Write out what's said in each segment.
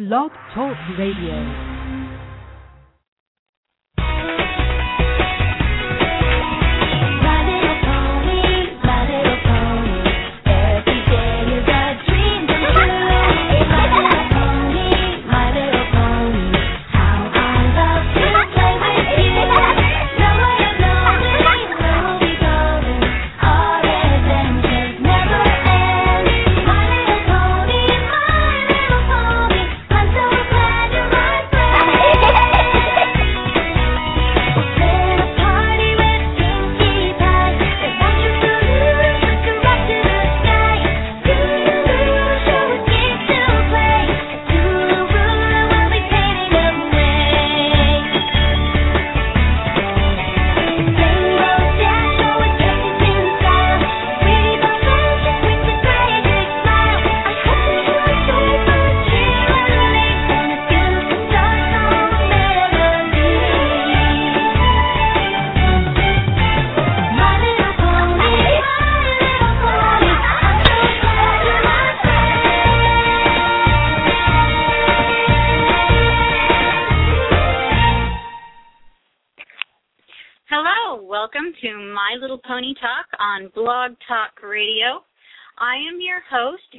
Blog Talk Radio.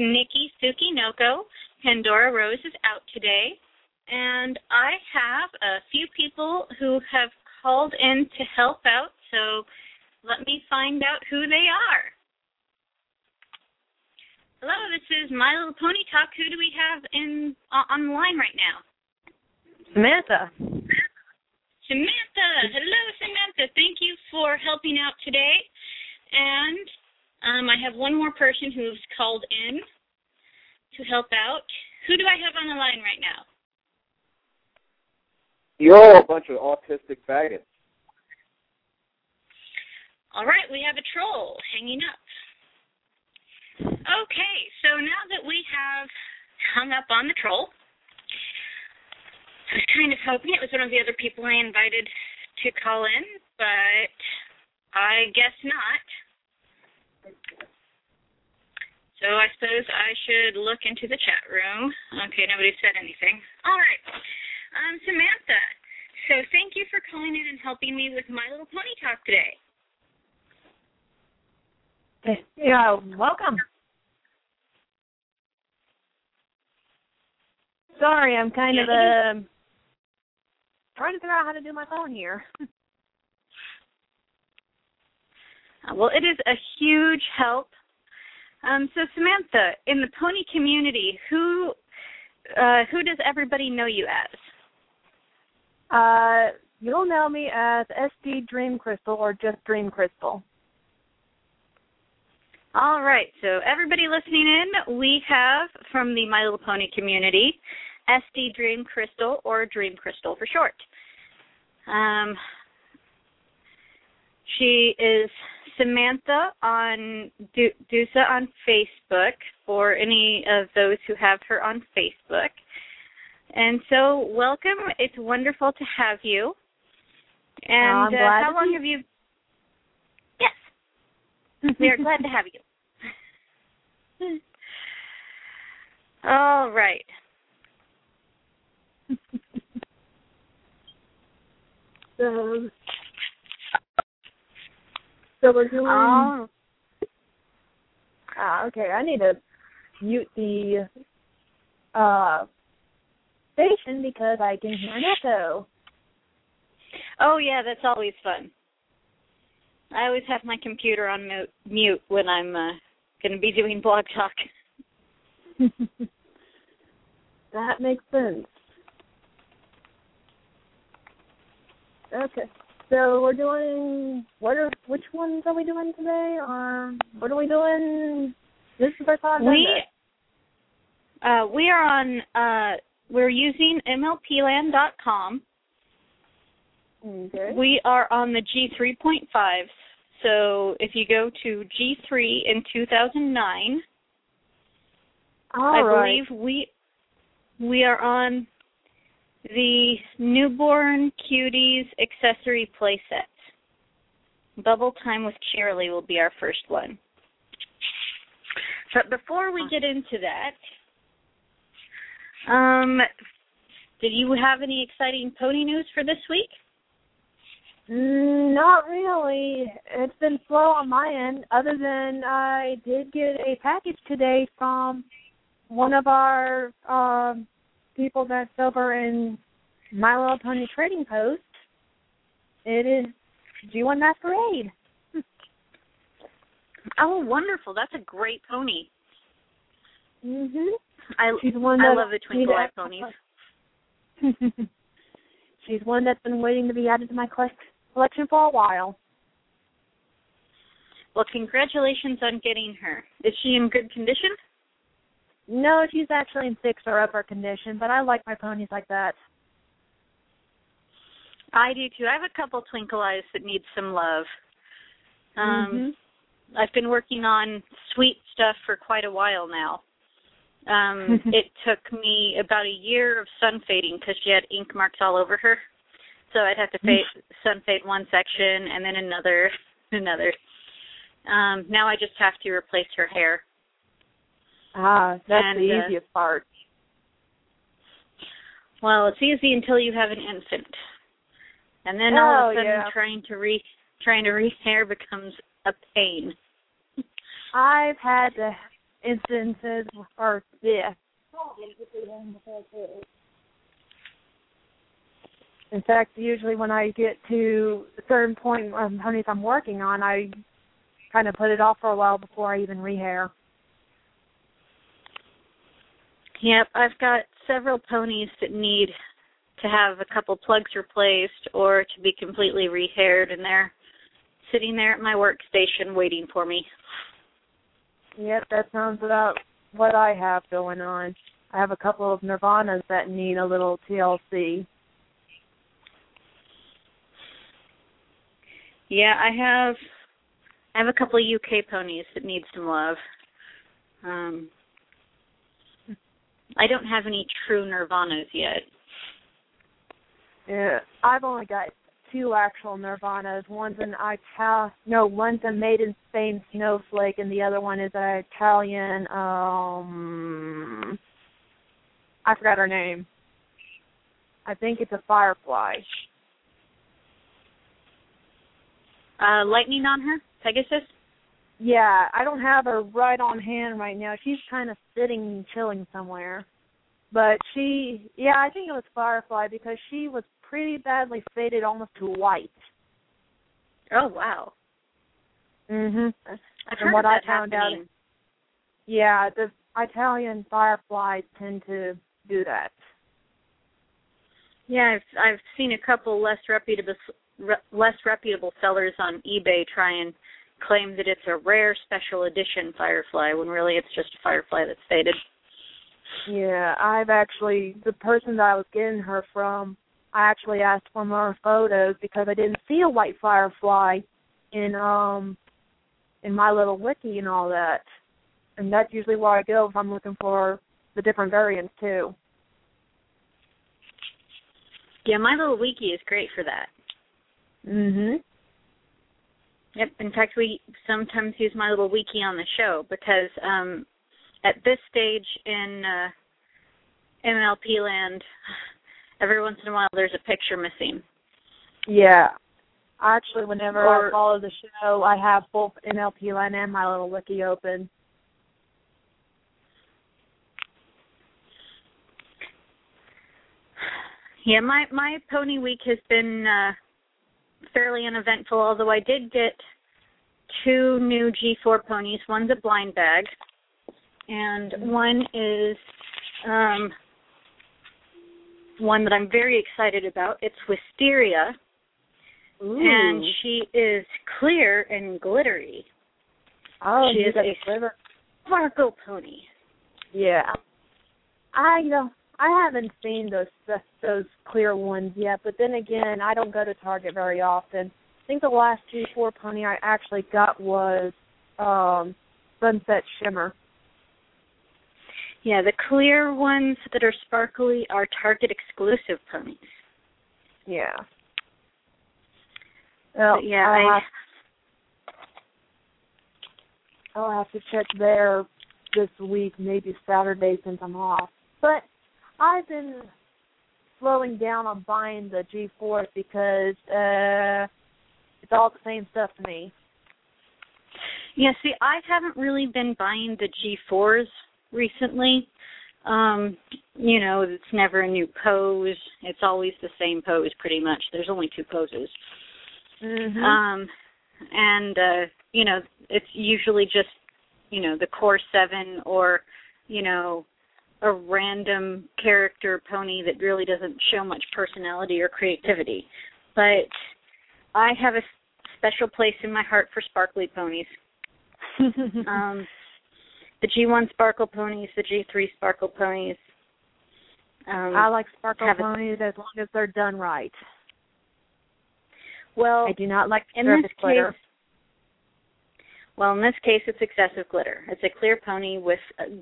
Nikki Sukinoko. Pandora Rose is out today, and I have a few people who have called in to help out, so let me find out who they are. Hello, this is My Little Pony Talk. Who do we have in uh, on the line right now? Samantha. Samantha. Hello, Samantha. Thank you for helping out today. And um, I have one more person who's called in to help out. Who do I have on the line right now? You're all a bunch of autistic faggots. All right, we have a troll hanging up. Okay, so now that we have hung up on the troll, I was kind of hoping it was one of the other people I invited to call in, but I guess not. So I suppose I should look into the chat room. Okay, nobody said anything. All right. Um, Samantha, so thank you for calling in and helping me with My Little Pony Talk today. Yeah, welcome. Sorry, I'm kind of uh, trying to figure out how to do my phone here. Uh, Well, it is a huge help. Um, so Samantha, in the pony community, who uh, who does everybody know you as? Uh, you'll know me as SD Dream Crystal or just Dream Crystal. All right, so everybody listening in, we have from the My Little Pony community, SD Dream Crystal or Dream Crystal for short. Um, she is Samantha on Du- Dusa on Facebook for any of those who have her on Facebook. And so, welcome. It's wonderful to have you. And I'm uh, how long have you? Yes, we are glad to have you. All right. So, so we're doing. Oh, Ah, okay. I need to mute the uh station because I can hear an echo. oh yeah, that's always fun. I always have my computer on mute, when I'm uh, going to be doing blog talk. that makes sense. Okay. So we're doing what are which ones are we doing today? Or what are we doing? This is our thought. We uh, we are on uh, we're using MLPland.com. Okay. We are on the G3.5. So if you go to G3 in 2009, All I right. believe we we are on the newborn cuties accessory playset. Bubble time with Cheerilee will be our first one. But before we get into that, Um, did you have any exciting pony news for this week? Mm, not really. It's been slow on my end, other than I did get a package today from one of our um people that's over in My Little Pony Trading Post. It is G1 Masquerade. Oh, wonderful! That's a great pony. Mhm. I She's one I love the twinkle eye ponies. She's one that's been waiting to be added to my collection for a while. Well, congratulations on getting her. Is she in good condition? No, she's actually in six or upper condition, but I like my ponies like that. I do too. I have a couple twinkle eyes that need some love. Um, Mhm. I've been working on sweet stuff for quite a while now. Um, it took me about a year of sun fading because she had ink marks all over her. So I'd have to fade, sun fade one section and then another, another. Um, now I just have to replace her hair. Ah, that's And, the uh, easiest part. Well, it's easy until you have an infant, and then all Oh, of a sudden yeah. trying to re trying to re hair becomes a pain. I've had the instances, where yeah. In fact, usually when I get to a certain point on ponies I'm working on, I kind of put it off for a while before I even rehair. Yep, I've got several ponies that need to have a couple plugs replaced or to be completely rehaired, and they're sitting there at my workstation waiting for me. Yep, that sounds about what I have going on. I have a couple of Nirvanas that need a little TLC. Yeah, I have I have a couple of UK ponies that need some love. Um I don't have any true Nirvanas yet. Yeah, I've only got two actual Nirvanas. One's an Ital no, one's a made in Spain snowflake, and the other one is an Italian. Um, I forgot her name. I think it's a Firefly. Uh lightning on her? Pegasus? Yeah, I don't have her right on hand right now. She's kind of sitting, chilling somewhere. But she, yeah, I think it was Firefly because she was pretty badly faded, almost to white. Oh wow. Mhm. From what I found out- Yeah, the Italian fireflies tend to do that. Yeah, I've I've seen a couple less reputable re, less reputable sellers on eBay try and claim that it's a rare special edition firefly when really it's just a firefly that's faded. Yeah, I've actually the person that I was getting her from, I actually asked for more photos because I didn't see a white firefly in um in my little wiki and all that. And that's usually where I go if I'm looking for the different variants too. Yeah, my little wiki is great for that. Mhm. Yep. In fact, we sometimes use my little wiki on the show because um, at this stage in uh, MLP land, every once in a while there's a picture missing. Yeah. Actually, whenever Or- I follow the show, I have both MLP land and my little wiki open. Yeah, my my pony week has been uh, fairly uneventful. Although I did get two new G4 ponies. One's a blind bag, and one is um, one that I'm very excited about. It's Wisteria, and she is clear and glittery. oh, she is a flavor. Sparkle pony. Yeah. I know. I haven't seen those those clear ones yet, but then again, I don't go to Target very often. I think the last G4 pony I actually got was um Sunset Shimmer. Yeah, the clear ones that are sparkly are Target exclusive ponies. Yeah. Well, But yeah, I'll I have, I'll have to check there this week, maybe Saturday since I'm off. But I've been slowing down on buying the G4s because uh it's all the same stuff to me. Yeah, see, I haven't really been buying the G4s recently. Um, you know, it's never a new pose. It's always the same pose pretty much. There's only two poses. Mm-hmm. Um and uh, you know, it's usually just, you know, the core 7 or, you know, a random character pony that really doesn't show much personality or creativity. But I have a special place in my heart for sparkly ponies. um, the G1 Sparkle ponies, the G3 Sparkle ponies. Um, I like sparkle have a- ponies as long as they're done right. well, I do not like in surface this glitter. case, well, in this case, it's excessive glitter. It's a clear pony with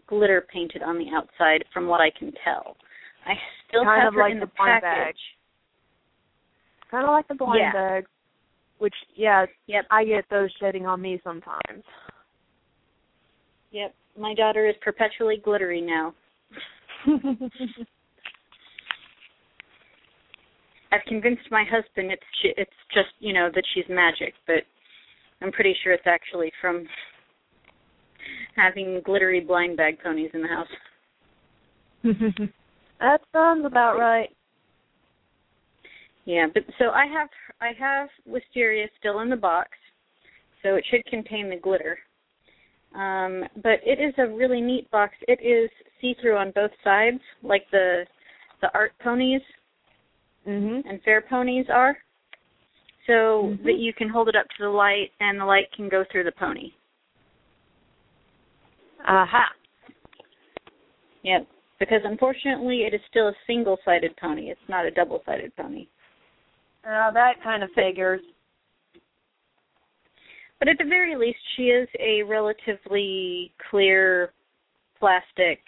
glitter painted on the outside, from what I can tell. I still Kind have of her like in the the blind package. bag. Kind of like the blind Yeah. bag, which yeah, Yep, I get those shedding on me sometimes. yep. My daughter is perpetually glittery now. I've convinced my husband it's it's just you know that she's magic, but I'm pretty sure it's actually from having glittery blind bag ponies in the house. that sounds about right. Yeah, but so I have I have Wisteria still in the box, so it should contain the glitter. Um, but it is a really neat box. It is see through on both sides, like the the art ponies Mhm. and fair ponies are. So Mhm. that you can hold it up to the light and the light can go through the pony. Aha. Yep. Because unfortunately it is still a single sided pony. It's not a double sided pony. Uh, that kind of figures. But at the very least, she is a relatively clear plastic,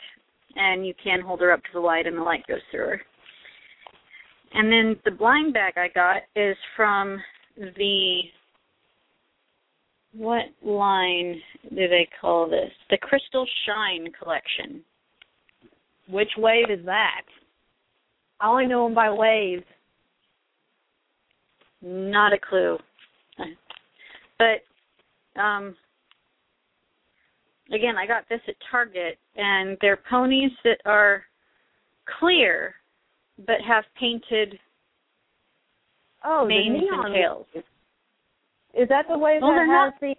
and you can hold her up to the light, and the light goes through her. And then the blind bag I got is from the what line do they call this? The Crystal Shine collection. Which wave is that? I only know them by waves. Not a clue. But um again, I got this at Target and they're ponies that are clear but have painted Oh, manes the neon. and tails. Is that the wave Well, that they're has the?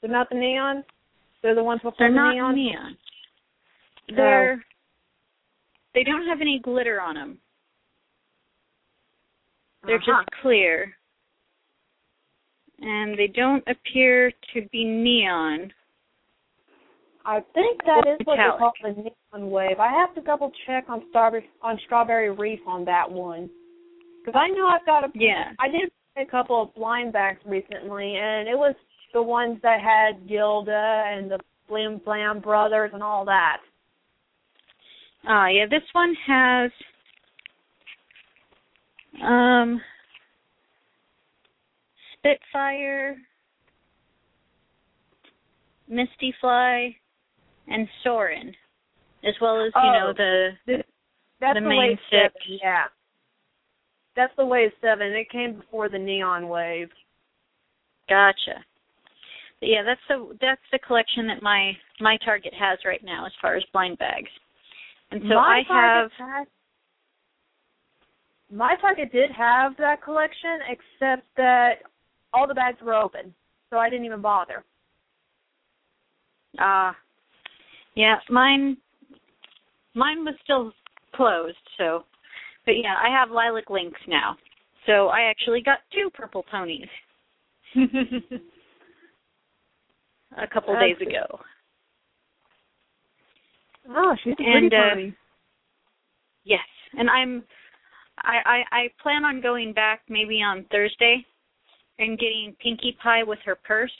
They're not the neon. They're the ones before They're the not neon. neon. They're they don't have any glitter on them. They're Uh-huh. just clear. And they don't appear to be neon. I think that is what they call the neon wave. I have to double check on strawberry on strawberry reef on that one because I know I've got a. Yeah. I did a couple of blind bags recently, and it was the ones that had Gilda and the Flim Flam brothers and all that. Ah, yeah, this one has um Spitfire, Misty Fly, and Soarin, as well as, you know, Oh. the That's The the, main six. Yeah. That's the wave seven. It came before the neon wave. gotcha. But yeah, that's the that's the collection that my my target has right now as far as blind bags. And so my I have had, my target did have that collection, except that all the bags were open, so I didn't even bother. Ah, yeah, mine, mine was still closed. So, but yeah, I have lilac links now. So I actually got two purple ponies a couple That's days ago. oh, she's a And, pretty uh, pony. Yes, and I'm, I, I I plan on going back maybe on Thursday, and getting Pinkie Pie with her purse.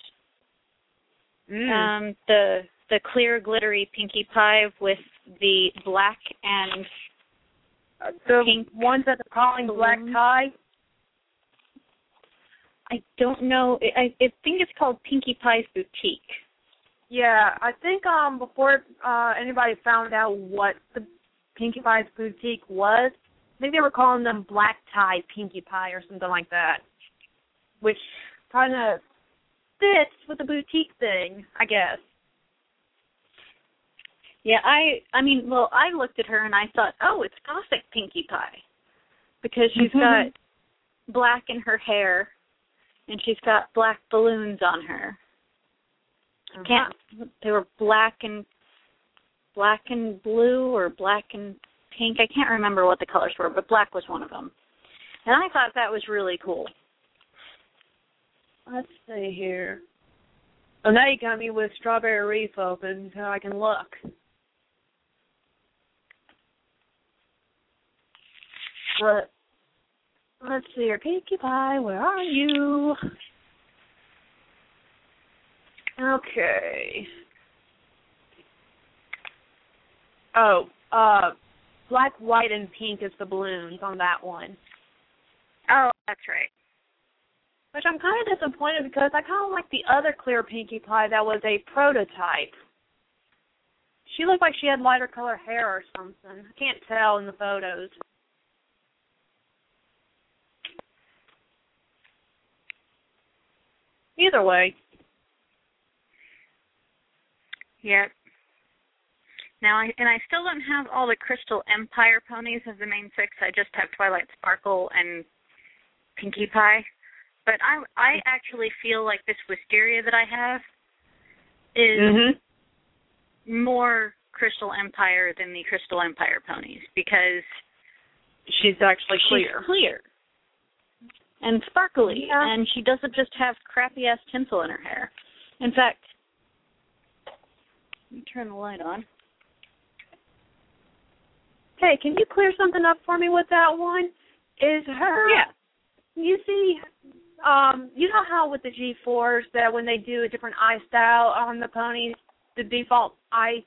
Mm. Um, the the clear glittery Pinkie Pie with the black and the pink ones that they're calling black tie. I don't know. I, I think it's called Pinkie Pie's Boutique. Yeah, I think um before uh anybody found out what the Pinkie Pie's boutique was, I think they were calling them black tie Pinkie Pie or something like that. Which kind of fits with the boutique thing, I guess. Yeah, I I mean, well, I looked at her and I thought, "Oh, it's gothic Pinkie Pie." Because she's Mhm. got black in her hair and she's got black balloons on her. Uh-huh. Can't they were black and black and blue or black and pink. I can't remember what the colors were, but black was one of them. And I thought that was really cool. Let's see here. Oh, now you got me with Strawberry Reef open so I can look. But let's see here, Pinkie Pie, where are you? Okay. Oh, uh, black, white, and pink is the balloons on that one. Oh, that's right. Which I'm kind of disappointed because I kind of like the other clear Pinkie Pie that was a prototype. She looked like she had lighter color hair or something. I can't tell in the photos. Either way, Yep. Now, I, and I still don't have all the Crystal Empire ponies of the main six. I just have Twilight Sparkle and Pinkie Pie. But I, I actually feel like this wisteria that I have is Mm-hmm. more Crystal Empire than the Crystal Empire ponies because she's actually clear. she's clear and sparkly, Yeah. and she doesn't just have crappy ass tinsel in her hair. In fact, let me turn the light on. Hey, can you clear something up for me with that one? Is her Yeah. you see um you know how with the G fours that when they do a different eye style on the ponies, the default eye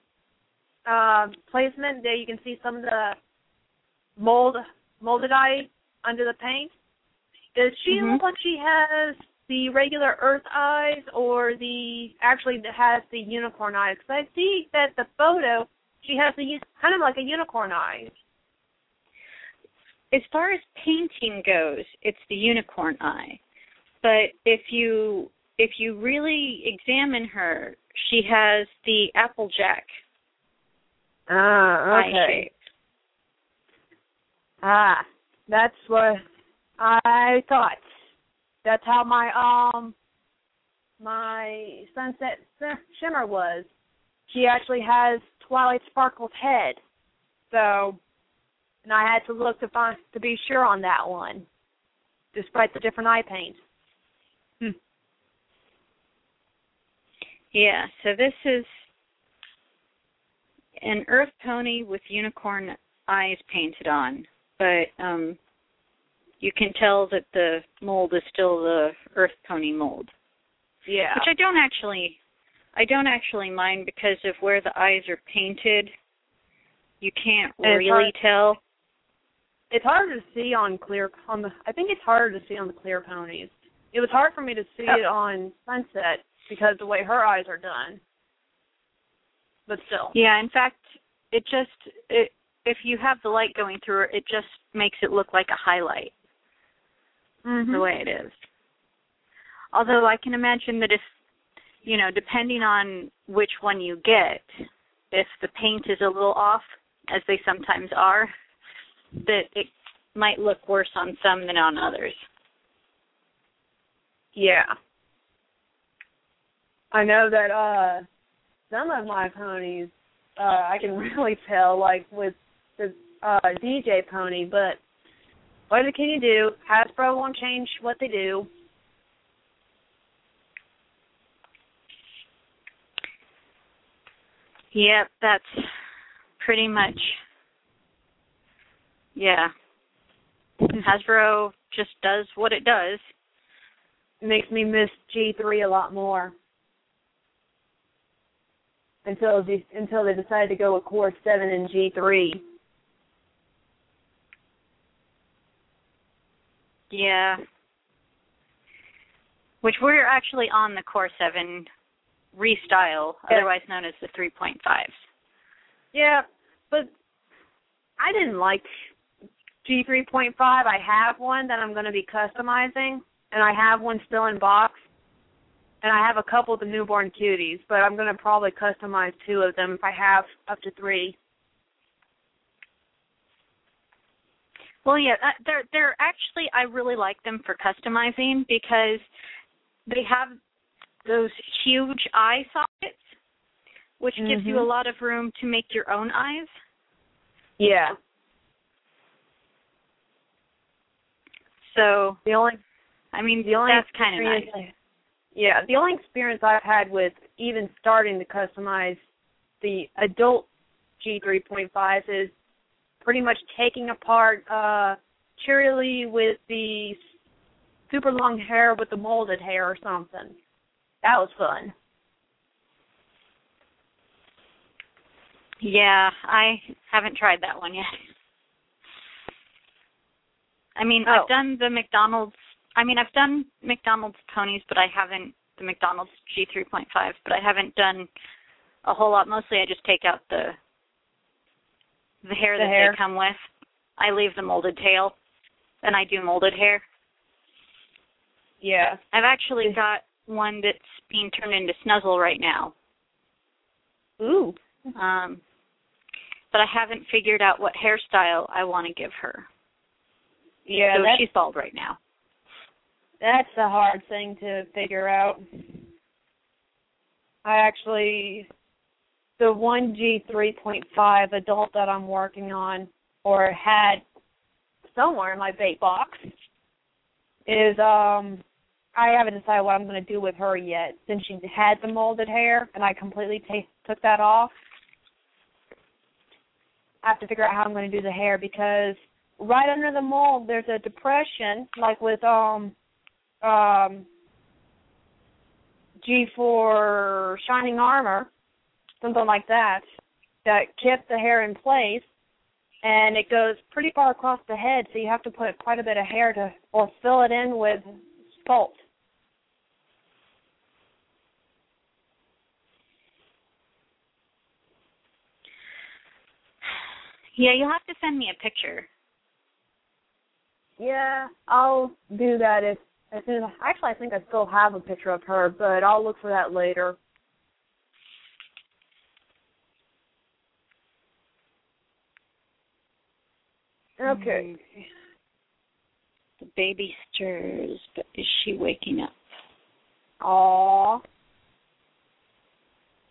uh, placement there you can see some of the mold molded eye under the paint. Does she Mhm. look like she has the regular Earth eyes or the actually that has the unicorn eyes? Because I see that the photo she has the kind of like a unicorn eyes. as far as painting goes, it's the unicorn eye. But if you if you really examine her, she has the applejack Ah, eye shape. Ah, that's what I thought. That's how my um my sunset shimmer was. She actually has Twilight Sparkle's head, so and I had to look to find to be sure on that one, despite the different eye paint. Hmm. Yeah, so this is an earth pony with unicorn eyes painted on, but um you can tell that the mold is still the earth pony mold. Yeah, Which I don't actually I don't actually mind because of where the eyes are painted. You can't And it's really hard- tell. it's hard to see on clear on the. I think it's harder to see on the clear ponies. It was hard for me to see Oh. it on Sunset because the way her eyes are done. But still. Yeah, in fact, it just it if you have the light going through it, it just makes it look like a highlight Mm-hmm. the way it is. Although I can imagine that if you know, depending on which one you get, if the paint is a little off, as they sometimes are, that it might look worse on some than on others. Yeah. I know that uh some of my ponies uh I can really tell like with the uh DJ pony, but what can you do? Hasbro won't change what they do. Yep, that's pretty much. Yeah. Hasbro just does what it does. It makes me miss G3 a lot more. Until until they decided to go with Core 7 and G3. Yeah. Which we're actually on the Core 7 restyle, Yeah. otherwise known as the 3.5s. Yeah, but I didn't like G3.5. I have one that I'm going to be customizing, and I have one still in box. And I have a couple of the newborn cuties, but I'm going to probably customize two of them if I have up to three. Well, yeah, uh, they're they're actually I really like them for customizing because they have those huge eye sockets, which gives you a Mhm. lot of room to make your own eyes. Yeah. So, The only I mean, the only that's kind of nice. Yeah, the only experience I've had with even starting to customize the adult G3.5 is pretty much taking apart uh Cheerilee with the super long hair with the molded hair or something. That was fun. Yeah, I haven't tried that one yet. I mean, Oh. I've done the McDonald's. I mean, I've done McDonald's ponies, but I haven't the McDonald's G3.5. But I haven't done a whole lot. Mostly, I just take out the the hair The that hair. they come with. I leave the molded tail, and I do molded hair. Yeah. I've actually got one that's being turned into Snuzzle right now. Ooh. Um, but I haven't figured out what hairstyle I want to give her. Yeah, so she's bald right now. That's a hard thing to figure out. I actually, the one G three point five adult that I'm working on, or had somewhere in my bait box, is um, I haven't decided what I'm going to do with her yet. Since she had the molded hair, and I completely ta took that off. I have to figure out how I'm going to do the hair because right under the mold there's a depression, like with um um G4 shining armor, something like that, that kept the hair in place and it goes pretty far across the head, so you have to put quite a bit of hair to or fill it in with sculpt. Yeah, you'll have to send me a picture. Yeah, I'll do that if as soon as actually I think I still have a picture of her, but I'll look for that later. Okay. The baby stirs, but is she waking up? Aw.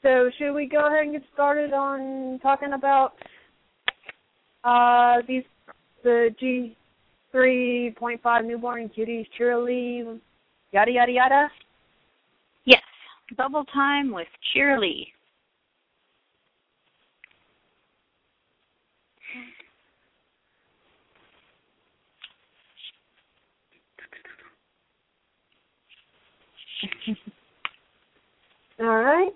So should we go ahead and get started on talking about uh these the G three point five newborn cuties, cheerilee, yada yada yada? Yes, bubble time with Cheerilee. All right.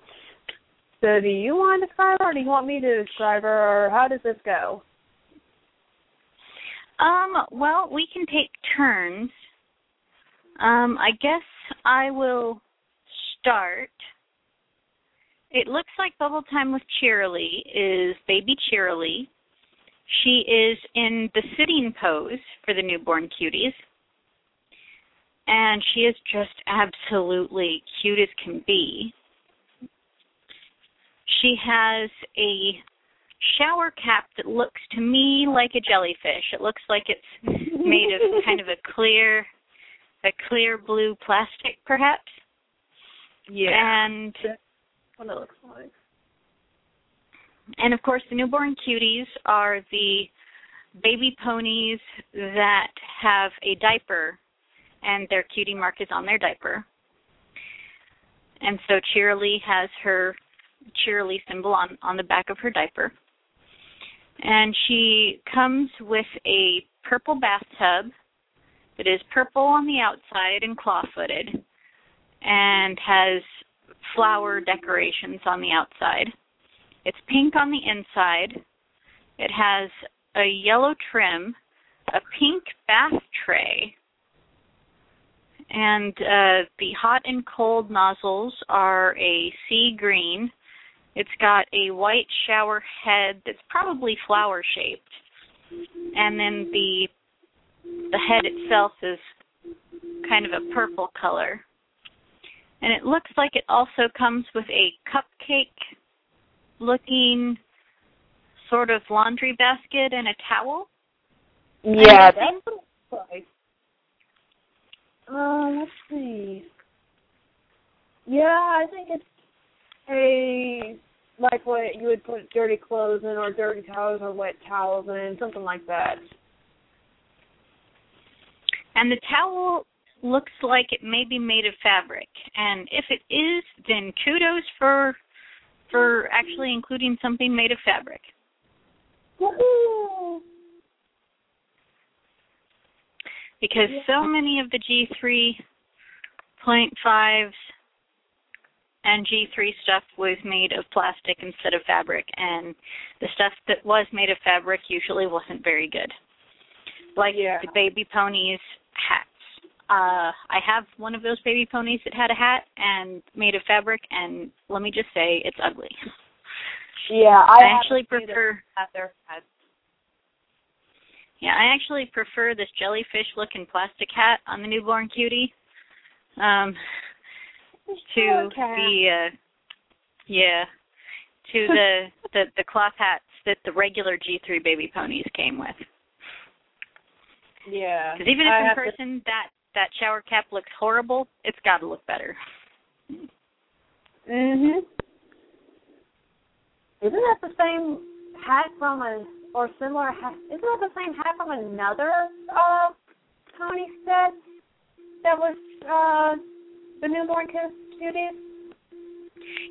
So do you want to describe her or do you want me to describe her or how does this go? Um, well, we can take turns. Um, I guess I will start. It looks like Bubble Time with Cheerilee is baby Cheerilee. She is in the sitting pose for the newborn cuties. And she is just absolutely cute as can be. She has a shower cap that looks to me like a jellyfish. It looks like it's made of kind of a clear a clear blue plastic perhaps. Yeah. And what it looks like. and of course the newborn cuties are the baby ponies that have a diaper and their cutie mark is on their diaper. And so Cheerilee has her Cheerilee symbol on, on the back of her diaper. And she comes with a purple bathtub that is purple on the outside and claw footed and has flower decorations on the outside. It's pink on the inside. It has a yellow trim, a pink bath tray, and uh, the hot and cold nozzles are a sea green. It's got a white shower head that's probably flower shaped, and then the the head itself is kind of a purple color. And it looks like it also comes with a cupcake looking sort of laundry basket and a towel. Yeah, that's what it looks like. Uh, let's see. Yeah, I think it's a like what you would put dirty clothes in, or dirty towels, or wet towels in, something like that. And the towel looks like it may be made of fabric. And if it is, then kudos for for actually including something made of fabric. Woohoo! Because so many of the G3.5s and G3 stuff was made of plastic instead of fabric, and the stuff that was made of fabric usually wasn't very good. Like Yeah. the baby ponies hats. Uh, I have one of those baby ponies that had a hat and made of fabric, and let me just say, it's ugly. Yeah, I, I, actually haven't seen it prefer. at their heads. Yeah, I actually prefer this jellyfish-looking plastic hat on the newborn cutie. Um, to the uh yeah to the the the cloth hats that the regular G3 baby ponies came with. Yeah. Because even if in have to- person that that shower cap looks horrible, it's got to look better. Mhm. Isn't that the same hat from a or similar? Isn't that the same hat from another uh pony set that was uh the newborn cu- cuties?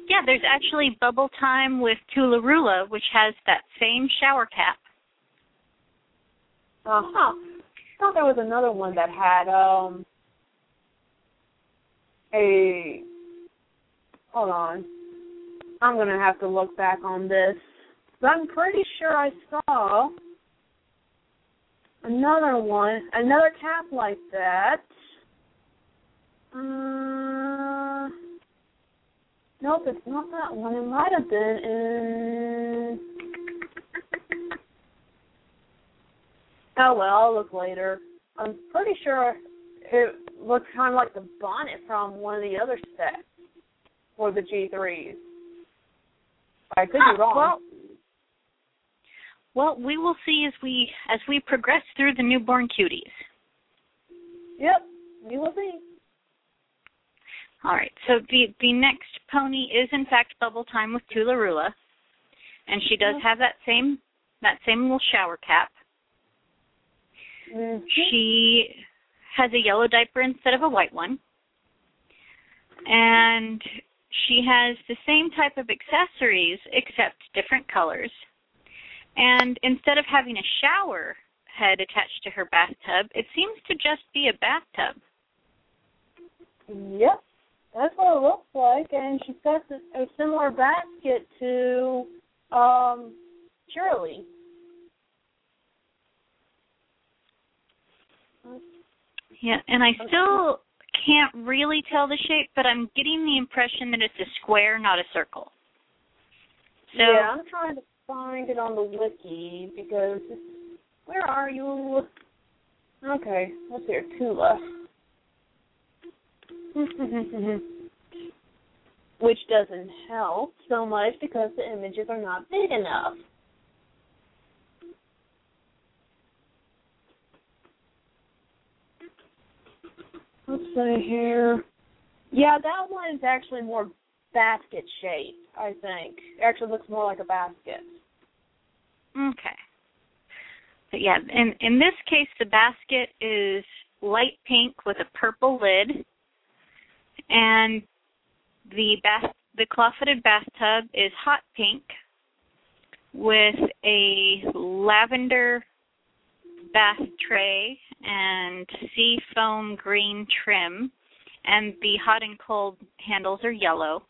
Yeah, there's actually Bubble Time with Toola-Roola, which has that same shower cap. Uh huh. I thought there was another one that had um a hold on. I'm gonna have to look back on this. But I'm pretty sure I saw another one, another cap like that. Uh, nope, it's not that one. It might have been in. Oh well, I'll look later. I'm pretty sure it looks kind of like the bonnet from one of the other sets for the G3s. I could Ah, be wrong. Well, well, we will see as we as we progress through the newborn cuties. yep, you will see. All right. So the the next pony is in fact Bubble Time with Toola-Roola, and she does have that same that same little shower cap. Mhm. She has a yellow diaper instead of a white one. And she has the same type of accessories except different colors. And instead of having a shower head attached to her bathtub, it seems to just be a bathtub. Yep, that's what it looks like, and she's got a similar basket to um Shirley. Yeah, and I still can't really tell the shape, but I'm getting the impression that it's a square, not a circle. So yeah, I'm trying to find it on the wiki because where are you? Okay, let's hear Toola. Which doesn't help so much because the images are not big enough. Let's see here. Yeah, that one is actually more basket shaped, I think. It actually looks more like a basket. Okay. But yeah, in in this case, the basket is light pink with a purple lid, and the bath the claw-footed bathtub is hot pink with a lavender bath tray and sea foam green trim, and the hot and cold handles are yellow.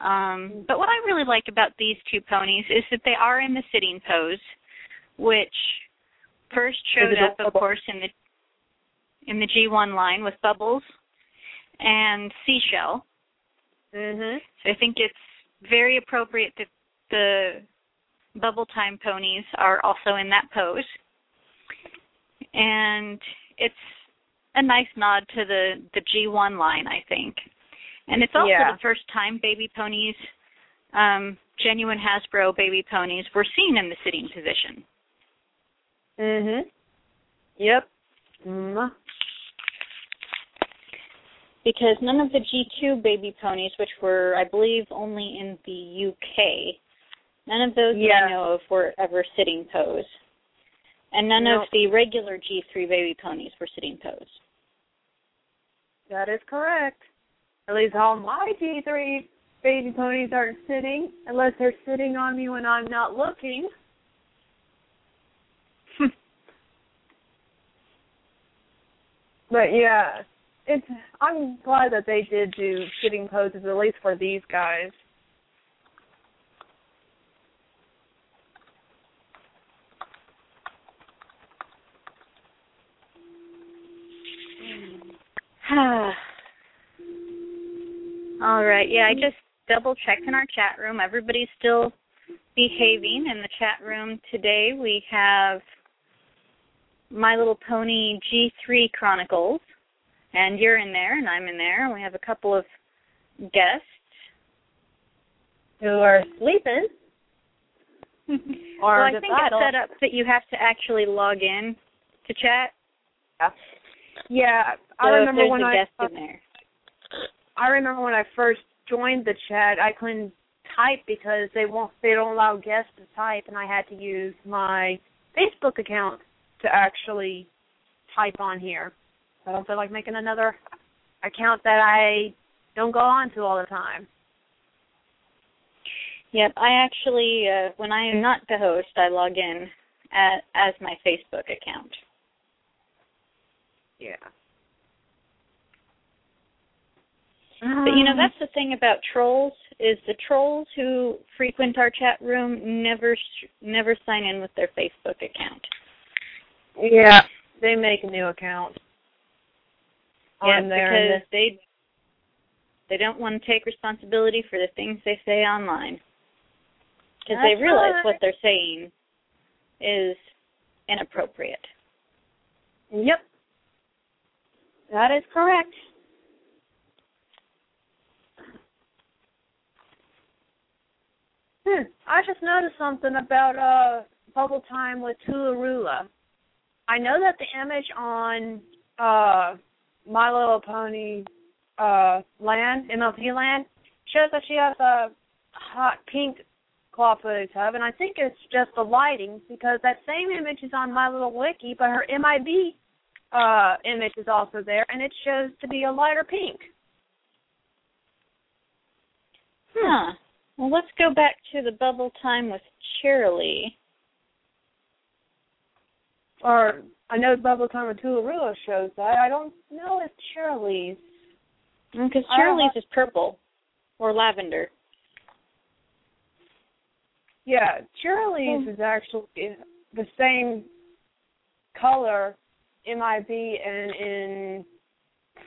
Um, but what I really like about these two ponies is that they are in the sitting pose, which first showed up, of course, in the in the G1 line with Bubbles and Seashell. Mhm. So I think it's very appropriate that the Bubble Time ponies are also in that pose. And it's a nice nod to the the G1 line, I think. And it's also Yeah. the first time baby ponies um genuine Hasbro baby ponies were seen in the sitting position. Mhm. Yep. Mm. because none of the G2 baby ponies, which were, I believe, only in the UK, none of those that Yeah. I know of were ever sitting pose. And none Nope. of the regular G3 baby ponies were sitting pose. That is correct. At least all my G3 baby ponies aren't sitting, unless they're sitting on me when I'm not looking. but yeah, it's. I'm glad that they did do sitting poses, at least for these guys. All right. Yeah, I just double checked in our chat room. Everybody's still behaving in the chat room today. We have My Little Pony G3 Chronicles, and you're in there, and I'm in there. and We have a couple of guests. Who are sleeping? or well, I think idle. it's set up that you have to actually log in to chat. Yeah, So I remember there's when a I guest in there. I remember when I first joined the chat, I couldn't type because they won't they don't allow guests to type, and I had to use my Facebook account to actually type on here. I don't feel like making another account that I don't go on to all the time. Yep, I actually, uh, when I am not the host, I log in at, as my Facebook account. Yeah. But you know, ah. that's the thing about trolls is the trolls who frequent our chat room never sh- never sign in with their Facebook account. yeah. They make a new account. Yeah, on there and because they they don't want to take responsibility for the things they say online. Because they realize right. what they're saying is inappropriate. Yep. That is correct. Hmm. I just noticed something about uh bubble time with Toola-Roola. I know that the image on uh My Little Pony uh land, MLP land, shows that she has a hot pink claw footed tub and I think it's just the lighting because that same image is on My Little Wiki, but her MIB uh image is also there and it shows to be a lighter pink. Huh. Well, let's go back to the bubble time with Cheerilee. Or I know the Bubble Time with Toola-Roola shows that. I don't know if Cheerilee's. Because mm, I don't Cheerilee's is purple or lavender. Yeah, Cheerilee's hmm. is actually the same color MIB and in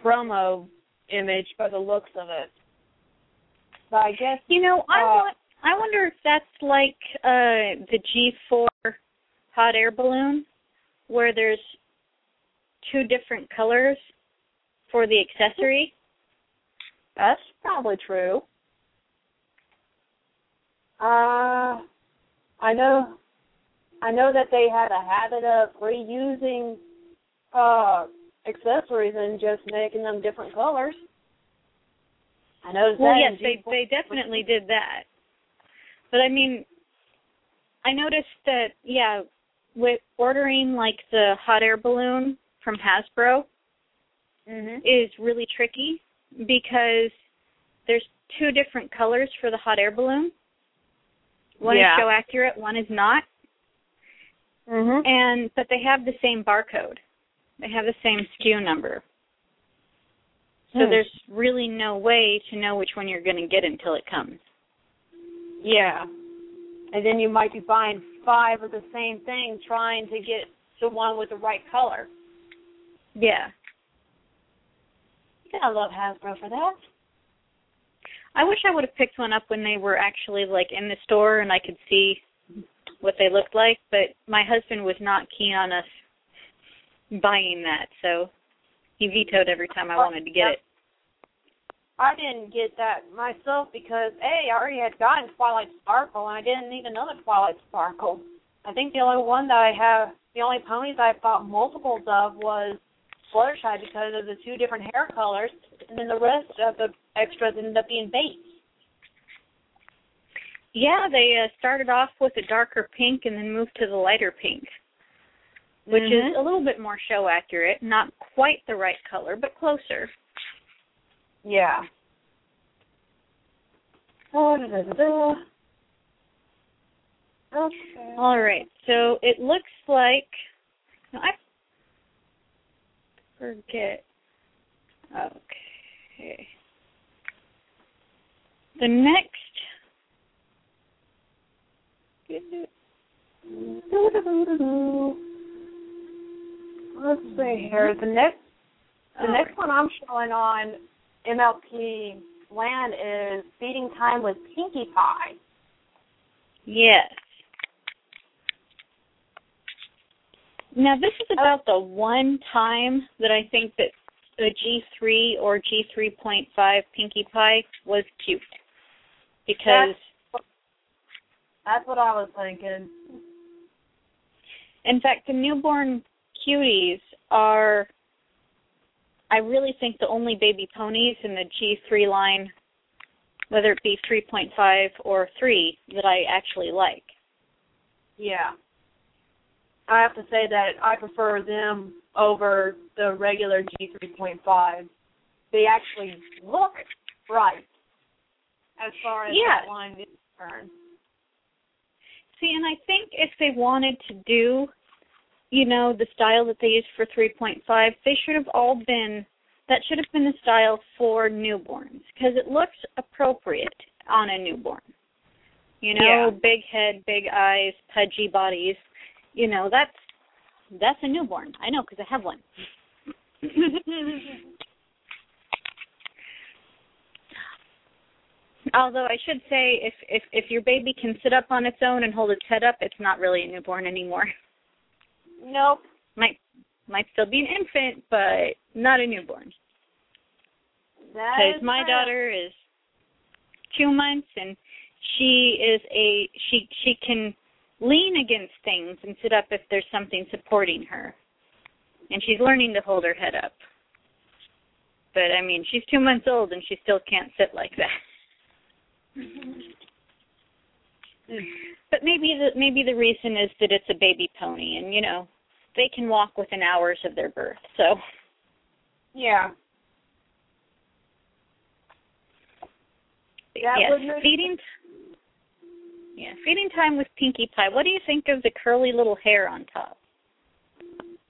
promo image by the looks of it. But I guess You know, I Uh, want. I wonder if that's like uh the G4 hot air balloon, where there's two different colors for the accessory. that's probably true. Uh I know I know that they had a habit of reusing uh accessories and just making them different colors. I noticed Well, yes, they they definitely did that. But I mean, I noticed that yeah, with ordering like the hot air balloon from Hasbro Mhm. is really tricky because there's two different colors for the hot air balloon. One Yeah. is show accurate, one is not. Mhm. And but they have the same barcode. They have the same SKU number. So Hmm. there's really no way to know which one you're going to get until it comes. Yeah. And then you might be buying five of the same thing trying to get the one with the right color. Yeah. Gotta love Hasbro for that. I wish I would have picked one up when they were actually like in the store and I could see what they looked like, but my husband was not keen on us buying that, so he vetoed every time I wanted to get it. I didn't get that myself because A, I already had gotten Twilight Sparkle and I didn't need another Twilight Sparkle. I think the only one that I have the only ponies I bought multiples of was Fluttershy because of the two different hair colors and then the rest of the extras ended up being base. Yeah, they uh, started off with a darker pink and then moved to the lighter pink, which Mhm. is a little bit more show accurate. Not quite the right color, but closer. Yeah. Oh, da, da, da, da. Okay. All right, so it looks like no, I forget. Okay. The next. Let's see mm-hmm. here. The next the Oh, next one I'm showing on MLP Land is Feeding Time with Pinkie Pie. Yes. Now this is oh. about the one time that I think that a G3 or G3.5 Pinkie Pie was cute. Because That's what I was thinking. in fact the newborn cuties are I really think the only baby ponies in the G3 line whether it be 3.5 or 3 that I actually like. Yeah. I have to say that I prefer them over the regular G3.5. They actually look right as far as Yeah. that line is concerned. See, and I think if they wanted to do, you know, the style that they used for 3.5, they should have all been, that should have been the style for newborns because it looks appropriate on a newborn. You know, Yeah. big head, big eyes, pudgy bodies. You know, that's that's a newborn. I know because I have one. Although I should say, if if if your baby can sit up on its own and hold its head up, it's not really a newborn anymore. Nope. Might might still be an infant, but not a newborn. Because my daughter is two months, and she is a she she can lean against things and sit up if there's something supporting her, and she's learning to hold her head up. But I mean, she's two months old and she still can't sit like that. But maybe the maybe the reason is that it's a baby pony, and you know they can walk within hours of their birth. So Yeah. That yes, make- feeding. Yeah, feeding time with Pinkie Pie. What do you think of the curly little hair on top?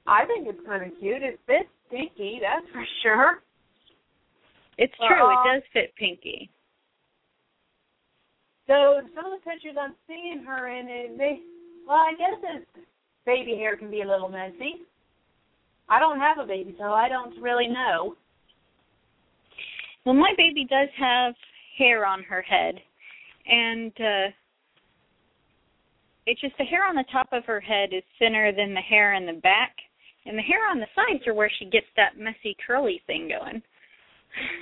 I think it's kind of cute. It fits Pinkie, that's for sure. It's true. uh, it does fit Pinkie. So some of the pictures I'm seeing her in, it, they, well, I guess it's, baby hair can be a little messy. I don't have a baby, so I don't really know. Well, my baby does have hair on her head, and uh it's just the hair on the top of her head is thinner than the hair in the back, and the hair on the sides are where she gets that messy curly thing going.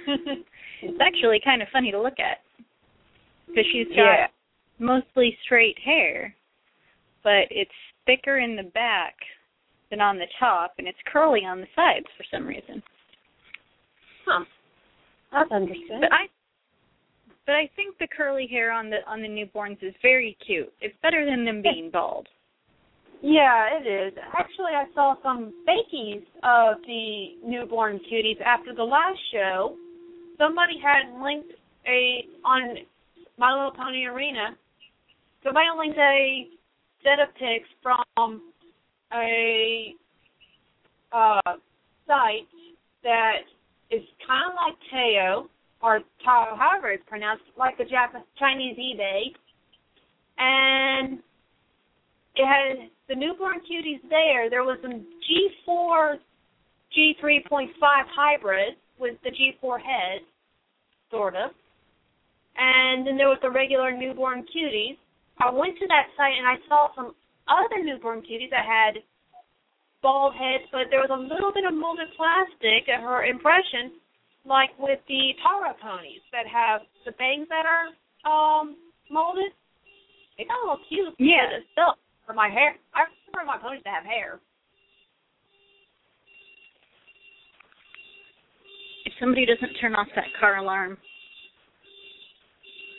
it's actually kind of funny to look at because she's got Yeah. mostly straight hair, but it's thicker in the back than on the top, and it's curly on the sides for some reason. Huh. That's interesting. But I but I think the curly hair on the on the newborns is very cute. It's better than them being bald. Yeah, it is. Actually, I saw some fakies of the newborn cuties after the last show. Somebody had linked a on My Little Pony Arena. Somebody linked a set of pics from a uh, site that is kind of like Teo or Tao, however it's pronounced, like the Jap- Chinese eBay, and it had the newborn cuties there. There was some G4, G3.5 hybrids with the G4 head, sort of. And then there was the regular newborn cuties. I went to that site and I saw some other newborn cuties that had bald heads, but there was a little bit of molded plastic at her impression, like with the Tara ponies that have the bangs that are um molded. They got a little cute. Yeah. it's still for my hair. I prefer my ponies to have hair. If somebody doesn't turn off that car alarm,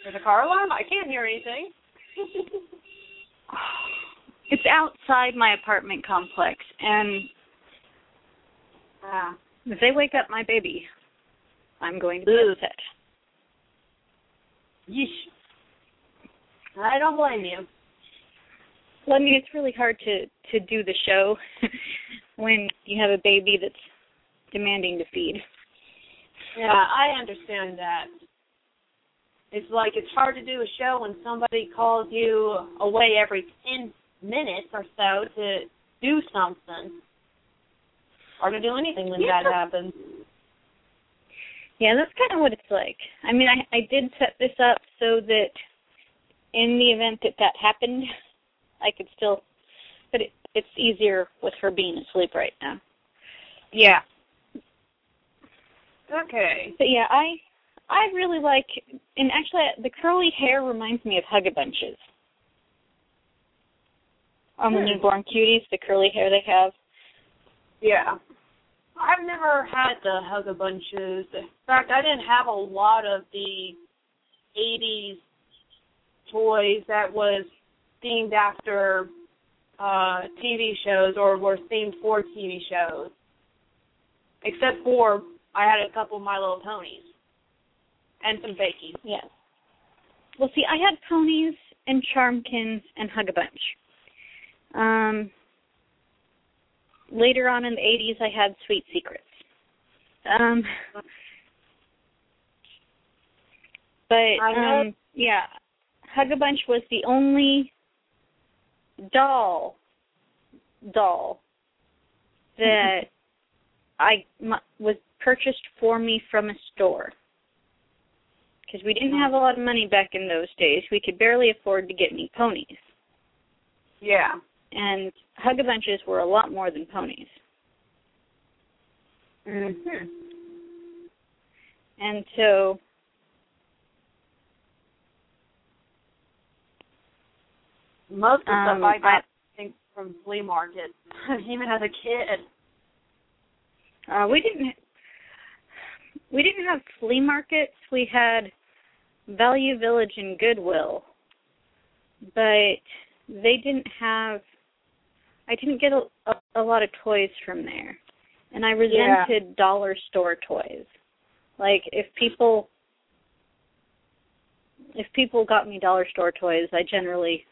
There's a car alarm. I can't hear anything. it's outside my apartment complex, and ah. if they wake up my baby, I'm going to be upset. Yeesh. I don't blame you. Well, I mean, it's really hard to to do the show when you have a baby that's demanding to feed. Yeah, I understand that. It's like it's hard to do a show when somebody calls you away every ten minutes or so to do something. Or to do anything when Yeah. that happens. Yeah, that's kind of what it's like. I mean, I I did set this up so that in the event that that happened, I could still, but it, it's easier with her being asleep right now. Yeah. Okay. But yeah, I I really like, and actually, the curly hair reminds me of Hugga Bunches. On the Hmm. newborn cuties, the curly hair they have. Yeah. I've never had the Hugga Bunches. In fact, I didn't have a lot of the 80s toys that was themed after uh TV shows or were themed for TV shows. Except for I had a couple of My Little Ponies and some baking. Yes. Well, see, I had ponies and Charmkins and hug Hugga Bunch. Um, later on in the 80s, I had Sweet Secrets. Um, but um, yeah, Hugga Bunch was the only doll doll that I m- was purchased for me from a store because we didn't have a lot of money back in those days. We could barely afford to get me ponies, Yeah. and Hugga Bunches were a lot more than ponies. Mhm. And so, Most of the Um, stuff I got I- from flea markets, even as a kid. uh, we didn't we didn't have flea markets. We had Value Village and Goodwill, but they didn't have. I didn't get a, a, a lot of toys from there, and I resented dollar store toys. Like if people if people got me dollar store toys, I generally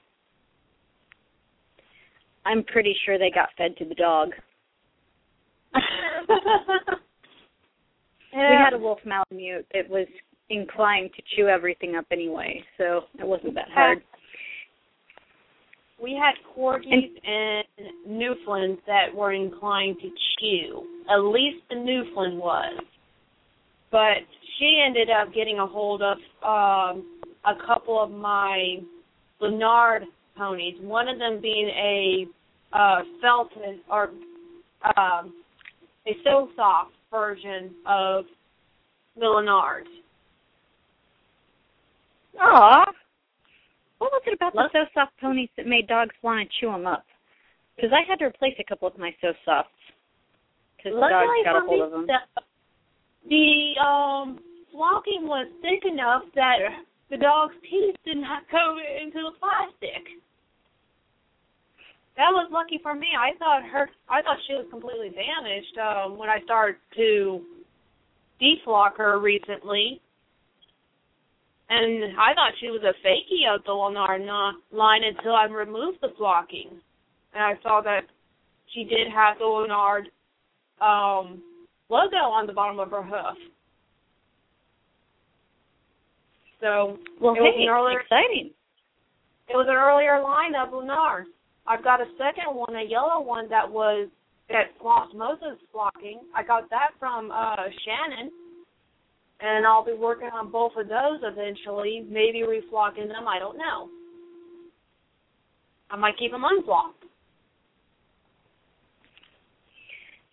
I'm pretty sure they got fed to the dog. We had a wolf malamute that was inclined to chew everything up anyway, so it wasn't that hard. We had corgis and Newfoundlands that were inclined to chew. At least the Newfoundland was. But she ended up getting a hold of um a couple of my Lanard ponies. One of them being a uh Felton or um a so soft version of the Lanard. Aw. What was it about Look- the so soft ponies that made dogs want to chew them up? Because I had to replace a couple of my so softs because the dogs got a hold of them. The, the um flocking was thick enough that the dog's teeth did not go into the plastic. That was lucky for me. I thought her I thought she was completely damaged um when I started to deflock her recently. And I thought she was a fakie of the Lanard line until I removed the flocking. And I saw that she did have the Lanard um logo on the bottom of her hoof. So Well, it was hey, an earlier exciting. it was an earlier line of Lanards. I've got a second one, a yellow one that was that Flossmosa's flocking. I got that from uh Shannon. And I'll be working on both of those eventually, maybe reflocking them, I don't know. I might keep them unflocked.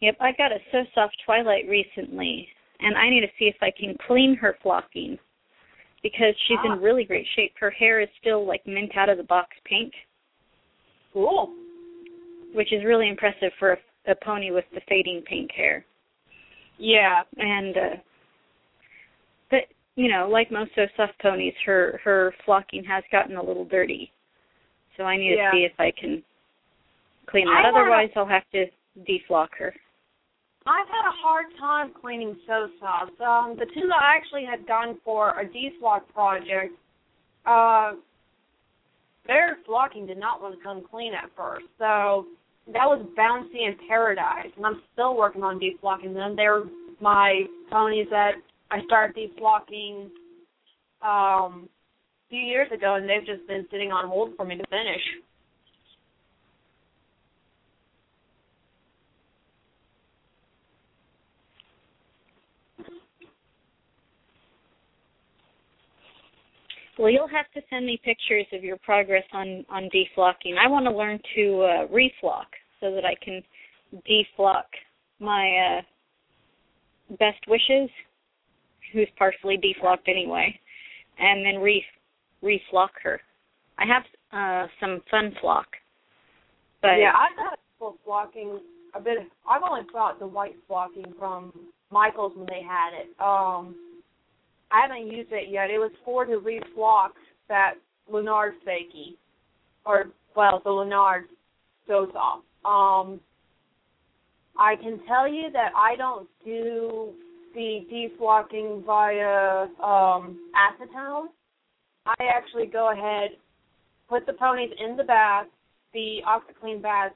Yep, I got a So Soft Twilight recently, and I need to see if I can clean her flocking because she's Ah. in really great shape. Her hair is still like mint out of the box pink, Cool. which is really impressive for a, a pony with the fading pink hair. Yeah. And uh you know, like most So Soft ponies, her her flocking has gotten a little dirty. So I need Yeah. to see if I can clean I that. wanna- Otherwise, I'll have to deflock her. I've had a hard time cleaning so softs. Um, the two that I actually had done for a deflock project, uh, their flocking did not want to come clean at first. So that was Bouncy and Paradise, and I'm still working on deflocking them. They're my ponies that I started deflocking um, a few years ago, and they've just been sitting on hold for me to finish. Well, you'll have to send me pictures of your progress on on deflocking. I want to learn to uh, reflock so that I can deflock my uh, best wishes, who's partially deflocked anyway, and then re reflock her. I have uh, some fun flock, but yeah, I've got full flocking a bit. I've only bought the white flocking from Michaels when they had it. Um, I haven't used it yet. It was for to reflock that Lanard fakie, or well, the Lanard goes off. Um, I can tell you that I don't do the deflocking via um, acetone. I actually go ahead, put the ponies in the bath, the OxiClean bath,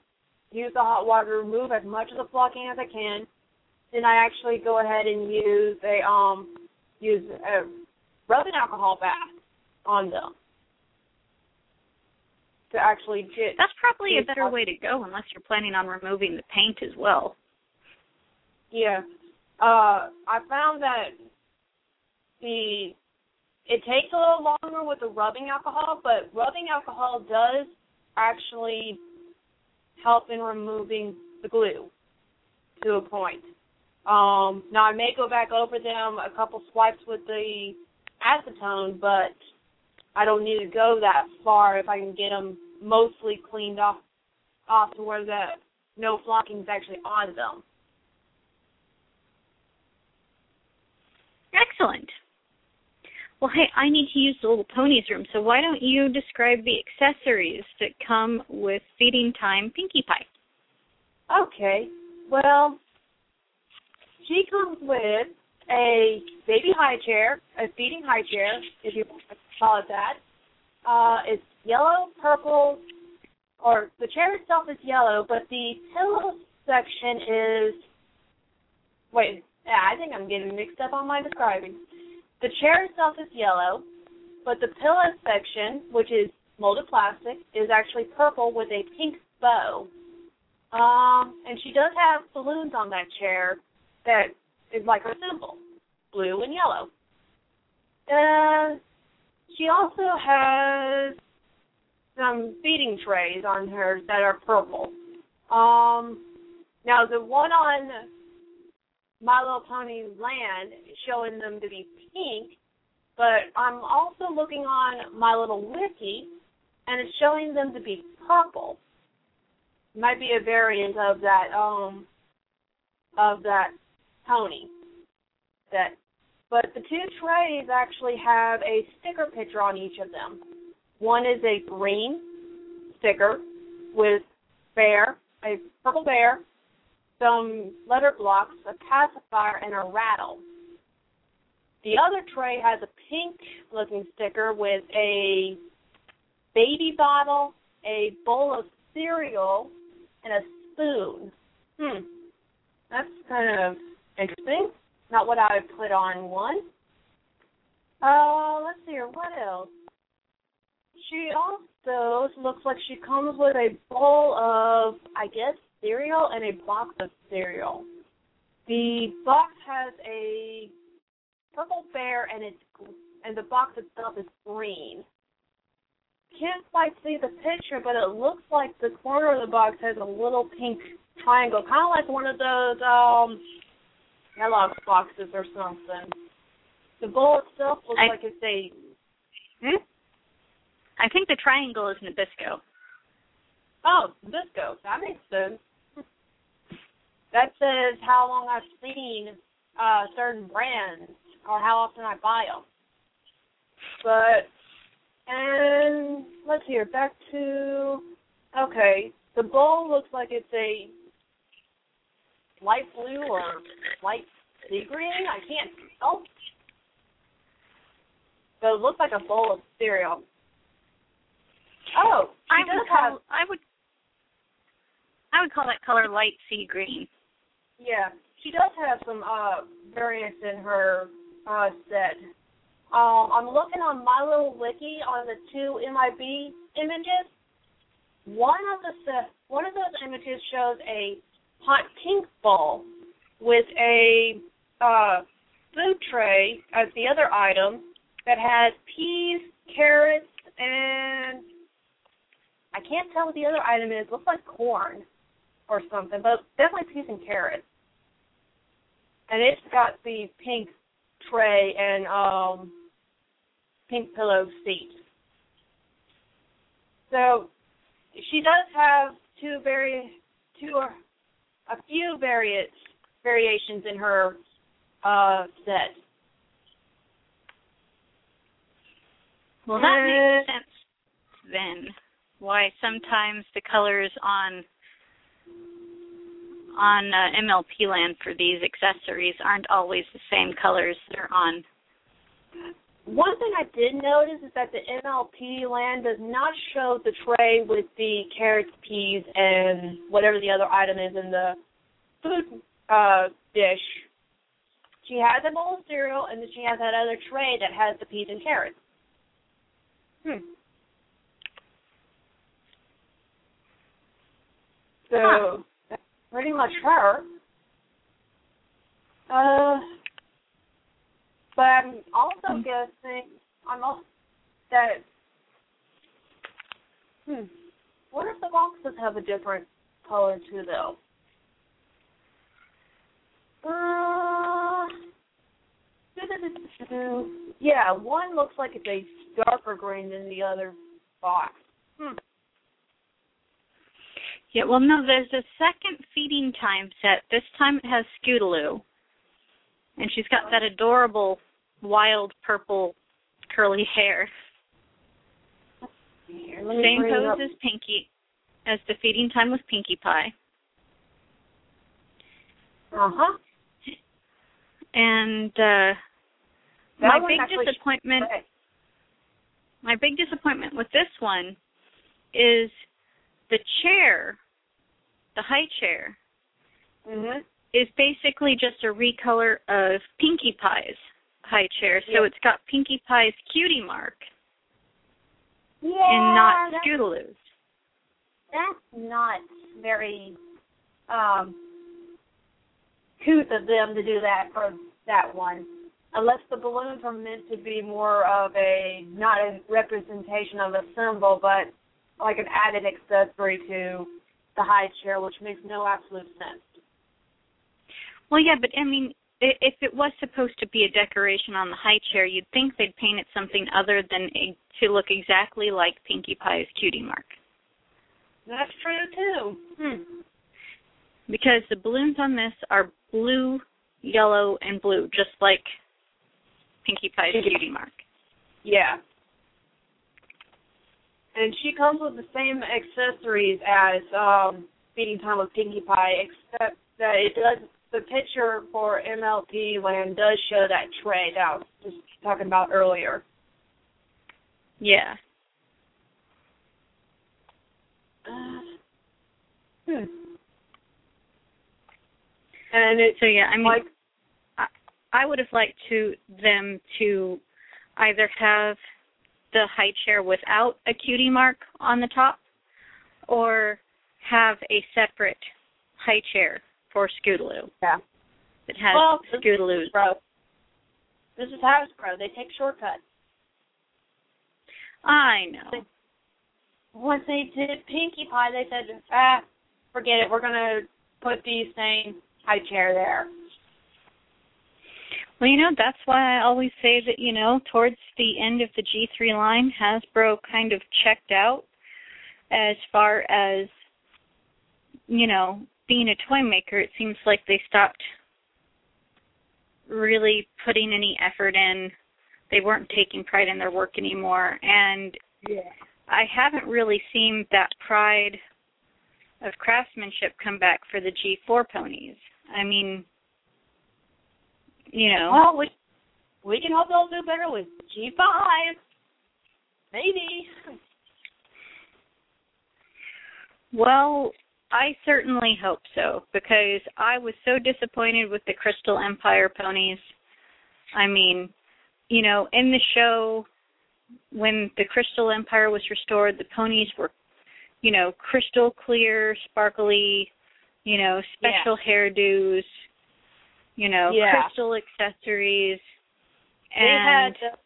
use the hot water, remove as much of the flocking as I can. Then I actually go ahead and use a um use a rubbing alcohol bath on them to actually get. that's probably a better way to go unless you're planning on removing the paint as well. Yeah, uh, I found that the it takes a little longer with the rubbing alcohol, but rubbing alcohol does actually help in removing the glue to a point. Um, now I may go back over them a couple swipes with the acetone, but I don't need to go that far if I can get them mostly cleaned off, off to where the no flocking is actually on them. Excellent. Well, hey, I need to use the little ponies room, so why don't you describe the accessories that come with feeding time Pinkie Pie? Okay. Well, she comes with a baby high chair, a feeding high chair, if you want to call it that. Uh, it's yellow, purple, or the chair itself is yellow, but the pillow section is. Wait, yeah, I think I'm getting mixed up on my describing. The chair itself is yellow, but the pillow section, which is molded plastic, is actually purple with a pink bow. Um, and she does have balloons on that chair that is like her symbol, blue and yellow. Uh, she also has some feeding trays on hers that are purple. Um, now the one on My Little Pony Land showing them to be pink, but I'm also looking on My Little Wiki, and it's showing them to be purple. Might be a variant of that um of that pony. That but the two trays actually have a sticker picture on each of them. One is a green sticker with bear a purple bear some letter blocks a pacifier and a rattle the other tray has a pink looking sticker with a baby bottle a bowl of cereal and a spoon. Hmm. That's kind of interesting. Not what I would put on one. Uh, let's see here. What else? She also looks like she comes with a bowl of, I guess, cereal and a box of cereal. The box has a purple bear and it's and the box itself is green. Can't quite see the picture, but it looks like the corner of the box has a little pink triangle, kind of like one of those um Kellogg's boxes or something. The bowl itself looks I- like it's a. Hmm? I think the triangle is Nabisco. Oh, Nabisco. That makes sense. That says how long I've seen uh, certain brands or how often I buy them. But and let's see here. Back to okay. The bowl looks like it's a light blue or light sea green. I can't tell. But it looks like a bowl of cereal. Oh, I would have I would I would call that color light sea green. Yeah, she does have some uh variants in her uh set. Um, I'm looking on my little wiki on the two MIB images. One of the one of those images shows a hot pink ball with a uh food tray as the other item that has peas, carrots, and I can't tell what the other item is. Looks like corn or something, but definitely peas and carrots. And it's got the pink tray and um pink pillow seat. So she does have two very two or a few variants variations in her uh set. Well, that Uh, makes sense then. Why sometimes the colors on on uh, MLP land for these accessories aren't always the same colors they're on. One thing I did notice is that the MLP land does not show the tray with the carrots, peas, and whatever the other item is in the food uh, dish. She has a bowl of cereal, and then she has that other tray that has the peas and carrots. Hmm. So Huh. Pretty much her. Uh, but I'm also guessing I'm also that. Hmm. What if the boxes have a different color too, though? Uh, yeah, one looks like it's a darker green than the other box. Yeah, well, no, there's a second feeding time set. This time it has Scootaloo. And she's got that adorable wild purple curly hair. Here, Same bring it up. pose as Pinkie, as the feeding time with Pinkie Pie. Uh huh. And uh my big disappointment my big disappointment with this one is the chair, the high chair, Mhm. is basically just a recolor of Pinkie Pie's high chair. So Yeah. it's got Pinkie Pie's cutie mark Yeah. and not that's, Scootaloo's. that's not very um couth of them to do that for that one. Unless the balloons are meant to be more of a not a representation of a symbol, but like an added accessory to the high chair, which makes no absolute sense. Well, yeah, but I mean, if it was supposed to be a decoration on the high chair, you'd think they'd paint it something other than to look exactly like Pinkie Pie's cutie mark. That's true too. Hmm. Because the balloons on this are blue, yellow, and blue, just like Pinkie Pie's Cutie- cutie mark. Yeah. And she comes with the same accessories as um Feeding Time with Pinkie Pie, except that it does the picture for MLP land does show that tray that I was just talking about earlier. Yeah. Uh, hmm. And it's So yeah, I mean, like I would have liked to them to either have the high chair without a cutie mark on the top, or have a separate high chair for Scootaloo. Yeah. It has Well. Bro. This is Hasbro. They take shortcuts. I know. Once they did Pinkie Pie, they said, ah, forget it. We're going to put the same high chair there. Well, you know, that's why I always say that, you know, towards the end of the G3 line, Hasbro kind of checked out as far as, you know, being a toy maker. It seems like they stopped really putting any effort in. They weren't taking pride in their work anymore. And Yeah. I haven't really seen that pride of craftsmanship come back for the G4 ponies. I mean, you know. Well, we, we can hope they'll do better with G5. Maybe. Well, I certainly hope so because I was so disappointed with the Crystal Empire ponies. I mean, you know, in the show when the Crystal Empire was restored, the ponies were, you know, crystal clear, sparkly, you know, special hairdos, you know, Yeah. crystal accessories. They And had the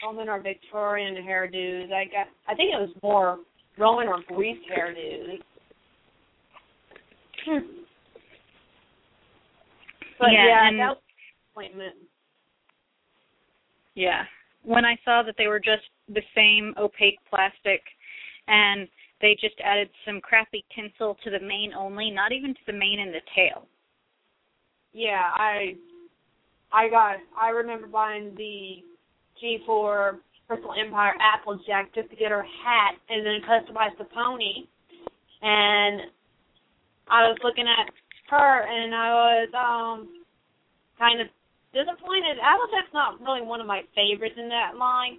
Roman or Victorian hairdos. I got. I think it was more Roman or Greek hairdos. Hmm. But Yeah, yeah, that was appointment. Yeah. When I saw that they were just the same opaque plastic and they just added some crappy tinsel to the mane only, not even to the mane and the tail. Yeah, I I got I remember buying the G4 Crystal Empire Applejack just to get her hat and then customize the pony. And I was looking at her and I was um kind of disappointed. Applejack's not really one of my favorites in that line.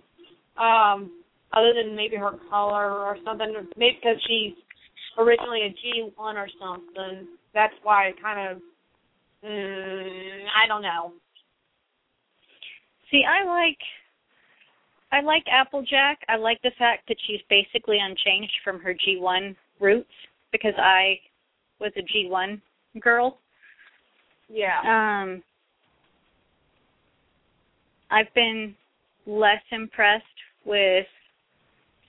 Um other than maybe her color or something, maybe because she's originally a G1 or something. That's why I kind of Mm, I don't know. See, I like I like Applejack. I like the fact that she's basically unchanged from her G1 roots because I was a G1 girl. Yeah. Um I've been less impressed with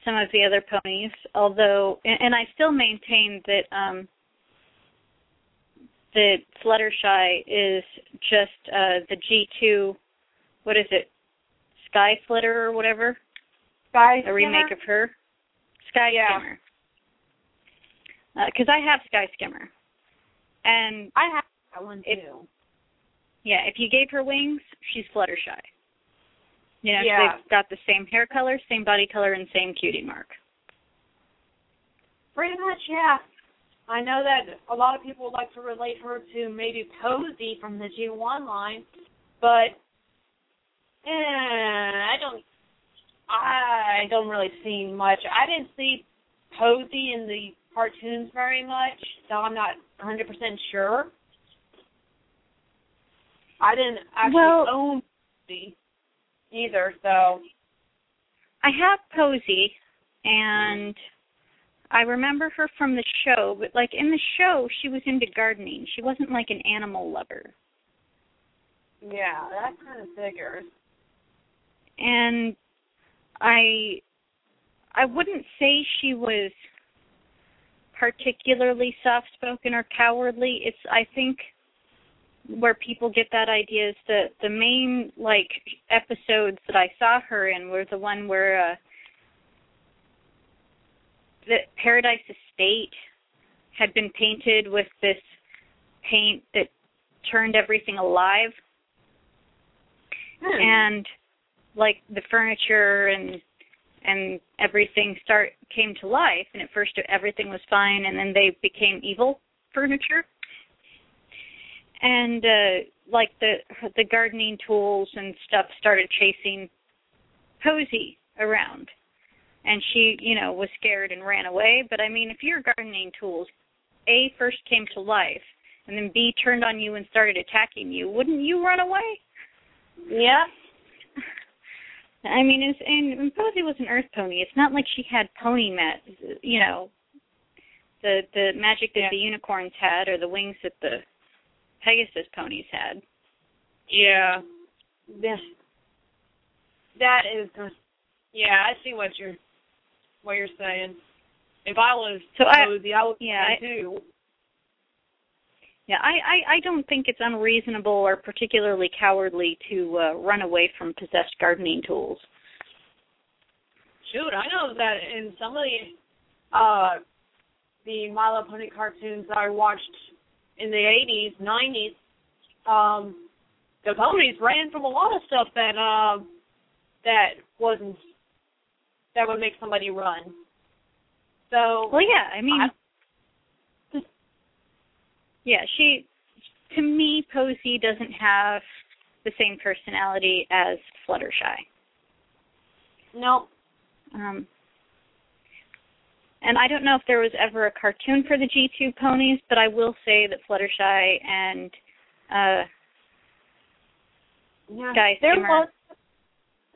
some of the other ponies, although and, and I still maintain that um that Fluttershy is just uh the G2 what is it? Sky Flitter or whatever? Sky A remake of her? Sky Yeah. Skimmer. Because I have Sky Skimmer. And I have that one If- too. yeah, if you gave her wings, she's Fluttershy. You know, Yeah. they've got the same hair color, same body color, and same cutie mark. Pretty much, yeah. I know that a lot of people like to relate her to maybe Posey from the G1 line, but eh, I don't. I don't really see much. I didn't see Posey in the cartoons very much, so I'm not 100% sure. I didn't actually Well- own Posey either, so I have Posey, and I remember her from the show, but like in the show, she was into gardening. She wasn't like an animal lover. yeah, that kind of figures. and I I wouldn't say she was particularly soft spoken or cowardly. It's I think where people get that idea is that the main like episodes that I saw her in were the one where uh the Paradise Estate had been painted with this paint that turned everything alive Hmm. and like the furniture and and everything start came to life and at first everything was fine and then they became evil furniture and uh like the the gardening tools and stuff started chasing Posey around and she you know was scared and ran away but i mean if your gardening tools a first came to life and then b turned on you and started attacking you wouldn't you run away Yeah. I mean, it's, and, and Posey was an Earth pony. It's not like she had pony met, you know, the the magic that Yeah. the unicorns had or the wings that the Pegasus ponies had. Yeah. This that is yeah, I see what you're what you're saying. If I was So I- Posey, I would yeah, I- too. Yeah, I, I I don't think it's unreasonable or particularly cowardly to uh, run away from possessed gardening tools. Shoot, I know that in some of the uh the My Little Pony cartoons that I watched in the eighties, nineties, um, the ponies ran from a lot of stuff that um that wasn't that would make somebody run. So Well, yeah, I mean, I- yeah, she to me Posey doesn't have the same personality as Fluttershy. no, Um, and I don't know if there was ever a cartoon for the G2 ponies, but I will say that Fluttershy and uh, yeah, Guy there was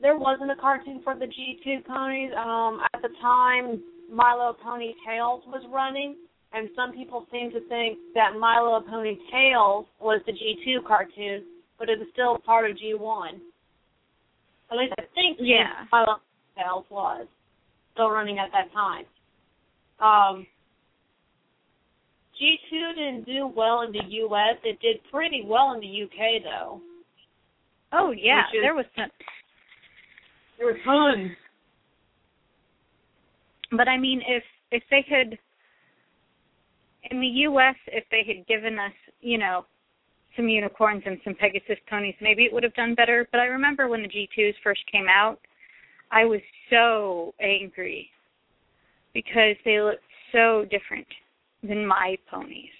there wasn't a cartoon for the G two ponies. Um, at the time, Milo Pony Tails was running, and some people seem to think that Milo Pony Tails was the G two cartoon, but it was still part of G one. At least I think Yeah. Little Pony Tales was still running at that time. Um, G two didn't do well in the U.S. It did pretty well in the U.K. though. oh yeah, is- there was some. There were tons. But I mean, if if they could, in the U.S., if they had given us, you know, some unicorns and some Pegasus ponies, maybe it would have done better. But I remember when the G2s first came out, I was so angry because they looked so different than my ponies.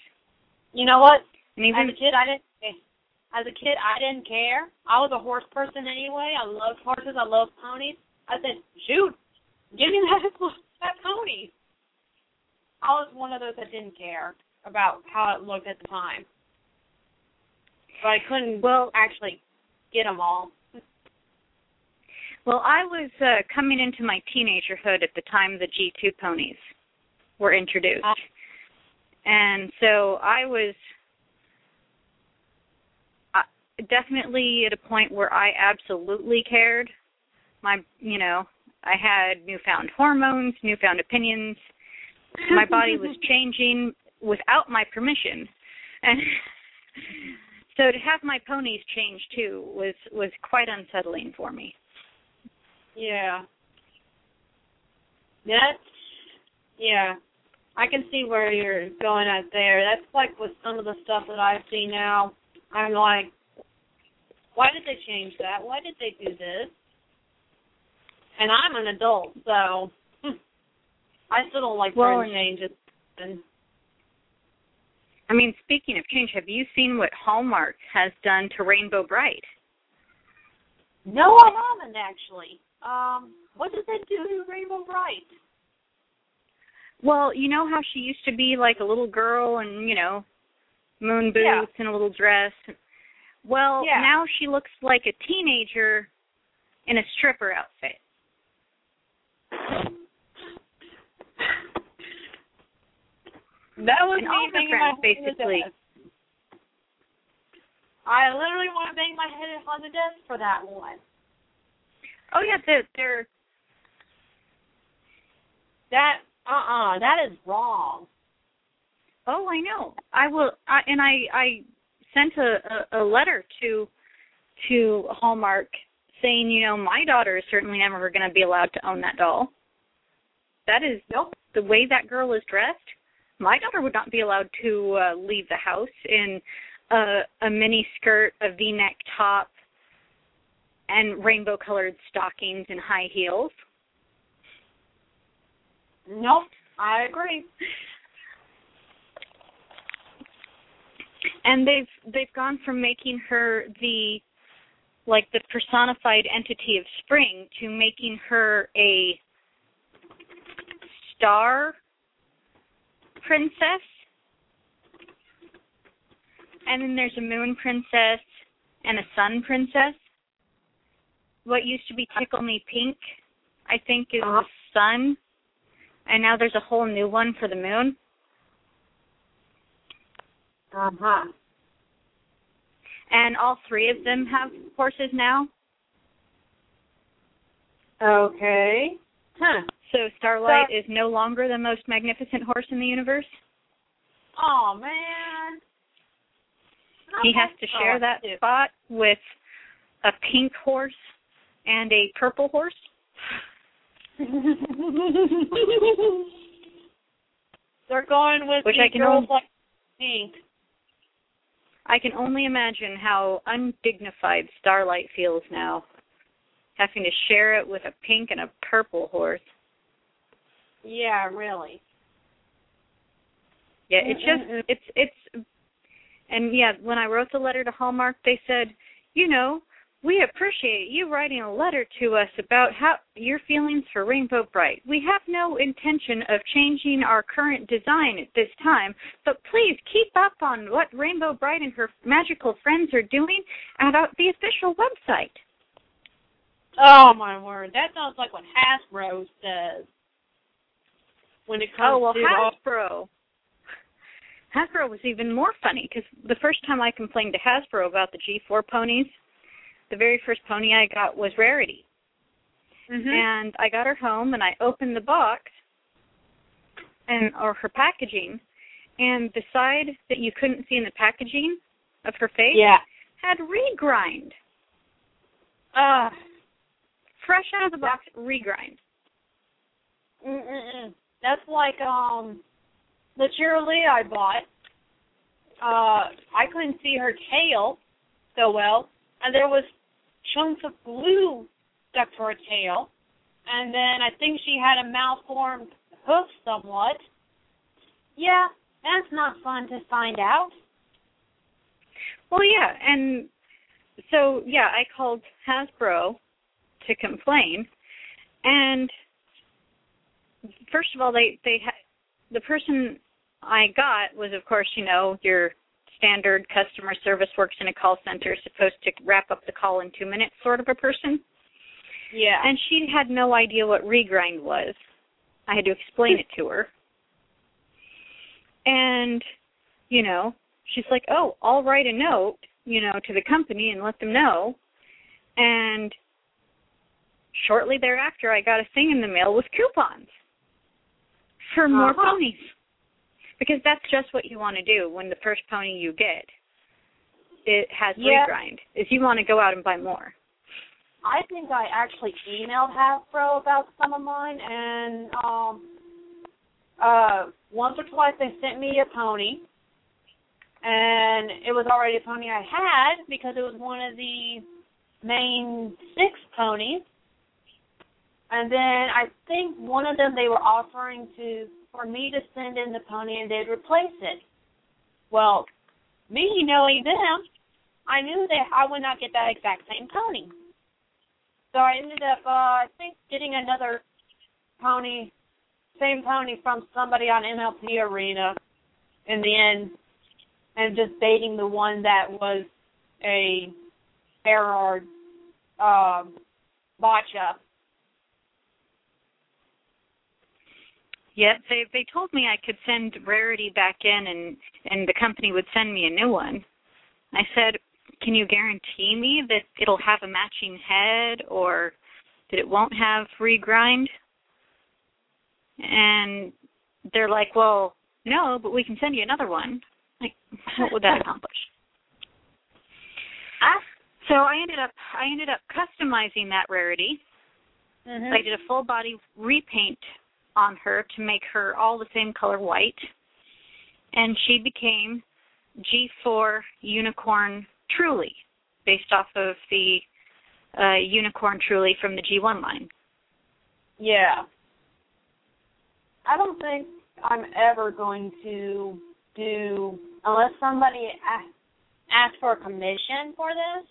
You know what? And even As a kid, I didn't. As a kid, I didn't care. I was a horse person anyway. I loved horses. I loved ponies. I said, "Shoot, give me that that pony." I was one of those that didn't care about how it looked at the time, but I couldn't well, actually get them all. Well, I was uh, coming into my teenagerhood at the time the G2 ponies were introduced. Ah. and so I was uh, definitely at a point where I absolutely cared. My, you know, I had newfound hormones, newfound opinions. My body was changing without my permission. And so to have my ponies change too was was quite unsettling for me. Yeah. That's yeah. I can see where you're going at there. That's like with some of the stuff that I see now. I'm like, why did they change that? Why did they do this? And I'm an adult, so I still don't like Well, certain changes. I mean, speaking of change, have you seen what Hallmark has done to Rainbow Brite? no, I haven't actually. Um, what did they do to Rainbow Brite? Well, you know how she used to be like a little girl and, you know, moon boots Yeah. and a little dress. Well, Yeah. now she looks like a teenager in a stripper outfit. That was And me banging friends, my head on the basically. I literally want to bang my head on the desk for that one. Oh yeah, they're, they're That uh uh that is wrong. oh I know. I will I and I I sent a, a, a letter to to Hallmark saying, you know, my daughter is certainly never going to be allowed to own that doll. That is Nope. the way that girl is dressed. My daughter would not be allowed to uh, leave the house in a, a mini skirt, a V-neck top, and rainbow-colored stockings and high heels. Nope. I agree. And they've they've gone from making her the like the personified entity of spring to making her a star princess. And then there's a moon princess and a sun princess. What used to be Tickle Me Pink, I think, is Uh-huh. the sun. And now there's a whole new one for the moon. Uh huh. And all three of them have horses now. Okay. Huh. So Starlight is no longer the most magnificent horse in the universe. Oh man. He has to share that spot with a pink horse and a purple horse. They're going with Which I can girls only- like pink. I can only imagine how undignified Starlight feels now, having to share it with a pink and a purple horse. Yeah, really. Yeah, it's just it's it's and yeah, when I wrote the letter to Hallmark, they said, you know, we appreciate you writing a letter to us about how your feelings for Rainbow Brite. We have no intention of changing our current design at this time, but please keep up on what Rainbow Brite and her magical friends are doing at the official website. Oh my word, that sounds like what Hasbro says. When it comes Oh well, to all- Hasbro. Hasbro was even more funny because the first time I complained to Hasbro about the G4 ponies, the very first pony I got was Rarity, Mhm. and I got her home and I opened the box and or her packaging, and the side that you couldn't see in the packaging of her face yeah. had regrind, Uh, fresh out of the box, regrind. mm-mm-mm. That's like um the Cheerilee I bought. Uh, I couldn't see her tail so well, and there was chunks of glue stuck to her tail, and then I think she had a malformed hoof somewhat. Yeah, that's not fun to find out. Well, yeah, and so yeah, I called Hasbro to complain, and first of all, they they ha- the person I got was, of course, you know, your standard customer service works in a call center, supposed to wrap up the call in two minutes, sort of a person, Yeah. and she had no idea what regrind was. I had to explain it to her, and you know, she's like, "Oh, I'll write a note, you know, to the company and let them know." And shortly thereafter, I got a thing in the mail with coupons for more Uh-huh. ponies. Because that's just what you want to do when the first pony you get it has Yeah. regrind. Is you want to go out and buy more. I think I actually emailed Hasbro about some of mine, and um, uh, once or twice they sent me a pony, and it was already a pony I had because it was one of the main six ponies. And then I think one of them they were offering to for me to send in the pony and they'd replace it. Well, me knowing them, I knew that I would not get that exact same pony. So I ended up, uh, I think, getting another pony, same pony from somebody on MLP Arena in the end, and just baiting the one that was a Berard um, botcha. Yep, they they told me I could send Rarity back in and and the company would send me a new one. I said, "Can you guarantee me that it'll have a matching head or that it won't have regrind?" And they're like, "Well, no, but we can send you another one." Like, what would that accomplish? Ah. So I ended up I ended up customizing that Rarity. Mm-hmm. I did a full body repaint on her to make her all the same color white. And she became G4 Unicorn Truly, based off of the uh, Unicorn Truly from the G1 line. Yeah. I don't think I'm ever going to do unless somebody asks, asks for a commission for this.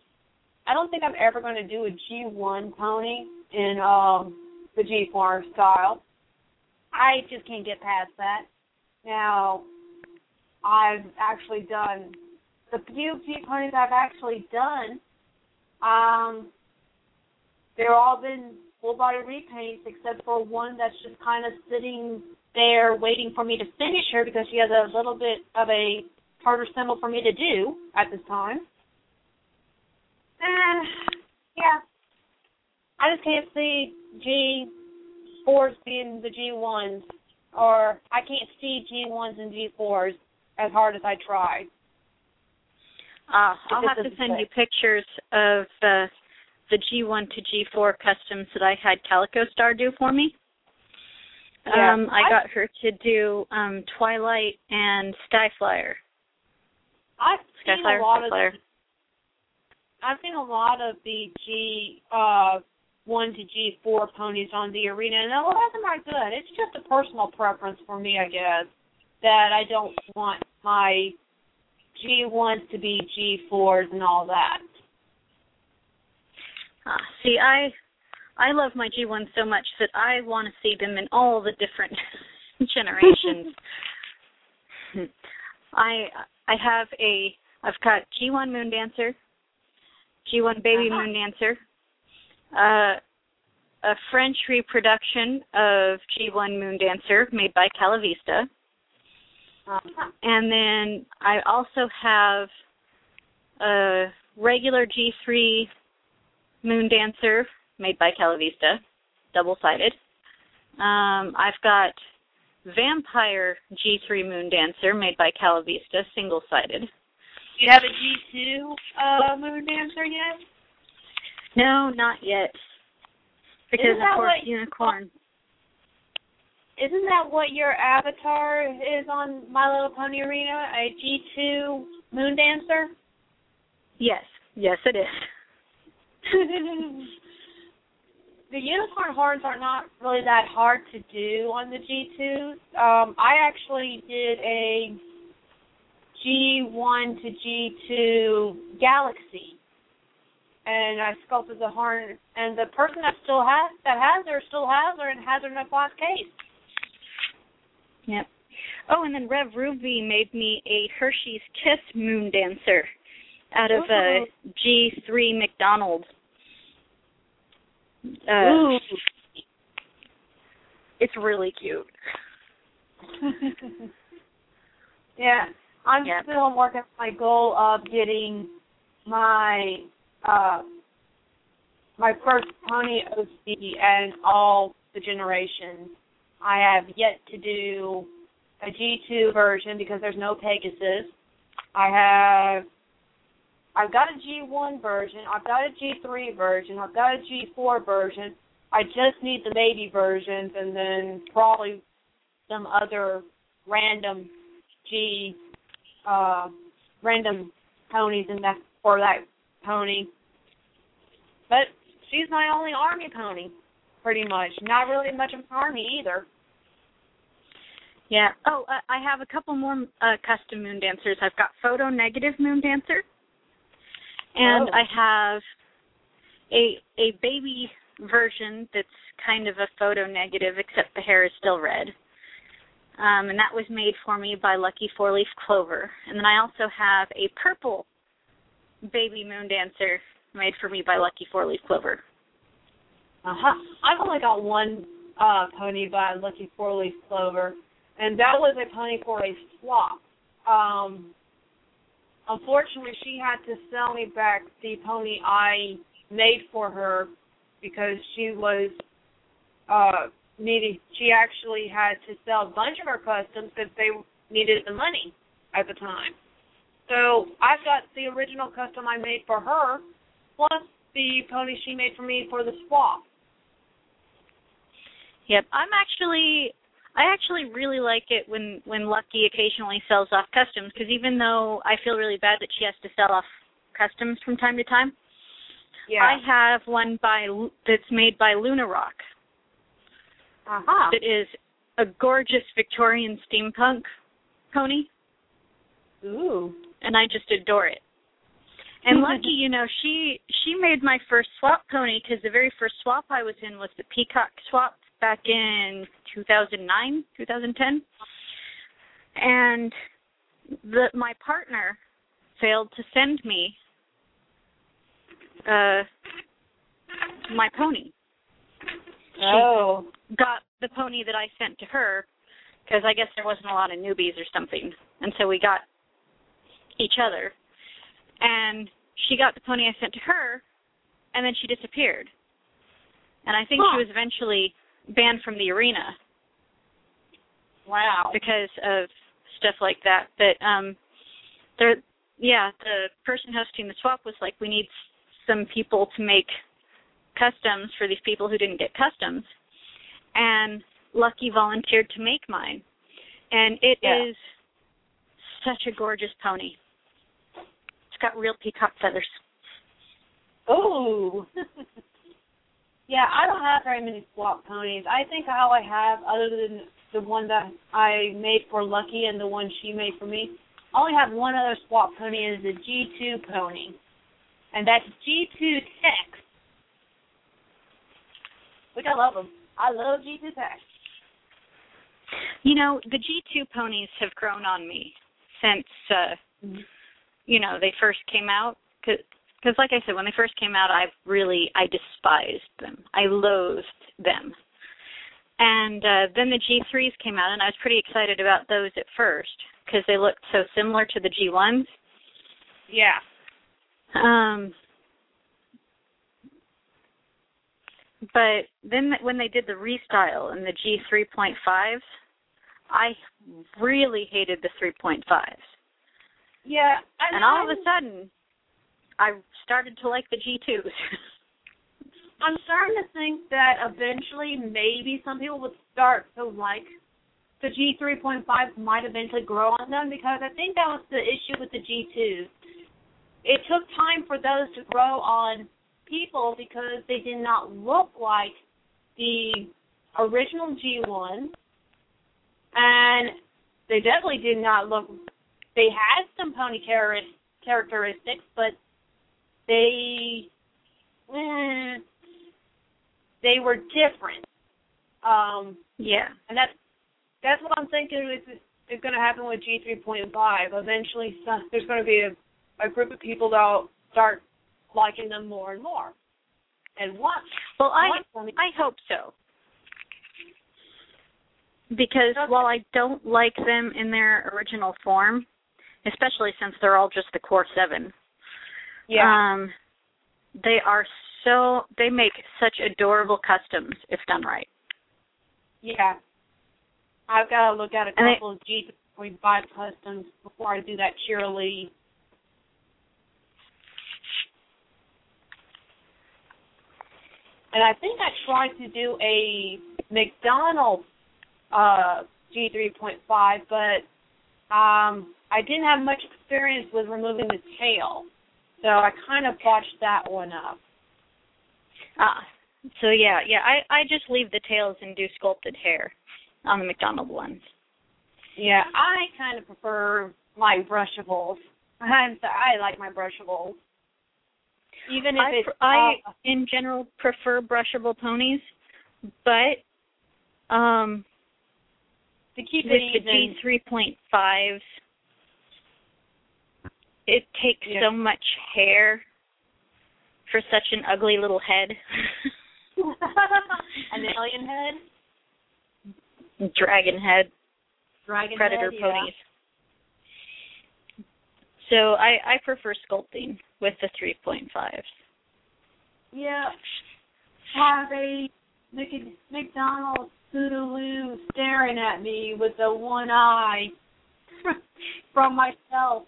I don't think I'm ever going to do a G1 pony in um the G4 style. I just can't get past that. Now, I've actually done the few G ponies I've actually done. Um, they've all been full body repaints except for one that's just kind of sitting there waiting for me to finish her because she has a little bit of a harder symbol for me to do at this time. And yeah, I just can't see G fours being the G ones, or I can't see G ones and G fours as hard as I try. Uh, I'll have to send you pictures of the the G1 to G4 customs that I had Calico Star do for me. Yeah. Um, I I- got her to do um, Twilight and Skyflyer. I've seen Skyflyer, a lot of Skyflyer. I've seen a lot of the G uh one to G four ponies on the arena, and a lot of them are good. It's just a personal preference for me, I guess, that I don't want my G ones to be G fours and all that. Ah, see, I I love my G ones so much that I want to see them in all the different generations. I I have a I've got G1 Moon Dancer, G1 Baby Uh-huh. Moon Dancer, uh, a French reproduction of G1 Moon Dancer made by Calavista, Uh-huh. and then I also have a regular G3 Moon Dancer made by Calavista, double sided. Um, I've got Vampire G3 Moon Dancer made by Calavista, single sided. Do you have a G two uh moon dancer yet? No, not yet. Because Isn't of course what- unicorn. Isn't that what your avatar is on My Little Pony Arena? A G two moon dancer? Yes, yes it is. the unicorn horns are not really that hard to do on the G2. Um, I actually did a G1 to G2 Galaxy, and I sculpted the horn. And the person that still has that has her still has her and has her in a glass case. Yep. Oh, and then Rev Ruby made me a Hershey's Kiss Moon Dancer out of a G3 McDonald's. Uh, Ooh. It's really cute. yeah, I'm Yep. still working on my goal of getting my uh my first pony OC and all the generations. I have yet to do a G2 version because there's no Pegasus. I have I've got a G1 version, I've got a G3 version, I've got a G4 version. I just need the baby versions and then probably some other random G uh random ponies in that for that pony. But she's my only army pony, pretty much. Not really much of an army either. Yeah. Oh, uh, I have a couple more uh, custom Moon Dancers. I've got Photo Negative Moon Dancer, and Oh. I have a a baby version that's kind of a photo negative, except the hair is still red. Um, and that was made for me by Lucky Four Leaf Clover. And then I also have a purple baby Moon Dancer made for me by Lucky Four Leaf Clover. Uh huh. I've only got one uh pony by Lucky Four Leaf Clover, and that was a pony for a swap. Um, unfortunately, she had to sell me back the pony I made for her because she was uh needed. She actually had to sell a bunch of her customs because they needed the money at the time. So I've got the original custom I made for her, plus the pony she made for me for the swap. Yep, I'm actually I actually really like it when when Lucky occasionally sells off customs because even though I feel really bad that she has to sell off customs from time to time, Yeah. I have one by that's made by Luna Rock uh-huh. that is a gorgeous Victorian steampunk pony, Ooh. And I just adore it. And Lucky, you know, she she made my first swap pony because the very first swap I was in was the Peacock swap back in 2009, 2010. And the my partner failed to send me uh my pony. Oh. Got the pony that I sent to her because I guess there wasn't a lot of newbies or something. And so we got each other. And she got the pony I sent to her, and then she disappeared. And I think Huh. she was eventually banned from the arena Wow. because of stuff like that. But um there yeah, the person hosting the swap was like, We need some people to make customs for these people who didn't get customs and Lucky volunteered to make mine. And it is Yeah. such a gorgeous pony. Got real peacock feathers. Ooh. yeah, I don't have very many swap ponies. I think all I have, other than the one that I made for Lucky and the one she made for me, I only have one other swap pony is the G2 pony. And that's G2 Tex. Which I love them. I love G2 Tex. You know, the G2 ponies have grown on me since uh you know, they first came out cuz like I said when they first came out I really I despised them. I loathed them. And uh then the G3s came out and I was pretty excited about those at first cuz they looked so similar to the G1s. Yeah. Um but then when they did the restyle and the G3.5s, I really hated the 3.5s. Yeah. I And all of a sudden, I started to like the G2s. I'm starting to think that eventually maybe some people would start to like the G3.5 might eventually grow on them because I think that was the issue with the G2s. It took time for those to grow on people because they did not look like the original G1 and they definitely did not look they had some pony char- characteristics but they eh, they were different. Um, yeah. and that's that's what I'm thinking is is going to happen with G3.5. Eventually, some, there's going to be a, a group of people that'll start liking them more and more. And what? Well, I I hope so. Because while I don't like them in their original form, especially since they're all just the core 7, yeah, um they are so they make such adorable customs if done right. yeah. I've got to look at a And they- couple of G3.5 customs before I do that Cheerilee. And I think I tried to do a McDonald's uh, G3.5, but um, I didn't have much experience with removing the tail, so I kind of botched that one up. Ah. So yeah, yeah, I I just leave the tails and do sculpted hair on the McDonald ones. Yeah, I kind of prefer my brushables. I'm sorry, I like my brushables. Even if I it's pr- I uh, in general prefer brushable ponies, but um to keep with it the. G three point fives it takes Yeah. so much hair for such an ugly little head. An alien head, Dragon head, dragon predator head, yeah. ponies. So I I prefer sculpting with the three point fives. Yeah. Have a Mc- McDonald's Scootaloo staring at me with the one eye from myself.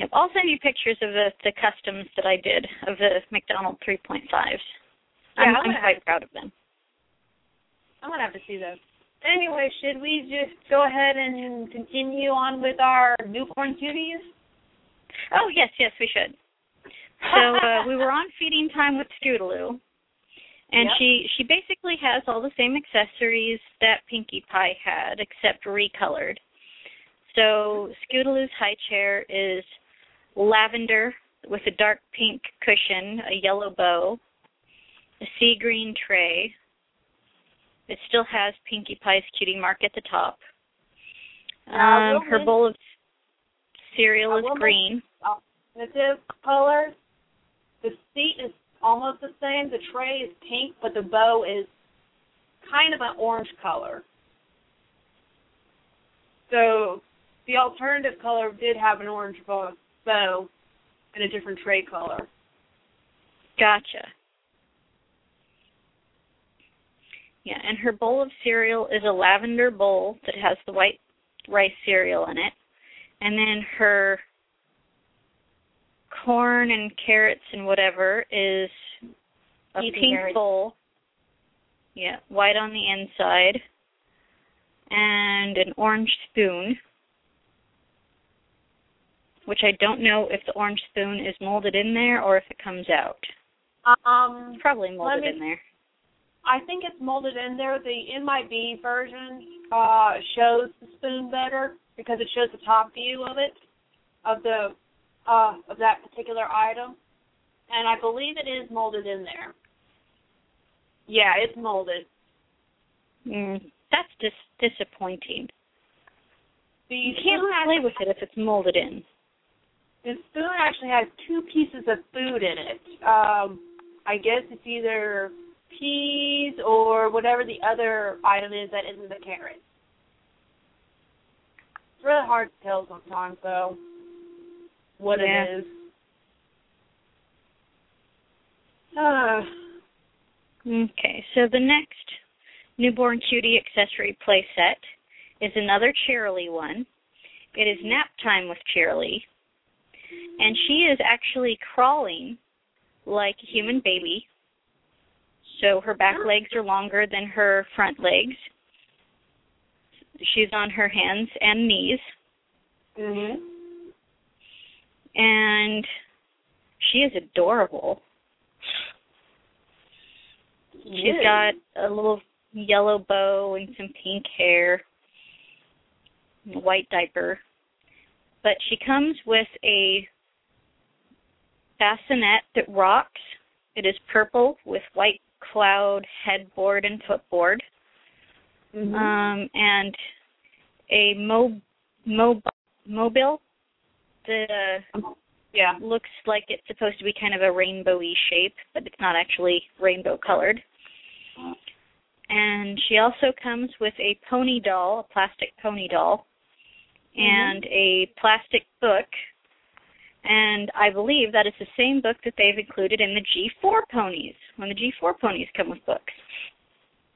Yep. I'll send you pictures of the, the customs that I did of the McDonald 3.5s. Yeah, I'm, I'm I'm quite proud of them. I'm gonna have to see those. Anyway, should we just go ahead and continue on with our newborn cuties? Oh yes, yes, we should. So uh, we were on feeding time with Scootaloo, and Yep. she she basically has all the same accessories that Pinkie Pie had, except recolored. So Scootaloo's high chair is lavender with a dark pink cushion, a yellow bow, a sea green tray. It still has Pinkie Pie's cutie mark at the top. Um, her bowl of cereal is green. Alternative colors. The seat is almost the same. The tray is pink, but the bow is kind of an orange color. So the alternative color did have an orange bow, bow and a different tray color. Gotcha. Yeah, and her bowl of cereal is a lavender bowl that has the white rice cereal in it. And then her corn and carrots and whatever is a Eating pink carrots. bowl. Yeah, white on the inside. And an orange spoon. Which I don't know if the orange spoon is molded in there or if it comes out. Um, It's probably molded me- in there. I think it's molded in there. The In My version uh, shows the spoon better because it shows the top view of it, of the uh, of that particular item, and I believe it is molded in there. Yeah, it's molded. Mm, that's dis- disappointing. The You can't play with it if it's molded in. The spoon actually has two pieces of food in it. Um, I guess it's either peas or whatever the other item is that isn't the carrot. It's really hard to tell sometimes, though, what Yeah. it is. Uh, Okay, so the next newborn cutie accessory play set is another Cheerilee one. It is nap time with Cheerilee, and she is actually crawling like a human baby. So her back legs are longer than her front legs. She's on her hands and knees, mhm. and she is adorable. She's got a little yellow bow and some pink hair, and a white diaper. But she comes with a bassinet that rocks. It is purple with white cloud headboard and footboard, Mhm. um, and a mo mo mobile that uh, yeah. looks like it's supposed to be kind of a rainbowy shape, but it's not actually rainbow colored. And she also comes with a pony doll, a plastic pony doll, and a plastic book. And I believe that is the same book that they've included in the G4 ponies, when the G4 ponies come with books.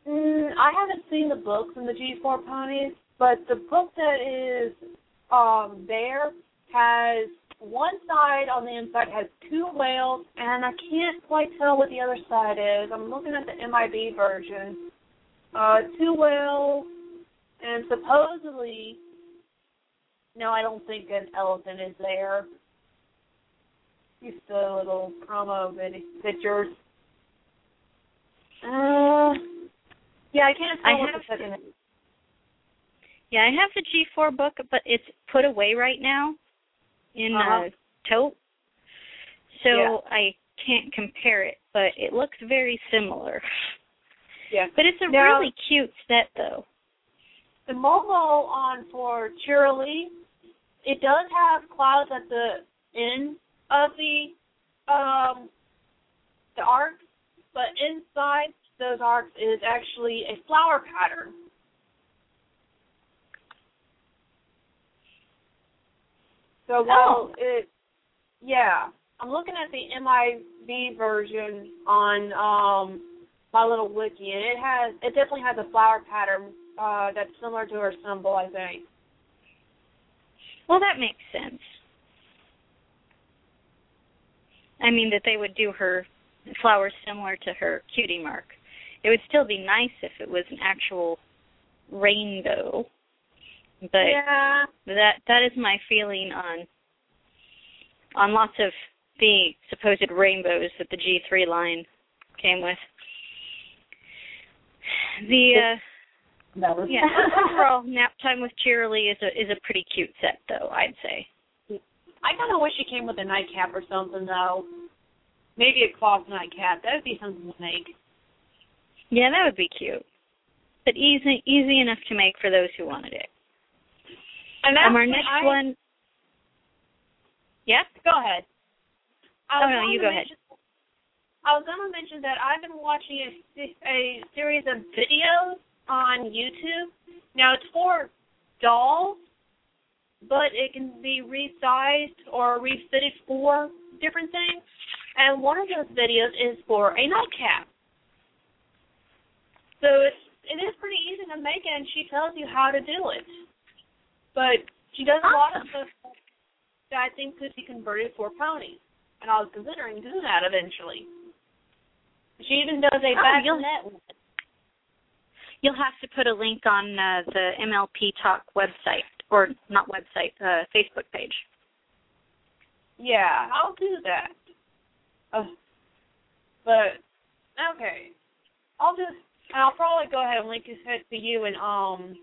Mm, I haven't seen the books in the G4 ponies, but the book that is um there has one side on the inside has two whales, and I can't quite tell what the other side is. I'm looking at the MIB version. Uh, two whales, and supposedly, no, I don't think an elephant is there. Just a little promo vid- pictures. Uh, yeah, I can't tell I what have- the second is. Yeah, I have the G4 book, but it's put away right now in Uh-huh. a tote. So Yeah. I can't compare it, but it looks very similar. Yeah. But it's a Now- really cute set though. The mobile on for Cheerilee, it does have clouds at the end of the um the arc, but inside those arcs is actually a flower pattern. So while Oh. it yeah, I'm looking at the MIB version on um my little wiki and it has it definitely has a flower pattern uh that's similar to her symbol, I think. Well, that makes sense. I mean that they would do her flowers similar to her cutie mark. It would still be nice if it was an actual rainbow. But yeah. that that is my feeling on on lots of the supposed rainbows that the G3 line came with. The uh That was yeah, overall nap time with Cheerilee is a is a pretty cute set though, I'd say. I kinda wish it came with a nightcap or something though. Maybe a cloth nightcap. That would be something to make. Yeah, that would be cute. But easy easy enough to make for those who wanted it. And Um, our next I- one Yeah? Go ahead. I Oh, no, you go ahead. I was going to mention that I've been watching a, a series of videos on YouTube. Now it's for dolls, but it can be resized or refitted for different things. And one of those videos is for a nightcap. So it's it is pretty easy to make it, and she tells you how to do it. But she does a lot of stuff that I think could be converted for ponies, and I was considering doing that eventually. She even does a Oh, back net one. You'll have to put a link on uh, the MLP Talk website, or not website, uh, Facebook page. Yeah, I'll do that. Uh, but okay, I'll just I'll probably go ahead and link it to you and um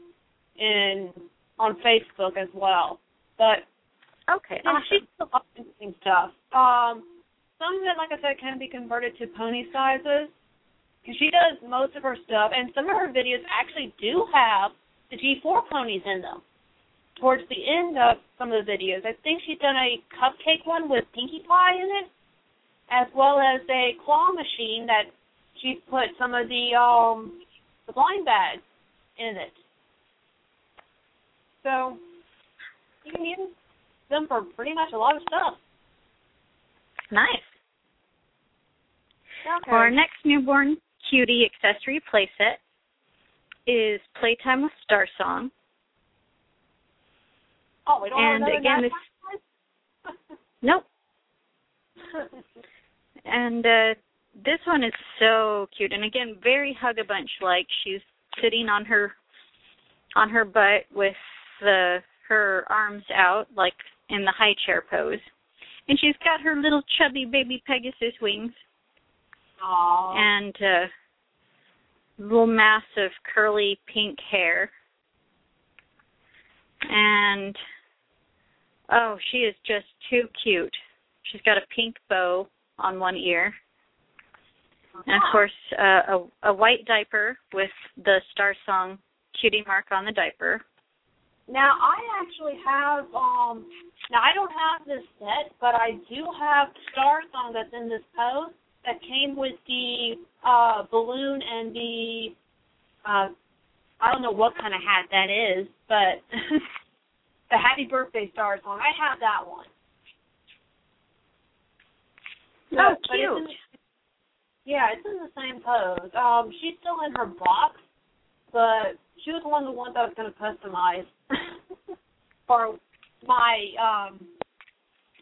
in on Facebook as well. But Okay, awesome. she's still interesting stuff. Um, some of it, like I said, can be converted to pony sizes. Because she does most of her stuff, and some of her videos actually do have the G4 ponies in them. Towards the end of some of the videos, I think she's done a cupcake one with Pinkie Pie in it, as well as a claw machine that she's put some of the um the blind bags in it. So you can use them for pretty much a lot of stuff. Nice. Okay. For Our next newborn cutie accessory playset is Playtime with Star Song. oh, we don't and have again, guy? Nope. And uh this one is so cute and again very Hugga Bunch like she's sitting on her on her butt with the her arms out like in the high chair pose. And she's got her little chubby baby Pegasus wings Aw. and uh little mass of curly pink hair. And oh, she is just too cute. She's got a pink bow on one ear. And of course, uh, a a white diaper with the Star Song cutie mark on the diaper. Now I actually have um now I don't have this set, but I do have Star Song that's in this pose that came with the uh balloon and the uh I don't know what kind of hat that is, but the happy birthday Star Song. I have that one. Oh, But it's in cute. the- yeah, it's in the same pose. Um, she's still in her box, but she was one of the ones I was going to customize for my um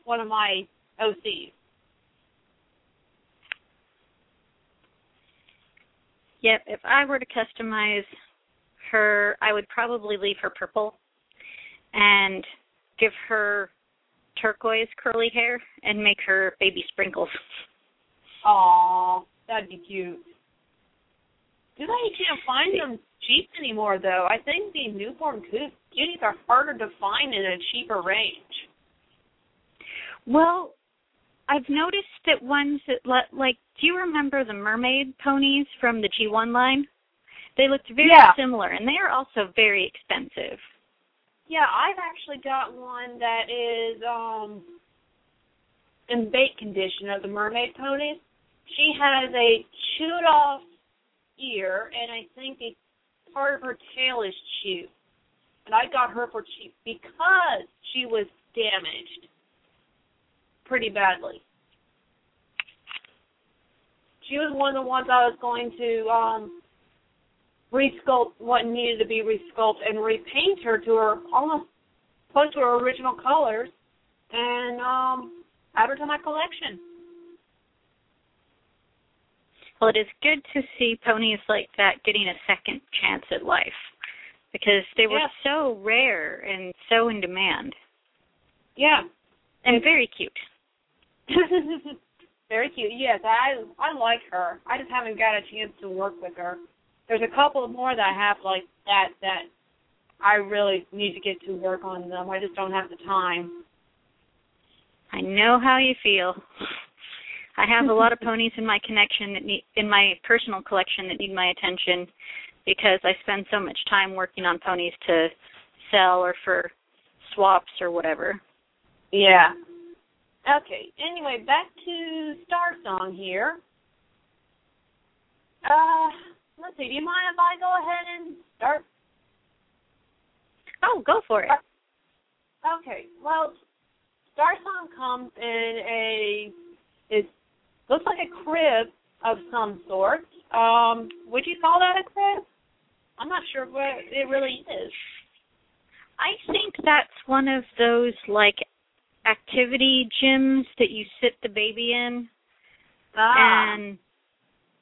one of my OCs. Yep, if I were to customize her, I would probably leave her purple and give her turquoise curly hair and make her baby sprinkles. Aw, that'd be cute. Do they you can't find them cheap anymore though? I think the newborn cuties are harder to find in a cheaper range. Well, I've noticed that ones that le- like, do you remember the mermaid ponies from the G1 line? They looked very Yeah. similar, and they are also very expensive. Yeah, I've actually got one that is um in bait condition of the mermaid ponies. She has a chewed off ear and I think a part of her tail is chewed. And I got her for cheap because she was damaged pretty badly. She was one of the ones I was going to um resculpt what needed to be resculpted and repaint her to her almost close to her original colors and um add her to my collection. Well, it is good to see ponies like that getting a second chance at life because they were so rare and so in demand Yeah. and very cute. Very cute. Yes, I I like her. I just haven't got a chance to work with her. There's a couple more that I have like that that I really need to get to work on them. I just don't have the time. I know how you feel. I have a lot of ponies in my connection that need in my personal collection that need my attention because I spend so much time working on ponies to sell or for swaps or whatever. Yeah. Okay. Anyway, back to Star Song here. Uh, let's see. Do you mind if I go ahead and start? Oh, go for it. Okay. Well, Star Song comes in a it looks like a crib of some sort. Um, would you call that a crib? I'm not sure what it really is. I think that's one of those like activity gyms that you sit the baby in Ah. and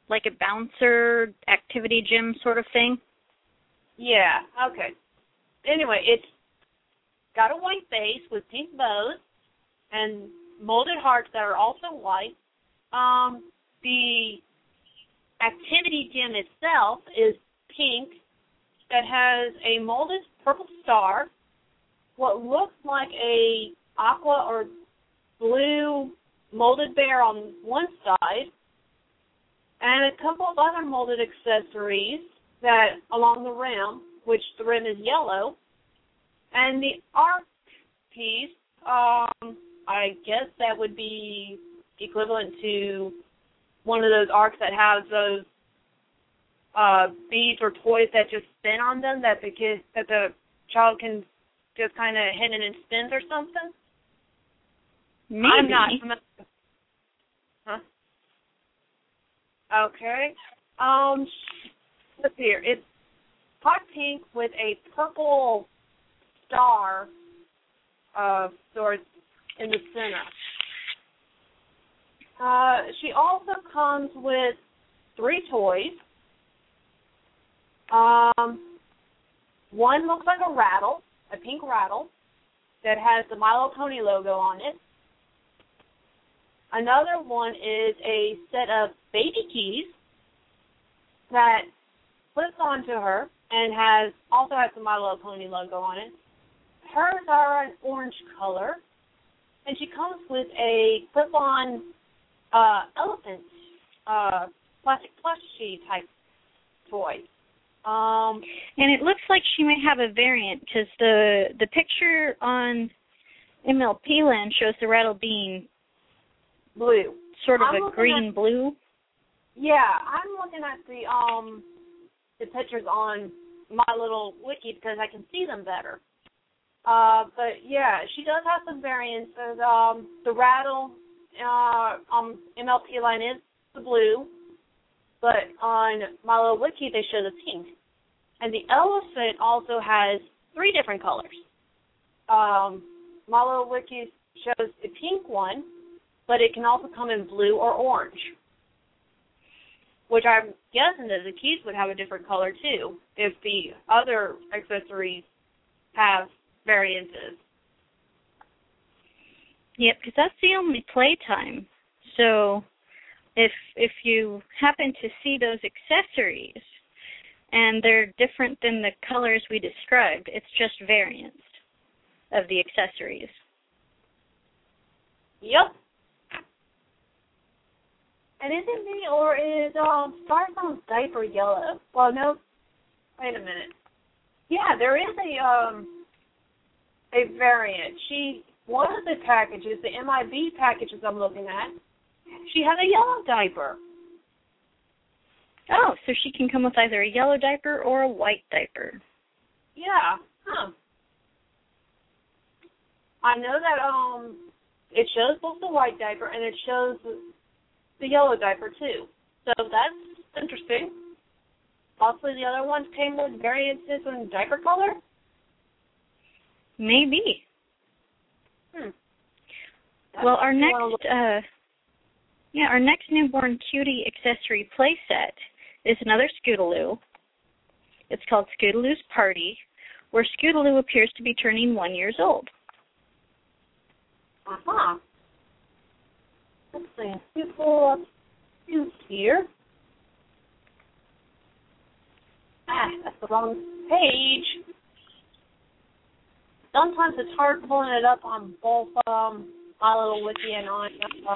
like a bouncer activity gym sort of thing. Yeah, okay. Anyway, it's got a white base with pink bows and molded hearts that are also white. Um, the activity gym itself is pink that has a molded purple star, what looks like a aqua or blue molded bear on one side, and a couple of other molded accessories that along the rim, which the rim is yellow, and the arc piece, um, I guess that would be equivalent to one of those arcs that has those uh beads or toys that just spin on them that the kid that the child can just kind of hit it and spins or something. Maybe. I'm not. Huh? Okay. Um, see here. It's hot pink with a purple star of sorts in the center. Uh, she also comes with three toys. Um, one looks like a rattle, a pink rattle, that has the Little Pony logo on it. Another one is a set of baby keys that flips onto her and has also has the My Little Pony logo on it. Hers are an orange color, and she comes with a clip-on uh, elephant uh, plastic plushie type toy. Um, And it looks like she may have a variant because the the picture on MLP Land shows the rattle being blue. sort of I'm a green blue. Yeah, I'm looking at the um the pictures on my little wiki because I can see them better. Uh, but yeah, she does have some variants. There's, um, the rattle uh, on MLP Land is the blue, but on my little wiki they show the pink, and the elephant also has three different colors. Um, my little wiki shows the pink one, but it can also come in blue or orange which I'm guessing that the keys would have a different color too if the other accessories have variances. Yep, because that's the only playtime. So if if you happen to see those accessories and they're different than the colors we described, it's just variants of the accessories. Yep. And is it me or is um Star Song's diaper yellow? Well no wait a minute. Yeah, there is a um a variant. She one of the packages, the MIB packages I'm looking at, she had a yellow diaper. Oh, so she can come with either a yellow diaper or a white diaper. Yeah. Huh. I know that um it shows both the white diaper and it shows the, yellow diaper too. So that's interesting. Possibly the other ones came with variances in diaper color. Maybe. Hmm. Well, our next, uh, yeah, our next newborn cutie accessory playset is another Scootaloo. It's called Scootaloo's Party, where Scootaloo appears to be turning one years old. Uh-huh. Let's see. Let's pull up two here. Ah, that's the wrong page. Sometimes it's hard pulling it up on both um my little wiki and on uh,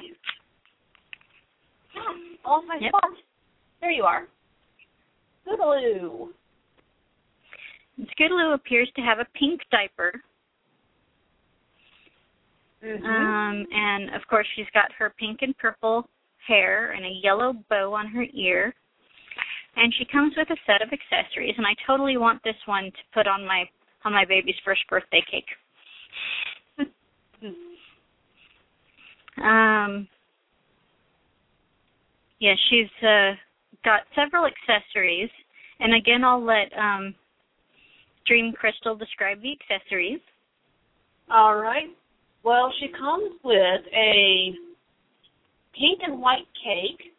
ah, lost my Yep. spot. There you are. Scootaloo. Scootaloo appears to have a pink diaper, Mm-hmm. um, and of course she's got her pink and purple hair and a yellow bow on her ear. And she comes with a set of accessories, and I totally want this one to put on my on my baby's first birthday cake. Um, yeah, she's uh, got several accessories, and again, I'll let um, Dream Crystal describe the accessories. All right. Well, she comes with a pink and white cake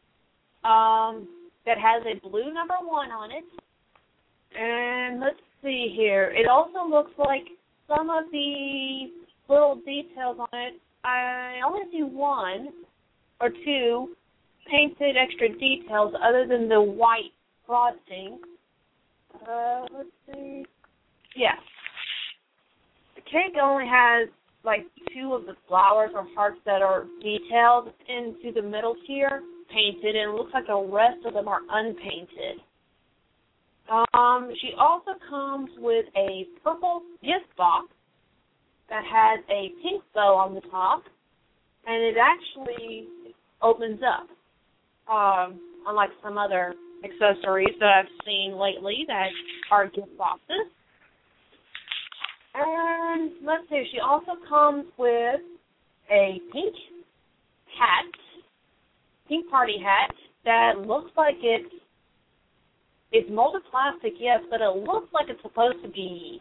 um, that has a blue number one on it. And let's see here. It also looks like some of the little details on it. I only see one or two painted extra details other than the white frosting. Uh, let's see. Yeah. The cake only has like two of the flowers or hearts that are detailed into the middle tier, painted, and it looks like the rest of them are unpainted. Um, she also comes with a purple gift box that has a pink bow on the top, and it actually opens up. Um, unlike some other accessories that I've seen lately that are gift boxes. And let's see, she also comes with a pink hat, pink party hat that looks like it's it's molded plastic, yes, but it looks like it's supposed to be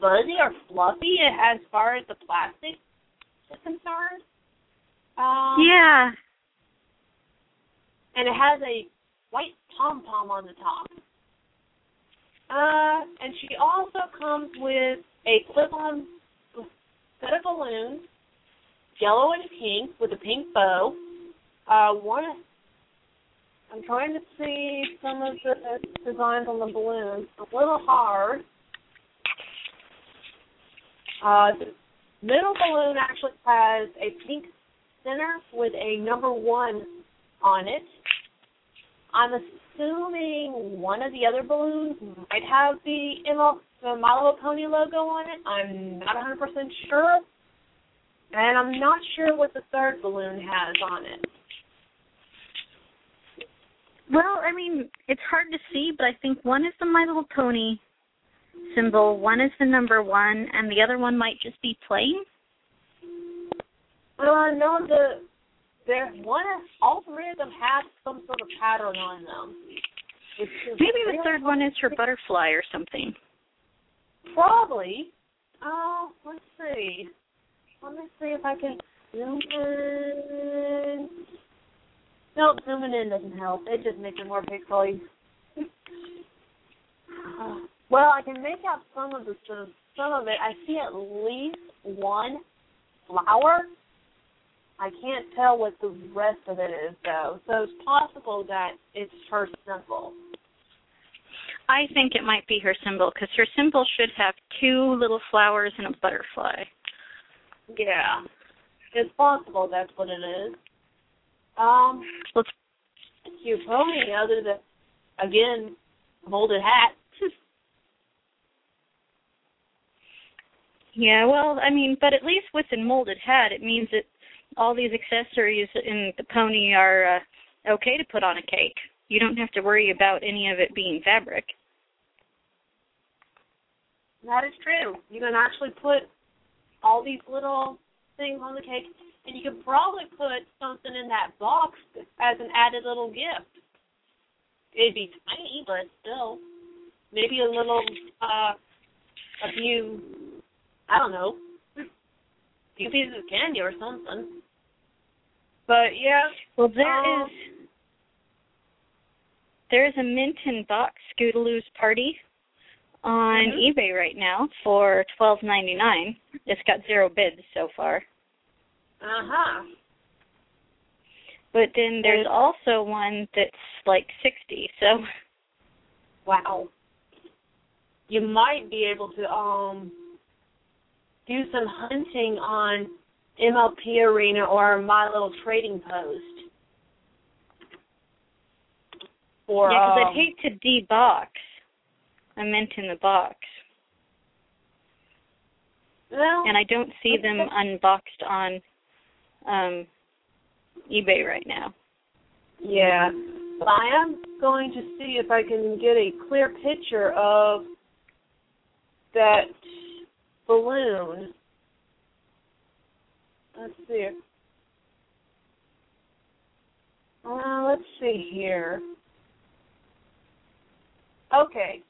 fuzzy or fluffy as far as the plastic is concerned. Um, Yeah. and it has a white pom pom on the top. Uh, and she also comes with a clip-on set of balloons, yellow and pink with a pink bow. Uh, one, I'm trying to see some of the designs on the balloons. A little hard. Uh, the middle balloon actually has a pink center with a number one on it. I'm assuming one of the other balloons might have the ML, the My Little Pony logo on it. I'm not 100% sure. And I'm not sure what the third balloon has on it. Well, I mean, it's hard to see, but I think one is the My Little Pony symbol, one is the number one, and the other one might just be plain. Uh, no, the there one. All three of them have some sort of pattern on them. Maybe the third one is her butterfly or something. Probably. Oh, let's see. Let me see if I can zoom in. Nope, zooming in doesn't help. It just makes it more pixely. Well, I can make out some of the some of it. I see at least one flower. I can't tell what the rest of it is though. So it's possible that it's her symbol. I think it might be her symbol because her symbol should have two little flowers and a butterfly. Yeah. It's possible that's what it is. Um Let's cute pony other than again, molded hat. Yeah, well, I mean, but at least with a molded hat, it means that all these accessories in the pony are uh, okay to put on a cake. You don't have to worry about any of it being fabric. That is true. You can actually put all these little things on the cake, and you can probably put something in that box as an added little gift. It'd be tiny, but still, maybe a little, uh, a few, I don't know, few pieces of candy or something. But yeah, Well, there Um, is there is a mint in box Scootaloo's party on Mhm. eBay right now for twelve ninety nine. It's got zero bids so far. uh huh. But then there's also one that's like sixty. So Wow. You might be able to um do some hunting on MLP Arena or My Little Trading Post. Or yeah, because um, I'd hate to debox I meant in the box, well, and I don't see them unboxed on um eBay right now. yeah. But I am going to see if I can get a clear picture of that balloon. Let's see. Uh, let's see here. Okay.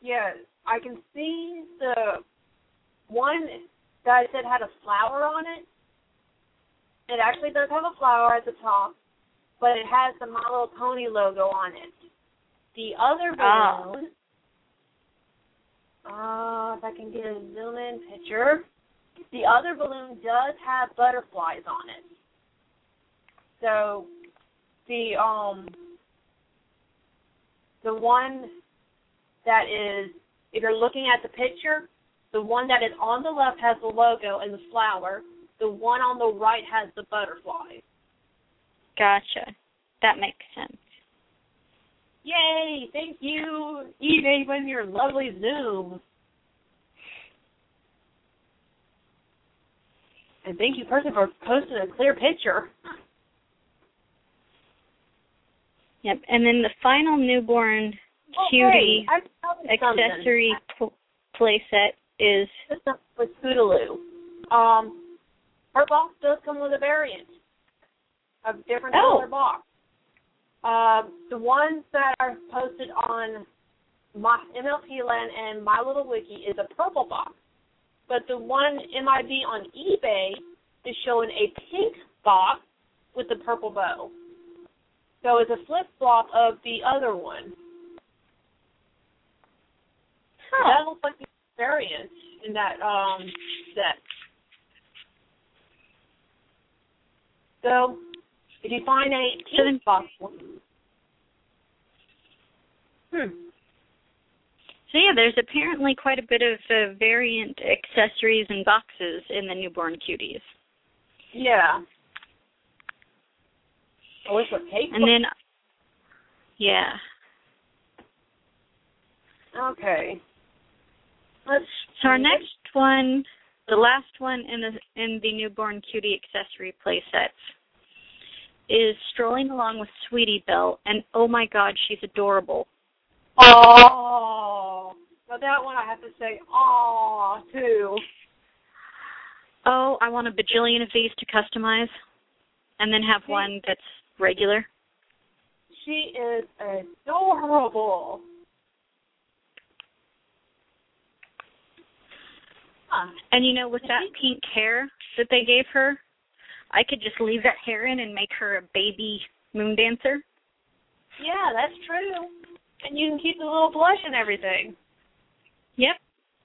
Yeah, I can see the one that I said had a flower on it. It actually does have a flower at the top, but it has the My Little Pony logo on it. The other Oh. balloon, uh, if I can get a zoom in picture, the other balloon does have butterflies on it. So the um the one that is if you're looking at the picture, the one that is on the left has the logo and the flower. The one on the right has the butterflies. Gotcha. That makes sense. Yay! Thank you, eBay, for your lovely Zoom. And thank you, person, for posting a clear picture. Yep. And then the final newborn Oh, cutie hey, I found something. accessory pl- playset is with Scootaloo. Um, her box does come with a variant, a different Oh. color box. Um, the ones that are posted on my MLP Land and My Little Wiki is a purple box, but the one MIB on eBay is showing a pink box with the purple bow. So it's a flip flop of the other one. That looks like the variant in that um set. So if you find a pink box Hmm. So yeah, there's apparently quite a bit of uh, variant accessories and boxes in the newborn cuties. Yeah. I wish what cake And then yeah. Okay. Let's So our next one, the last one in the in the newborn cutie accessory playsets is strolling along with Sweetie Belle and oh my god, she's adorable. Oh now that one I have to say oh, too. Oh, I want a bajillion of these to customize and then have one that's regular. She is adorable. Huh. And you know, with that pink hair that they gave her, I could just leave that hair in and make her a baby moon dancer. Yeah, that's true. And you can keep the little blush and everything. Yep.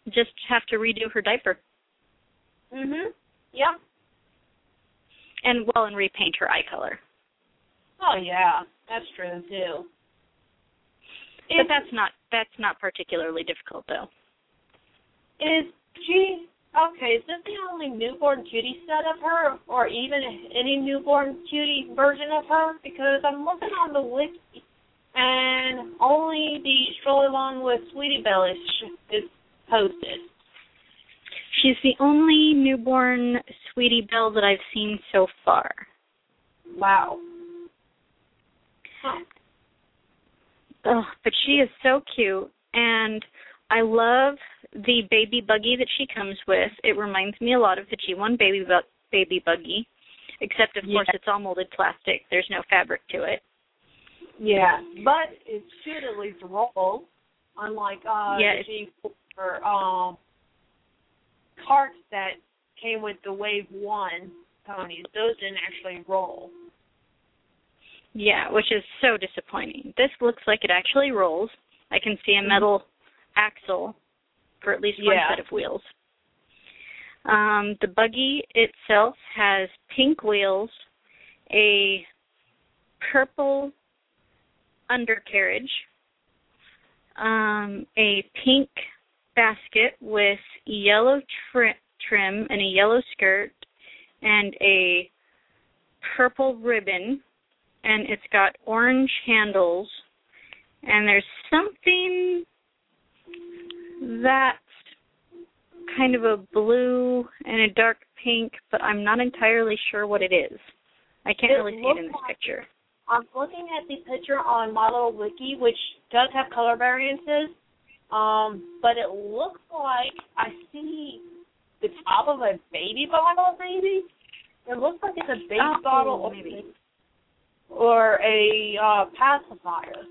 Just have to redo her diaper. Mhm. Yep. And well and repaint her eye color. Oh yeah, that's true too. But that's not that's not particularly difficult though. Is she okay? Is this the only newborn cutie set of her, or even any newborn cutie version of her? Because I'm looking on the wiki, and only the stroll along with Sweetie Belle is, is posted. She's the only newborn Sweetie Belle that I've seen so far. Wow. Huh. Oh, but she is so cute and I love the baby buggy that she comes with. It reminds me a lot of the G1 baby bu- baby buggy, except of course it's all molded plastic. There's no fabric to it. Yeah, but it should at least roll, unlike uh Yeah, the it's- G or um carts that came with the Wave One ponies. Those didn't actually roll. Yeah, which is so disappointing. This looks like it actually rolls. I can see a metal axle for at least one Yeah. set of wheels. Um, the buggy itself has pink wheels, a purple undercarriage, um, a pink basket with yellow tri- trim and a yellow skirt, and a purple ribbon and it's got orange handles and there's something that's kind of a blue and a dark pink, but I'm not entirely sure what it is. I can't It really see it in this like- picture. I'm looking at the picture on my little wiki, which does have color variances. Um, but it looks like I see the top of a baby bottle, maybe. It looks like it's a baby Oh, bottle. or- maybe. or a uh, pacifier.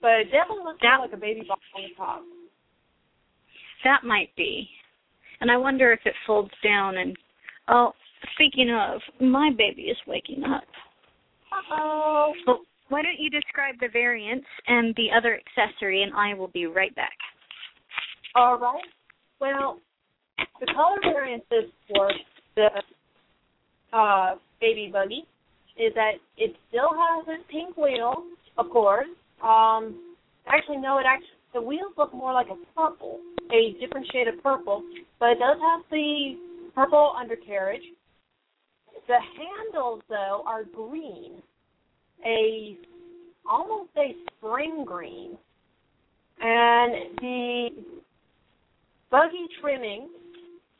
But it definitely looks That- like a baby bottle on the top. That might be. And I wonder if it folds down and oh, speaking of, my baby is waking up. Uh-oh. Well, why don't you describe the variants and the other accessory and I will be right back. All right. Well, the color variances for the uh, baby buggy is that it still has its pink wheel, of course. Um, actually, no, it actually the wheels look more like a purple, a different shade of purple, but it does have the purple undercarriage. The handles, though, are green, a almost a spring green, and the buggy trimming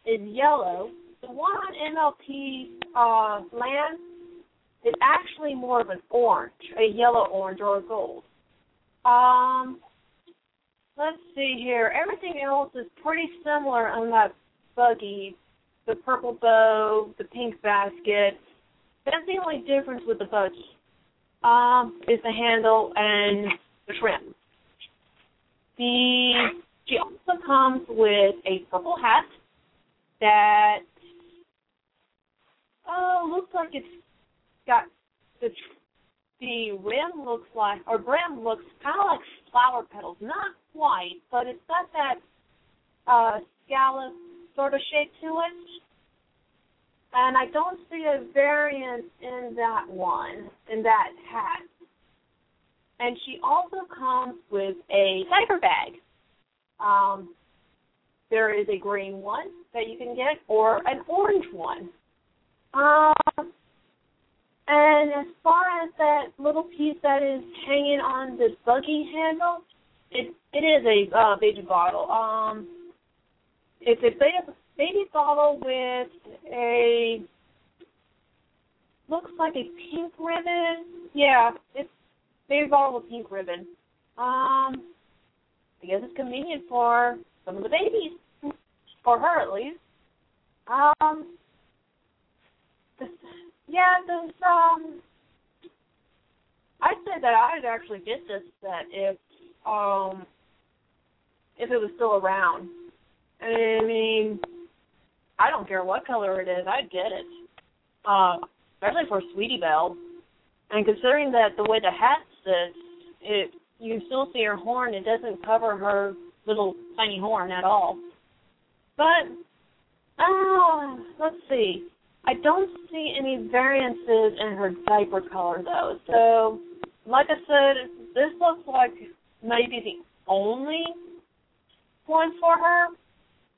is yellow. The one on MLP uh, land is actually more of an orange, a yellow orange or a gold. Um, let's see here. Everything else is pretty similar on that buggy. The purple bow, the pink basket. That's the only difference with the buggy. Um, is the handle and the trim. The she also comes with a purple hat that oh looks like it's got the the rim looks like or brim looks kind of like flower petals, not quite, but it's got that uh scallop sort of shape to it. And I don't see a variant in that one, in that hat. And she also comes with a diaper bag. Um, there is a green one that you can get, or an orange one. Um, and as far as that little piece that is hanging on the buggy handle, it it is a uh, baby bottle. Um, it's a baby baby bottle with a looks like a pink ribbon. Yeah, it's baby bottle with pink ribbon. Um, I guess it's convenient for some of the babies, for her at least. Um, yeah, there's um. I'd say that I'd actually get this set if um if it was still around. I mean, I don't care what color it is, I'd get it. Uh, especially for Sweetie Belle. And considering that the way the hat sits, it you still see her horn. It doesn't cover her little tiny horn at all. But uh, let's see. I don't see any variances in her diaper color though. So, like I said, this looks like maybe the only one for her,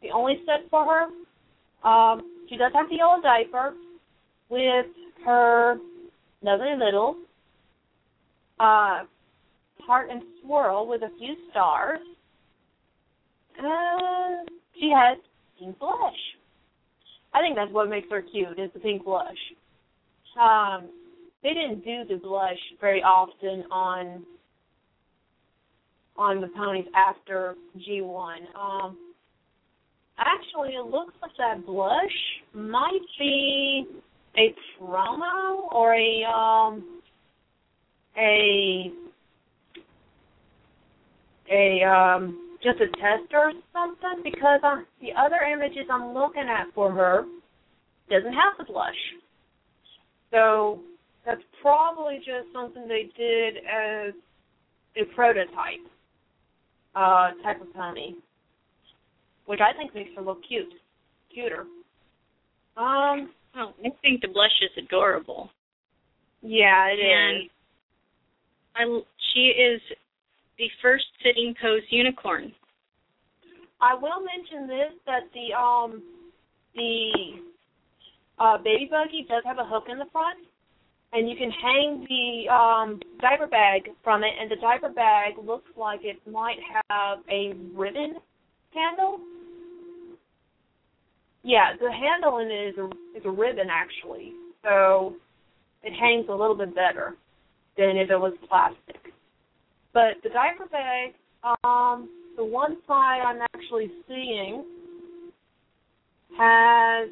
the only set for her. Um, she does have the yellow diaper with her lovely little uh, heart and swirl with a few stars. And she has pink blush. I think that's what makes her cute is the pink blush. Um, they didn't do the blush very often on on the ponies after G1. Um, actually, it looks like that blush might be a promo or a um a a um just a tester or something because uh, the other images I'm looking at for her doesn't have the blush. So that's probably just something they did as a prototype uh type of pony. Which I think makes her look cute. Cuter. Um Oh, I think the blush is adorable. yeah, it and is. I she is the first sitting pose unicorn. I will mention this that the um the uh baby buggy does have a hook in the front and you can hang the um diaper bag from it and the diaper bag looks like it might have a ribbon handle. Yeah, the handle in it is a is a ribbon actually. So it hangs a little bit better than if it was plastic. But the diaper bag, um, the one side I'm actually seeing has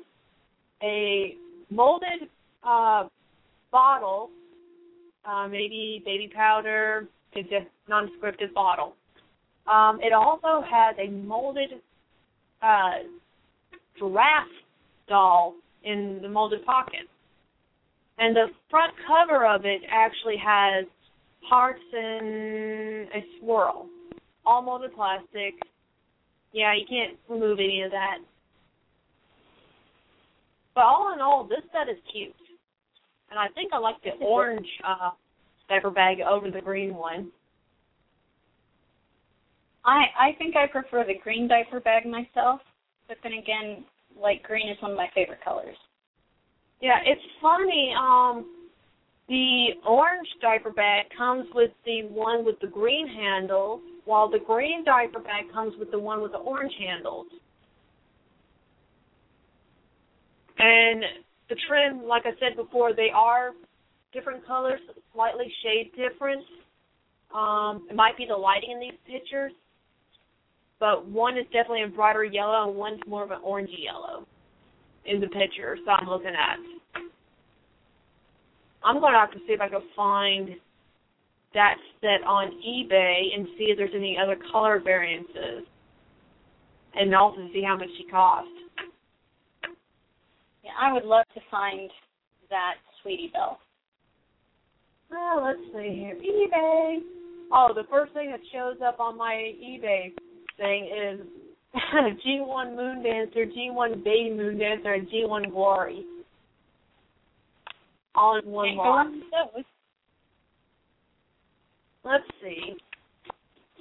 a molded uh, bottle uh, maybe baby powder, it's a non-scripted bottle. Um, it also has a molded uh, giraffe doll in the molded pocket. And the front cover of it actually has hearts and a swirl. All molded plastic. Yeah, you can't remove any of that. But all in all, this set is cute. And I think I like the orange uh diaper bag over the green one. I I think I prefer the green diaper bag myself, but then again, light green is one of my favorite colors. Yeah, it's funny. Um, the orange diaper bag comes with the one with the green handle, while the green diaper bag comes with the one with the orange handles. And the trim, like I said before, they are different colors, slightly shade different. Um, it might be the lighting in these pictures, but one is definitely a brighter yellow and one's more of an orangey yellow in the pictures that I'm looking at. I'm going to have to see if I can find that set on eBay and see if there's any other color variances, and also see how much she cost. Yeah, I would love to find that Sweetie Belle. Well, let's see here. eBay. Oh, the first thing that shows up on my eBay thing is G1 Moon Dancer, G1 Baby Moon Dancer, and G1 Glory. All in one Can't go lot. wrong with those. Let's see.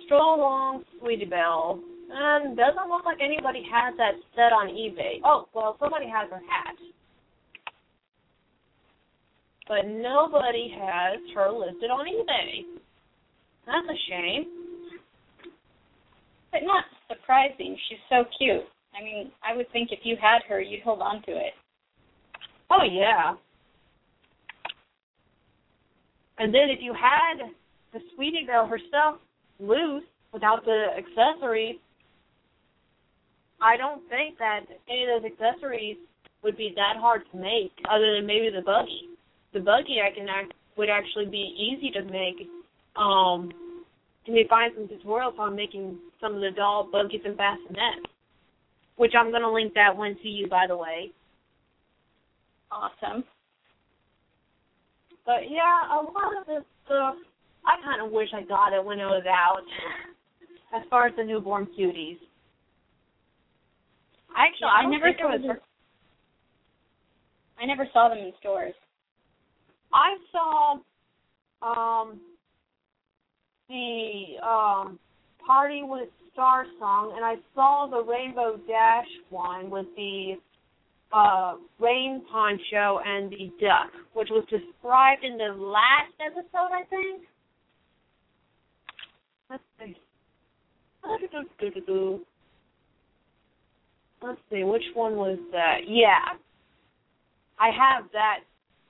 Stroll along, Sweetie Belle. And doesn't look like anybody has that set on eBay. Oh, well, somebody has her hat. But nobody has her listed on eBay. That's a shame. But not surprising. She's so cute. I mean, I would think if you had her, you'd hold on to it. Oh yeah. And then if you had the Sweetie Belle herself loose without the accessories, I don't think that any of those accessories would be that hard to make, other than maybe the buggy. The buggy I can act would actually be easy to make. Um, you find some tutorials on making some of the doll buggies and bassinets, which I'm going to link that one to you, by the way. Awesome. But yeah, a lot of this stuff, I kind of wish I got it when it was out. As far as the newborn cuties, actually, Yeah, I, I never saw was. them. I never saw them in stores. I saw um the um party with Star Song, and I saw the Rainbow Dash one with the uh rain poncho and the duck, which was described in the last episode, I think. Let's see. Let's see, which one was that? Yeah. I have that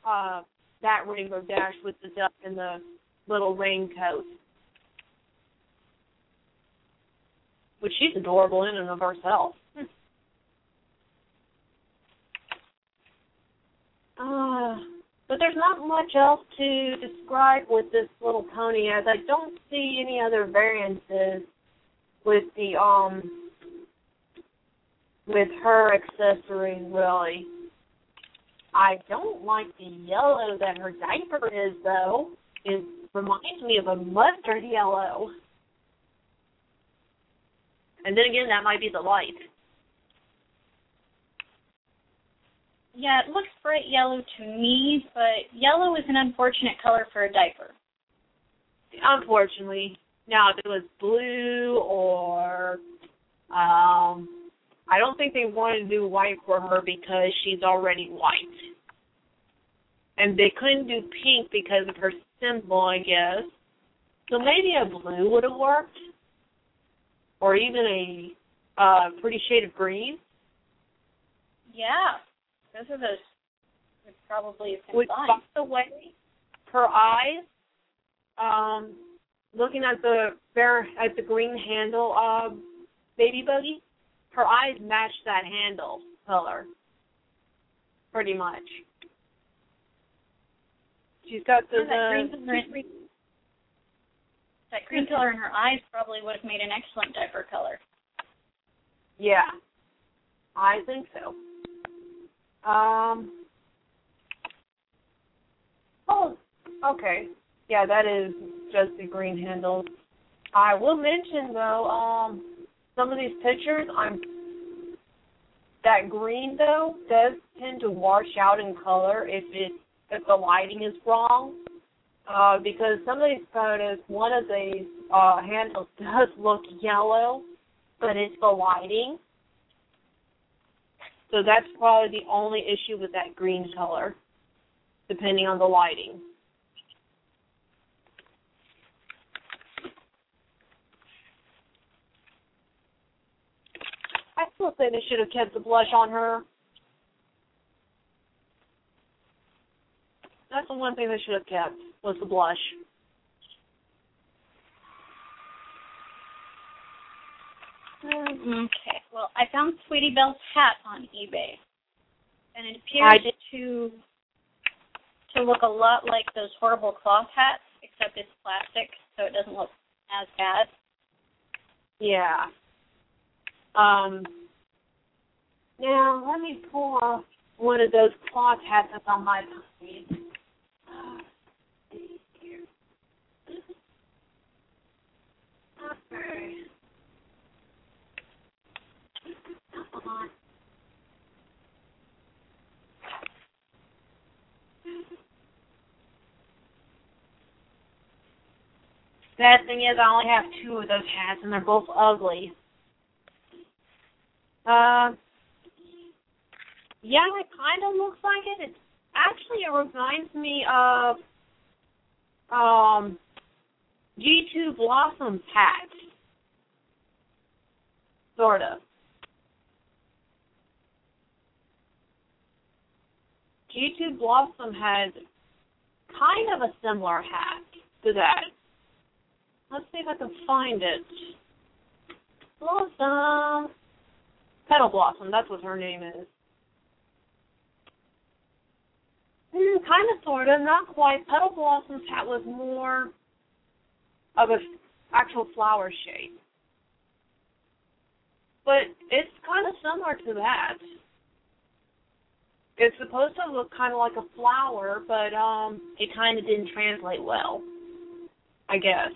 uh that Rainbow Dash with the duck and the little raincoat. Which she's adorable in and of herself. Uh, but there's not much else to describe with this little pony as I don't see any other variances with the um with her accessories really. I don't like the yellow that her diaper is though. It reminds me of a mustard yellow. And then again that might be the light. Yeah, it looks bright yellow to me, but yellow is an unfortunate color for a diaper. Unfortunately. Now if it was blue or um I don't think they wanted to do white for her because she's already white. And they couldn't do pink because of her symbol, I guess. So maybe a blue would have worked. Or even a uh pretty shade of green. Yeah, those are those would probably have Which by the way, her eyes, um, looking at the bare at the green handle of baby buggy, her eyes match that handle color. Pretty much. She's got the, Yeah, that green the that green color in her eyes probably would have made an excellent diaper color. Yeah. I think so. Um Oh okay. Yeah, that is just the green handles. I will mention though, um some of these pictures I'm that green though does tend to wash out in color if it if the lighting is wrong. Uh, because some of these photos, one of these uh, handles does look yellow, but it's the lighting. So that's probably the only issue with that green color, depending on the lighting. I still say they should have kept the blush on her. That's the one thing they should have kept was the blush. Okay. Well, I found Sweetie Belle's hat on eBay, and it I appears to to look a lot like those horrible cloth hats, except it's plastic, so it doesn't look as bad. Yeah. Um. Now let me pull off one of those cloth hats that's on my page. Uh, see Bad thing is, I only have two of those hats, and they're both ugly. Uh, yeah, it kind of looks like it. It's actually it reminds me of um G2 Blossom's hat, sort of. G2 Blossom had kind of a similar hat to that. Let's see if I can find it. Blossom. Petal Blossom, that's what her name is. Mm, kind of, sort of, not quite. Petal Blossom's hat was more of a actual flower shape. But it's kind of similar to that. It's supposed to look kind of like a flower, but um, it kind of didn't translate well. I guess.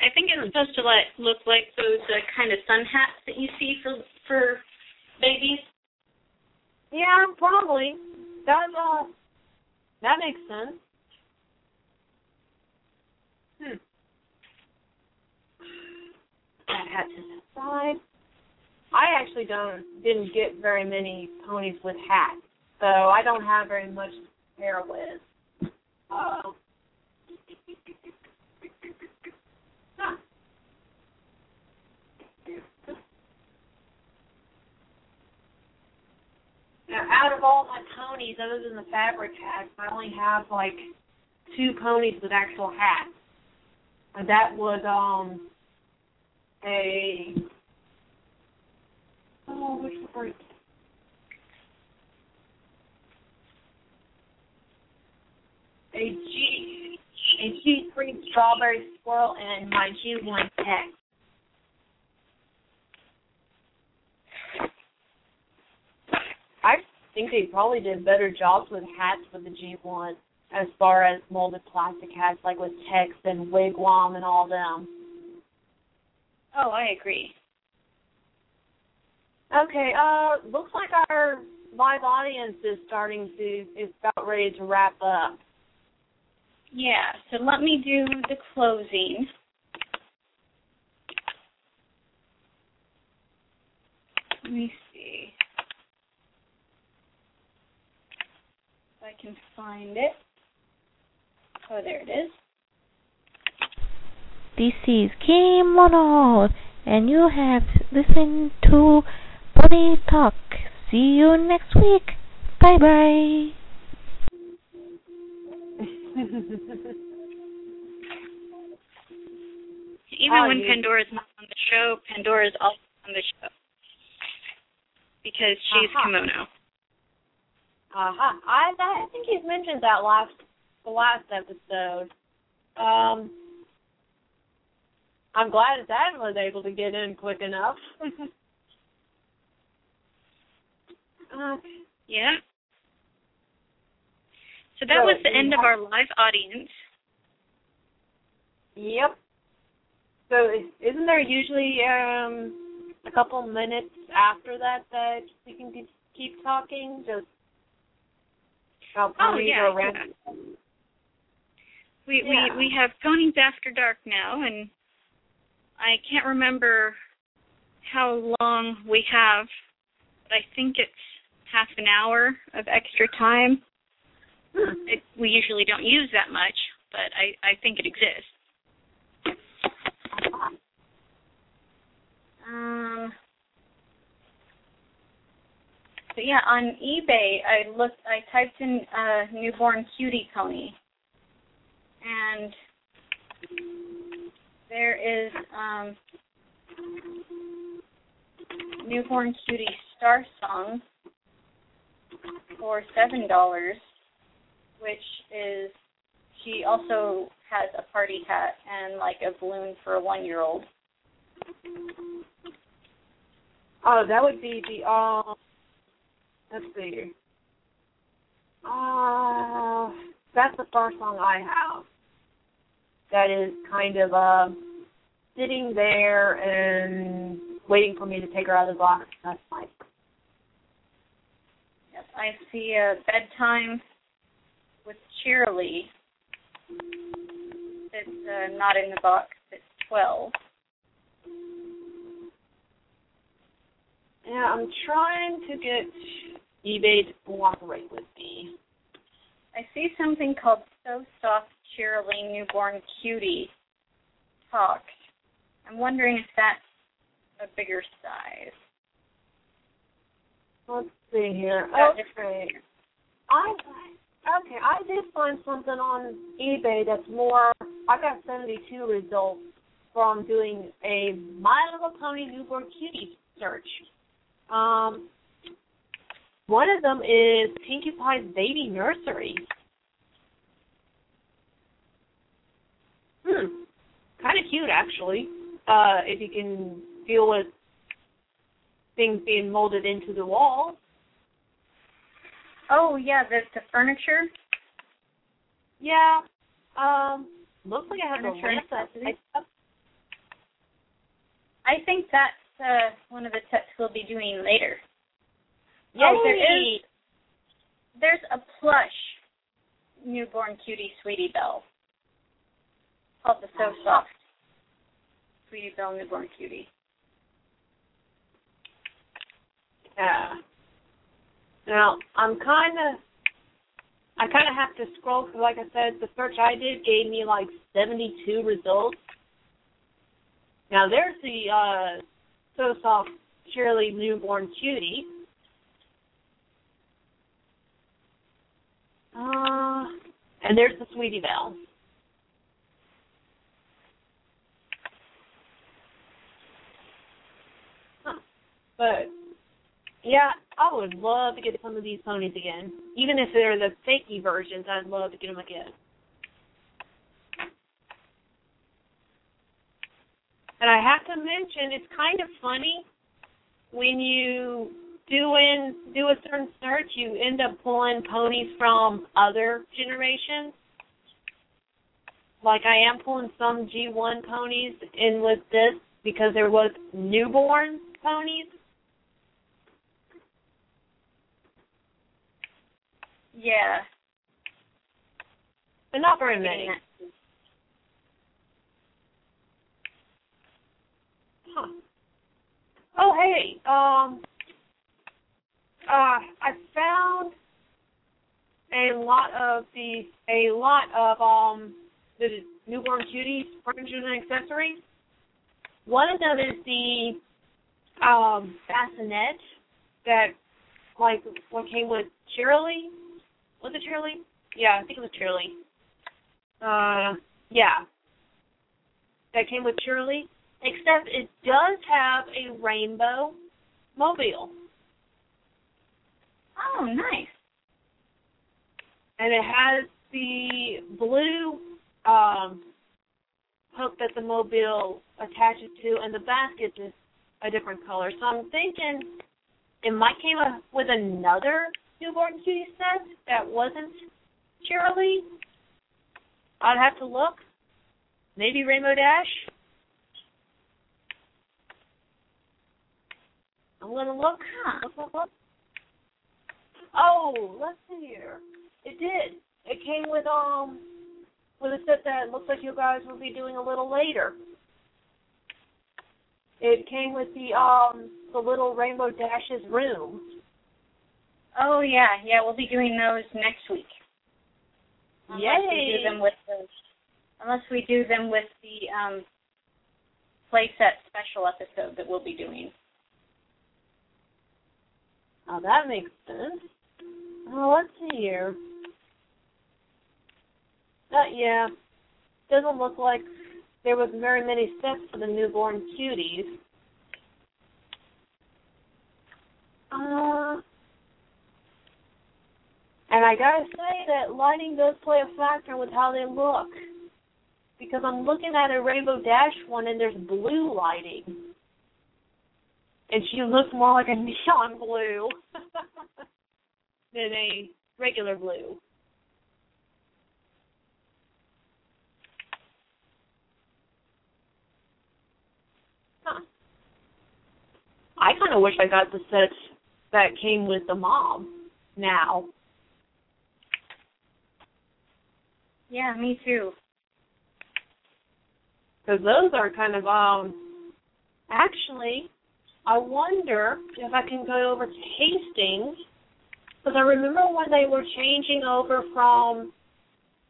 I think it's supposed to like look like those uh, kind of sun hats that you see for for babies. Yeah, probably. That uh, that makes sense. Hmm. That hat to the side. I actually don't didn't get very many ponies with hats, so I don't have very much to pair with. Huh. Now, out of all my ponies, other than the fabric hats, I only have like two ponies with actual hats. And that was um a oh which one? A G a G three Strawberry Swirl and my G one Tex. I think they probably did better jobs with hats with the G1 as far as molded plastic hats, like with Tex and Wigwam and all them. Oh, I agree. Okay, uh, looks like our live audience is starting to is about ready to wrap up. Yeah. So let me do the closing. Let me see if I can find it. Oh, there it is. This is Kim Mono, and you have listened to Pony Talk. See you next week. Bye bye. Even Oh, when you- Pandora's not on the show, Pandora's also on the show. because she's Uh-huh. kimono. Uh-huh. I, I think he's mentioned that last the last episode. Um, I'm glad that was able to get in quick enough. uh, Yeah. So that So was the end of our live audience. yep. So is- isn't there usually um a couple minutes after that that we can keep, keep talking? Just how Oh, yeah, around. We Yeah. we we have Ponies After Dark now, and I can't remember how long we have, but I think it's half an hour of extra time. Hmm. It, we usually don't use that much, but I I think it exists. Um. But yeah, on eBay, I looked. I typed in uh, newborn cutie pony, and there is um, newborn cutie star song for seven dollars, which is she also has a party hat and like a balloon for a one year old. Oh, that would be the um. Let's see. Uh, that's the first song I have. That is kind of uh, sitting there and waiting for me to take her out of the box. That's my. Yes, I see a bedtime with Cheerilee. It's uh, not in the box. It's twelve. Yeah, I'm trying to get eBay to cooperate with me. I see something called So Soft Cheerilee Newborn Cutie Talk. I'm wondering if that's a bigger size. Let's see here. Okay. I okay, I did find something on eBay that's more. I got 72 results from doing a My Little Pony newborn cutie search. Um, one of them is Pinkie Pie's Baby Nursery. Hmm, kind of cute actually. Uh, if you can deal with things being molded into the wall. Oh yeah, the the furniture. Yeah. Um, looks like I have a Furniture link that. I- think that's uh, one of the tips we'll be doing later. Yay! Oh, there is- There's a plush newborn cutie Sweetie Belle called the So Soft Sweetie Belle Newborn Cutie. Yeah. Now I'm kind of, I kind of have to scroll because, like I said, the search I did gave me like 72 results. Now there's the uh, so soft Cheerilee newborn cutie. Uh, and there's the Sweetie Belle. Huh. But yeah, I would love to get some of these ponies again. Even if they're the fakey versions, I'd love to get them again. And I have to mention, it's kind of funny when you do in do a certain search, you end up pulling ponies from other generations. Like I am pulling some G1 ponies in with this because there was newborn ponies. Yeah. But not very many. Huh. Oh hey, um uh I found a lot of the a lot of um the newborn cuties furniture and accessories. One of them is the um bassinet that like what came with Cheerilee. Was it Cheerilee? Yeah, I think it was Cheerilee. Uh yeah. That came with Cheerilee. Except it does have a rainbow mobile. Oh, nice. and it has the blue um, hook that the mobile attaches to, and the basket is a different color. So I'm thinking it might came up with another newborn cutie set that wasn't Cheerilee. I'd have to look. Maybe Rainbow Dash. I'm gonna look. Look, look, look. Oh, let's see here. It did. It came with um with a set that looks like you guys will be doing a little later. It came with the um the little Rainbow Dashes room. Oh yeah, yeah. We'll be doing those next week. Unless we do them with the, unless we do them with the um, playset special episode that we'll be doing. Oh, that makes sense. Oh, let's see here. Uh, yeah, doesn't look like there was very many steps for the newborn cuties. Uh, and I gotta say that lighting does play a factor with how they look. Because I'm looking at a Rainbow Dash one and there's blue lighting. And she looks more like a neon blue than a regular blue. Huh. I kind of wish I got the set that came with the mom now. Yeah, me too. Because those are kind of, um, actually, I wonder if I can go over to Hastings. Because I remember when they were changing over from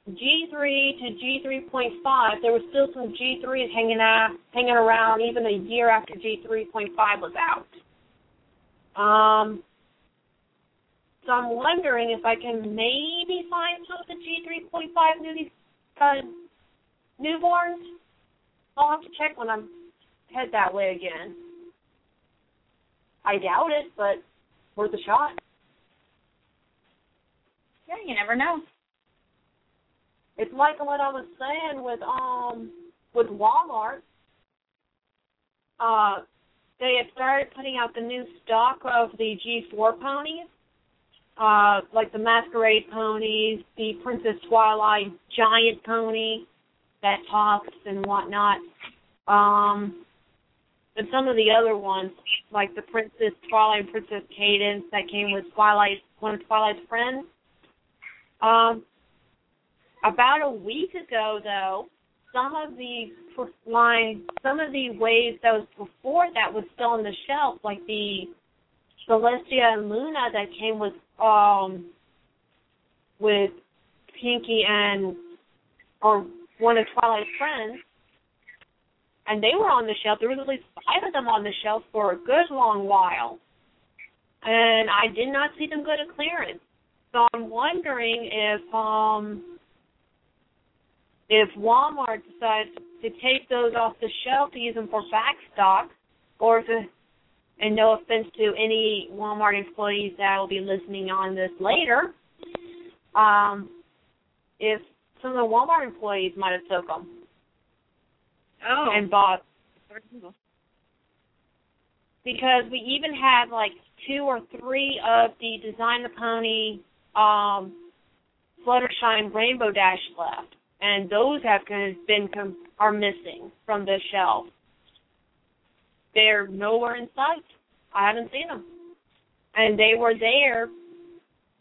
G3 to G3.5, there was still some G3s hanging out, hanging around even a year after G3.5 was out. Um, so I'm wondering if I can maybe find some of the G3.5 newly, uh, newborns. I'll have to check when I'm head that way again. I doubt it, but worth a shot. Yeah, you never know. It's like what I was saying with um with Walmart. Uh they had started putting out the new stock of the G4 ponies. Uh like the Masquerade ponies, the Princess Twilight giant pony that talks and whatnot. Um and some of the other ones, like the Princess Twilight and Princess Cadance that came with Twilight one of Twilight's friends. Um about a week ago, though, some of the line, some of the waves that was before that was still on the shelf, like the Celestia and Luna that came with um with Pinkie and or one of Twilight's friends, and they were on the shelf. There was at least five of them on the shelf for a good long while, and I did not see them go to clearance. So I'm wondering if um if Walmart decides to take those off the shelf to use them for back stock, or if, and no offense to any Walmart employees that will be listening on this later, um, if some of the Walmart employees might have took them Oh. and bought, because we even had like two or three of the Design the Pony um, Fluttershy Rainbow Dash left and those have been com- are missing from the shelf. They're nowhere in sight. I haven't seen them, and they were there,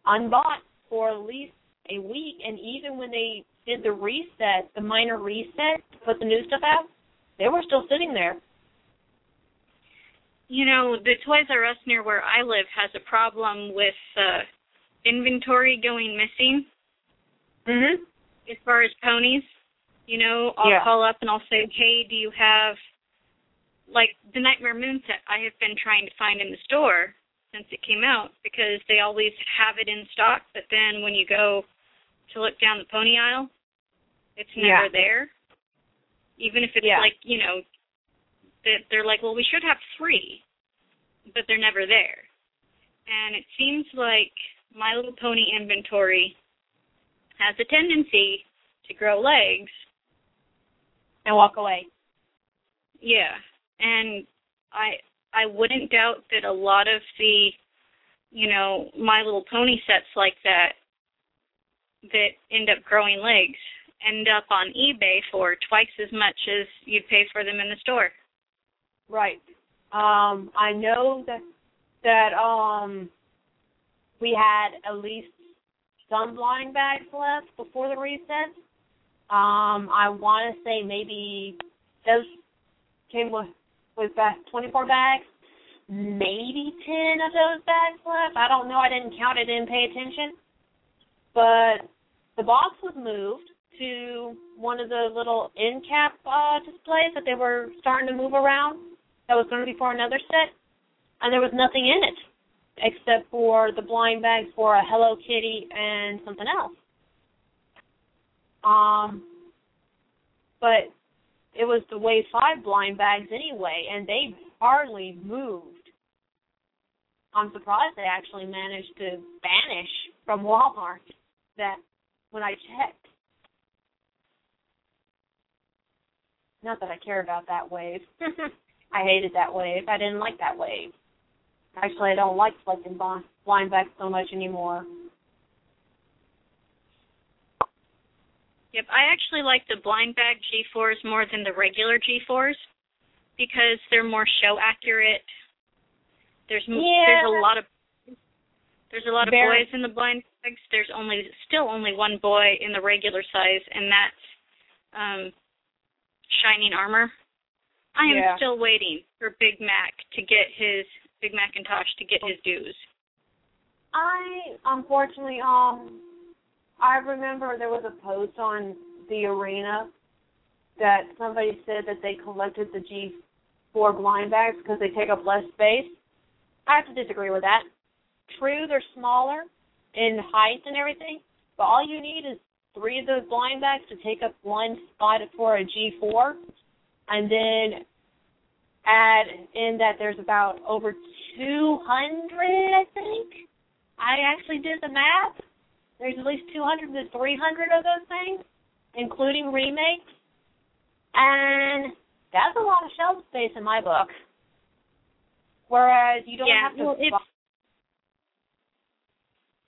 unbought for at least a week. And even when they did the reset, the minor reset to put the new stuff out, they were still sitting there. You know, the Toys R Us near where I live has a problem with uh inventory going missing Mhm. as far as ponies. You know, I'll Yeah. call up and I'll say, "Hey, do you have like the Nightmare Moon set I have been trying to find in the store since it came out because they always have it in stock, but then when you go to look down the pony aisle, it's never Yeah. there. Even if it's Yeah. like, you know, that they're like, "Well, we should have 3." But they're never there. and it seems like My Little Pony inventory has a tendency to grow legs. And walk away. Yeah, and I I wouldn't doubt that a lot of the, you know, My Little Pony sets like that that end up growing legs end up on eBay for twice as much as you'd pay for them in the store. Right. Um, I know that that um we had at least some blind bags left before the reset. Um, I want to say maybe those came with with that 24 bags. Maybe 10 of those bags left. I don't know. I didn't count. I didn't pay attention. But the box was moved to one of the little end cap uh, displays that they were starting to move around. That was going to be for another set, and there was nothing in it except for the blind bags for a Hello Kitty and something else. Um, but it was the Wave Five blind bags anyway, and they hardly moved. I'm surprised they actually managed to vanish from Walmart. That when I checked. Not that I care about that wave. I hated that wave. I didn't like that wave. Actually, I don't like collecting blind bags so much anymore. Yep, I actually like the blind bag G4s more than the regular G4s because they're more show accurate. There's Yeah. there's a lot of there's a lot of Very- boys in the blind bags. There's only still only one boy in the regular size, and that's um Shining Armor. I am Yeah. still waiting for Big Mac to get his Big Macintosh to get his dues. I unfortunately um I remember there was a post on the arena that somebody said that they collected the G4 blind bags because they take up less space. I have to disagree with that. True, they're smaller in height and everything, but all you need is three of those blind bags to take up one spot for a G4, and then add in that there's about over 200, I think. I actually did the math. There's at least 200 to 300 of those things, including remakes. And that's a lot of shelf space in my book. Whereas you don't yeah, have to well, buy,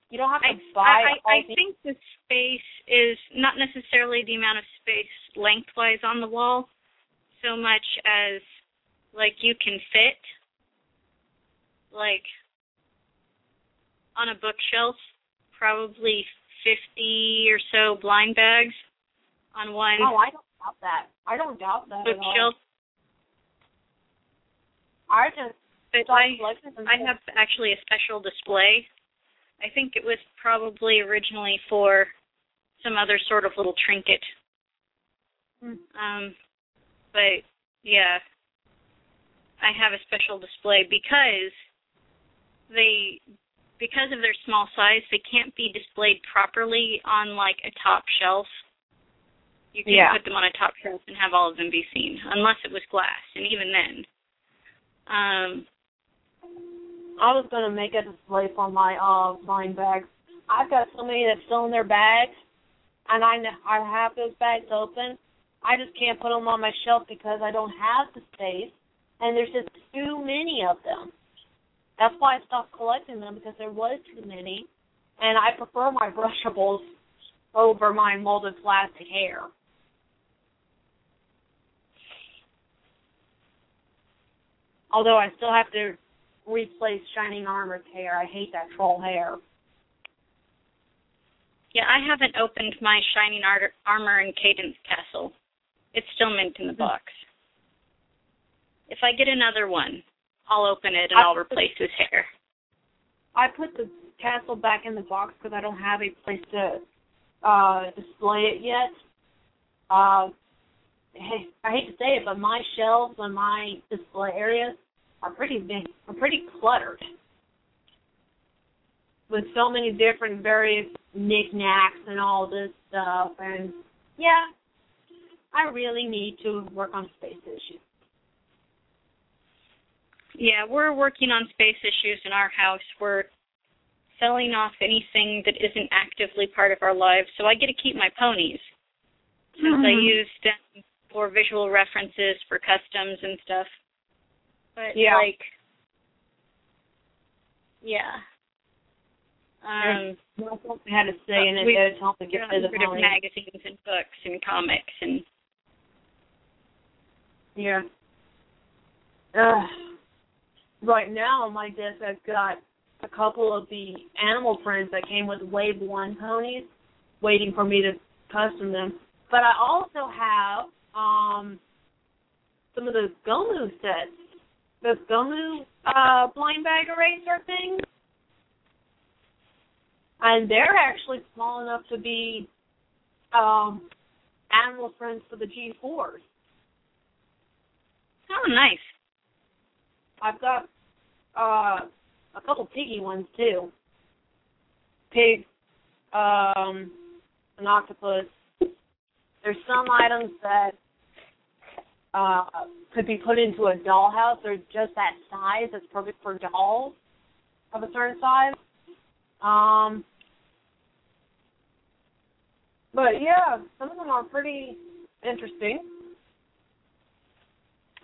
you don't have to I, buy I, I the think the space is not necessarily the amount of space lengthwise on the wall, so much as like you can fit like on a bookshelf probably fifty or so blind bags on one Oh, I don't doubt that. I don't doubt that at all. bookshelf. I just But I. I have actually a special display. I think it was probably originally for some other sort of little trinket. Hmm. Um, but yeah, I have a special display because they, because of their small size, they can't be displayed properly on like a top shelf. You can Yeah. put them on a top shelf and have all of them be seen, unless it was glass, and even then. Um, I was gonna make a display for my uh blind bags. I've got so many that's still in their bags, and I I have those bags open. I just can't put them on my shelf because I don't have the space, and there's just too many of them. That's why I stopped collecting them because there was too many, and I prefer my brushables over my molded plastic hair. Although I still have to replace Shining Armor's hair. I hate that troll hair. Yeah, I haven't opened my Shining Ar- Armor and Cadance Castle. It's still mint in the hmm. box. If I get another one, I'll open it and I- I'll replace his hair. I put the castle back in the box because I don't have a place to uh display it yet. Uh, hey, I hate to say it, but my shelves and my display areas are pretty big, are pretty cluttered with so many different various knickknacks and all this stuff. And yeah, I really need to work on space issues. Yeah, we're working on space issues in our house. We're selling off anything that isn't actively part of our lives, so I get to keep my ponies since I Mhm. used them for visual references for customs and stuff. But Yeah. like, yeah. Um, we had to say, and it We- did help to get rid of magazines and books and comics and Yeah. Uh, right now, my desk, I've got a couple of the animal prints that came with Wave 1 ponies waiting for me to custom them. But I also have um some of the Gomu sets. The Gomu uh, blind bag eraser things. And they're actually small enough to be um animal prints for the G4s. oh, nice. I've got uh a couple piggy ones too. Pig, um, an octopus. There's some items that uh could be put into a dollhouse. They're just that size. It's perfect for dolls of a certain size. Um, but yeah, some of them are pretty interesting.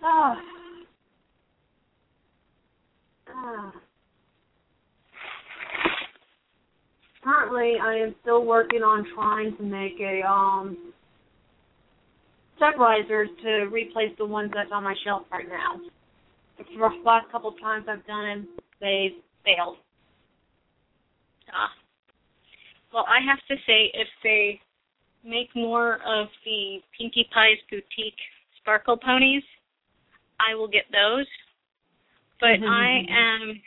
Ah. Currently, I am still working on trying to make a um stabilizers to replace the ones that's on my shelf right now. The last couple of times I've done it, they've failed. Ah. Well, I have to say, if they make more of the Pinkie Pie's boutique sparkle ponies, I will get those. But I am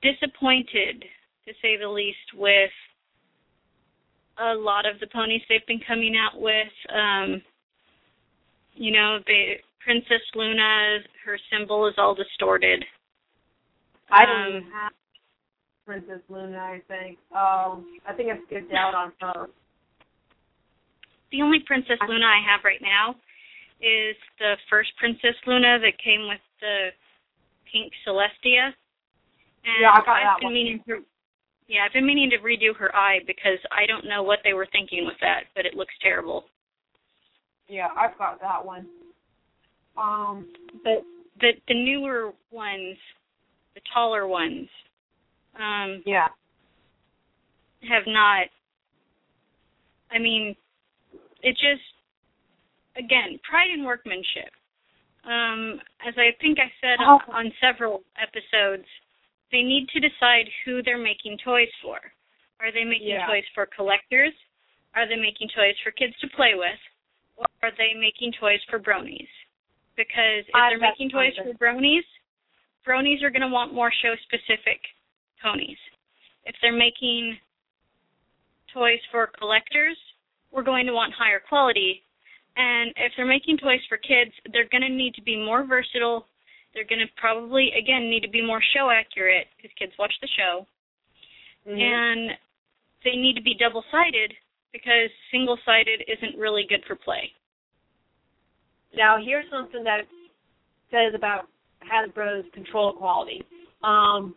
disappointed, to say the least, with a lot of the ponies they've been coming out with. Um, you know, the Princess Luna, her symbol is all distorted. I don't Um, have Princess Luna. I think. Um, I think I skipped out on her. The only Princess Luna I have right now is the first Princess Luna that came with the pink Celestia. And Yeah, I got I've that been one. meaning to Yeah, I've been meaning to redo her eye because I don't know what they were thinking with that, but it looks terrible. Yeah, I've got that one. Um, But the the newer ones, the taller ones, um, yeah. have not I mean it just again, pride in workmanship. Um, as I think I said Oh. on several episodes, they need to decide who they're making toys for. Are they making Yeah. toys for collectors? Are they making toys for kids to play with? Or are they making toys for bronies? Because if I- they're making toys for bronies, bronies are going to want more show specific ponies. If they're making toys for collectors, we're going to want higher quality. And if they're making toys for kids, they're going to need to be more versatile. They're going to probably, again, need to be more show accurate because kids watch the show. Mhm. And they need to be double sided because single sided isn't really good for play. Now, here's something that says about Hasbro's control quality, um,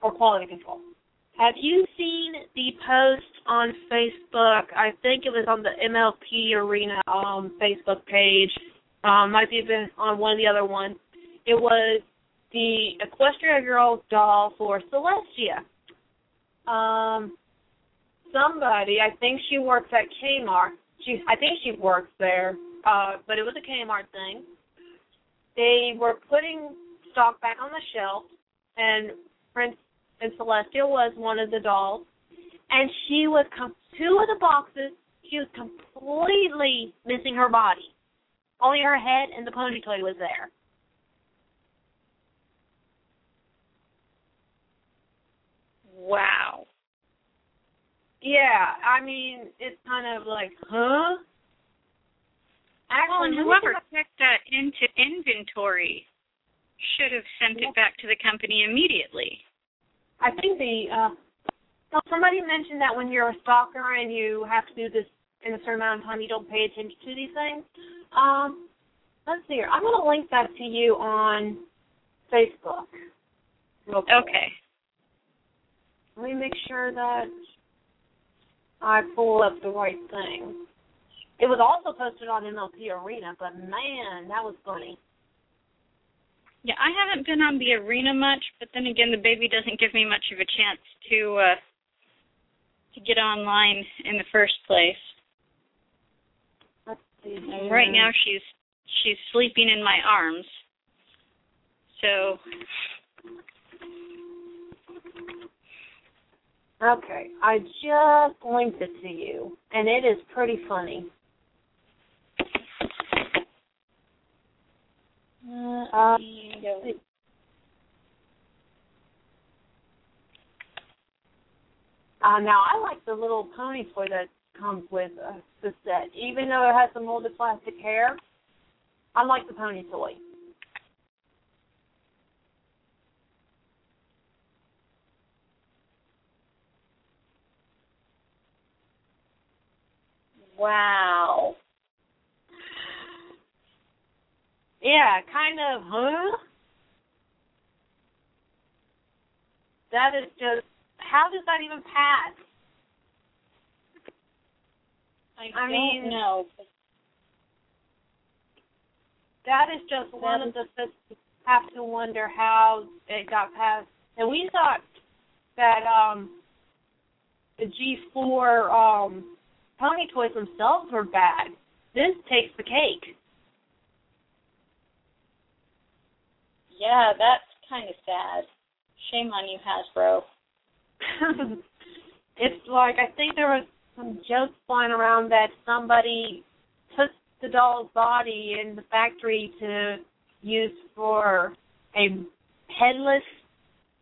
or quality control. Have you seen the post on Facebook? I think it was on the MLP Arena um, Facebook page. Um, might be on one of the other ones. It was the Equestria Girl doll for Celestia. Um, somebody, I think she works at Kmart. She, I think she works there, uh, but it was a Kmart thing. They were putting stock back on the shelf, and Prince and Celestia was one of the dolls, and she was com- two of the boxes. She was completely missing her body. Only her head and the pony toy was there. Wow. Yeah, I mean, it's kind of like, huh? Well, and Actually, whoever checked that into inventory should have sent it back to the company immediately. I think the uh well, somebody mentioned that when you're a stalker and you have to do this in a certain amount of time, you don't pay attention to these things. Um, let's see here. I'm going to link that to you on Facebook. Okay. Let me make sure that I pull up the right thing. It was also posted on MLP Arena, but man, that was funny. Yeah, I haven't been on the arena much, but then again, the baby doesn't give me much of a chance to uh to get online in the first place. And right now, she's she's sleeping in my arms. So Okay, I just linked it to you, and it is pretty funny. Uh, Uh, now I like the little pony toy that comes with uh, the set, even though it has some molded plastic hair. I like the pony toy. Wow. Yeah, kind of, huh? That is just, how does that even pass? I, I don't mean- know. That is just one of the things you have to wonder how it got past. And we thought that um the G4 um pony toys themselves were bad. This takes the cake. Yeah, that's kind of sad. Shame on you, Hasbro. it's like I think there was some jokes flying around that somebody took the doll's body in the factory to use for a headless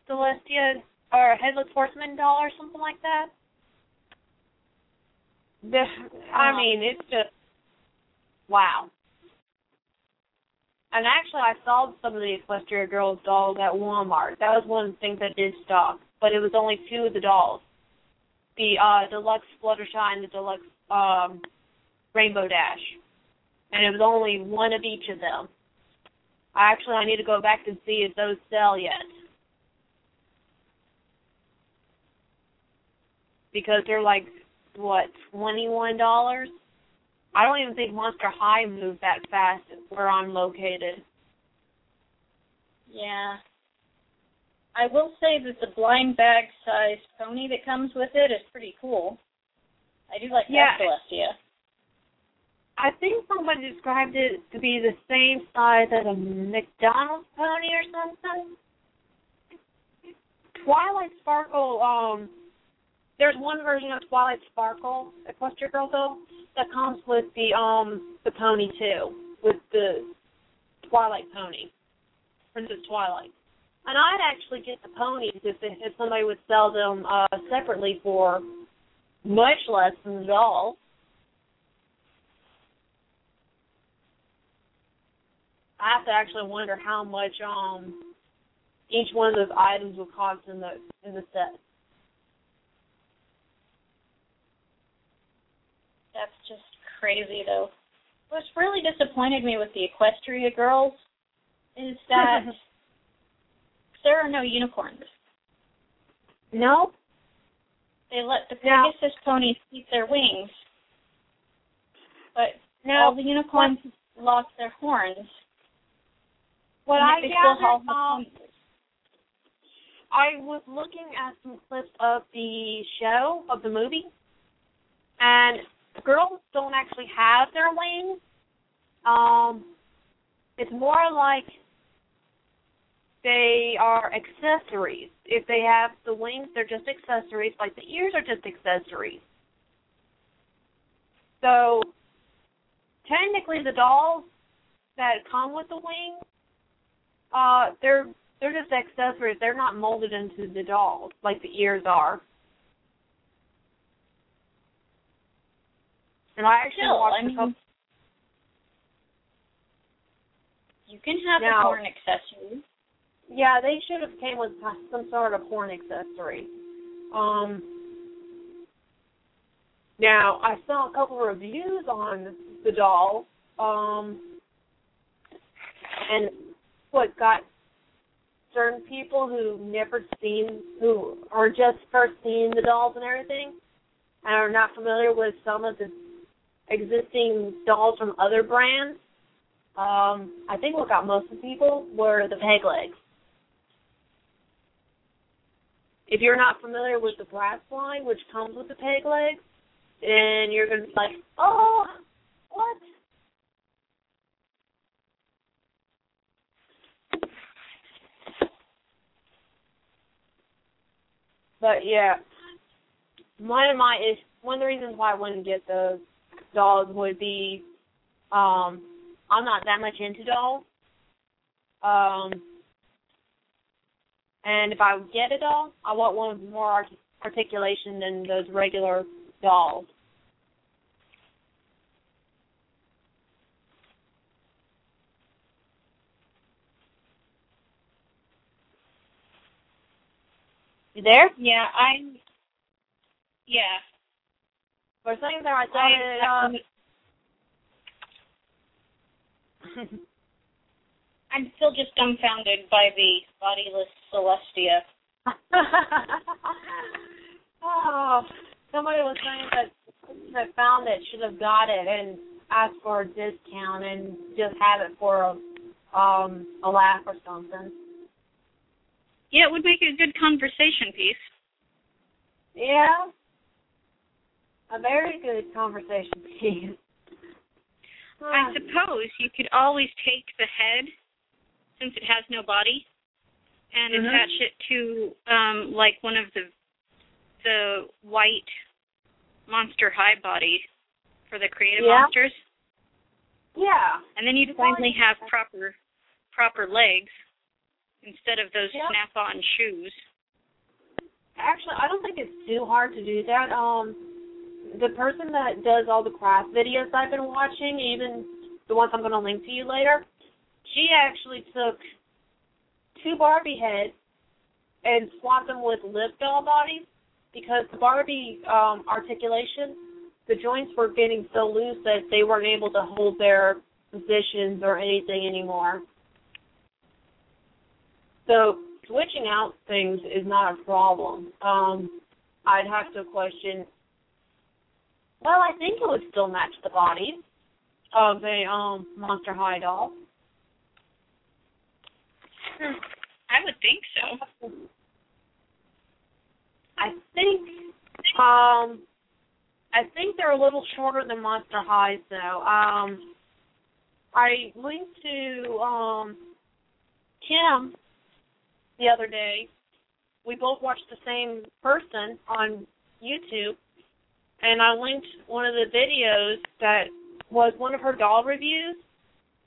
Celestia or a headless horseman doll or something like that. The, I uh, mean, it's just wow. And actually, I saw some of the Equestria Girls dolls at Walmart. That was one of the things that did stock, but it was only two of the dolls: the uh, deluxe Fluttershy and the deluxe um, Rainbow Dash, and it was only one of each of them. I actually I need to go back and see if those sell yet, because they're like what twenty one dollars. I don't even think Monster High moved that fast where I'm located. Yeah. I will say that the blind bag sized pony that comes with it is pretty cool. I do like Yeah. that Celestia. I think somebody described it to be the same size as a McDonald's pony or something. Twilight Sparkle, um, there's one version of Twilight Sparkle, Equestria Girl though, that comes with the um the pony too, with the Twilight pony, Princess Twilight. And I'd actually get the ponies if if somebody would sell them uh separately for much less than the doll. I have to actually wonder how much um each one of those items will cost in the in the set. That's just crazy, though. What's really disappointed me with the Equestria girls is that there are no unicorns. No, They let the Pegasus ponies keep their wings, but no. all the unicorns lost their horns. What I gathered, um. I was looking at some clips of the show of the movie, and girls don't actually have their wings. Um, it's more like they are accessories. If they have the wings, they're just accessories. Like the ears are just accessories. So technically, the dolls that come with the wings, uh, they're they're just accessories. They're not molded into the dolls like the ears are. And I actually Still, watched I a mean, couple. You can have Now- the horn accessories. Yeah, they should have came with some sort of horn accessory. Um. Now I saw a couple of reviews on the doll. Um, and what got certain people who never seen, who are just first seeing the dolls and everything, and are not familiar with some of the existing dolls from other brands. Um, I think what got most of the people were the peg legs. If you're not familiar with the Bratz line, which comes with the peg legs, then you're gonna be like, oh, what? But yeah, one of my is one of the reasons why I wouldn't get the dolls would be um I'm not that much into dolls. Um and if I get a doll, I want one with more art- articulation than those regular dolls. You there? Yeah, I'm. Yeah. For a second there, I thought it. Uh, I'm still just dumbfounded by the bodiless Celestia. oh, somebody was saying that that found it should have got it and asked for a discount and just have it for a um a laugh or something. Yeah, it would make a good conversation piece. Yeah. A very good conversation piece. I suppose you could always take the head, since it has no body, and Mhm. attach it to um like one of the the white monster high body for the creative Yeah. monsters. Yeah. And then you'd finally have proper proper legs instead of those snap on shoes. Actually, I don't think it's too hard to do that. Um, the person that does all the craft videos I've been watching, even the ones I'm going to link to you later, she actually took two Barbie heads and swapped them with Liv doll bodies because the Barbie um, articulation, the joints were getting so loose that they weren't able to hold their positions or anything anymore. So switching out things is not a problem. Um, I'd have to question. Well, I think it would still match the body of a um Monster High doll. I would think so. I think um I think they're a little shorter than Monster Highs though. Um I linked to um Kim the other day. We both watched the same person on YouTube and I linked one of the videos that was one of her doll reviews,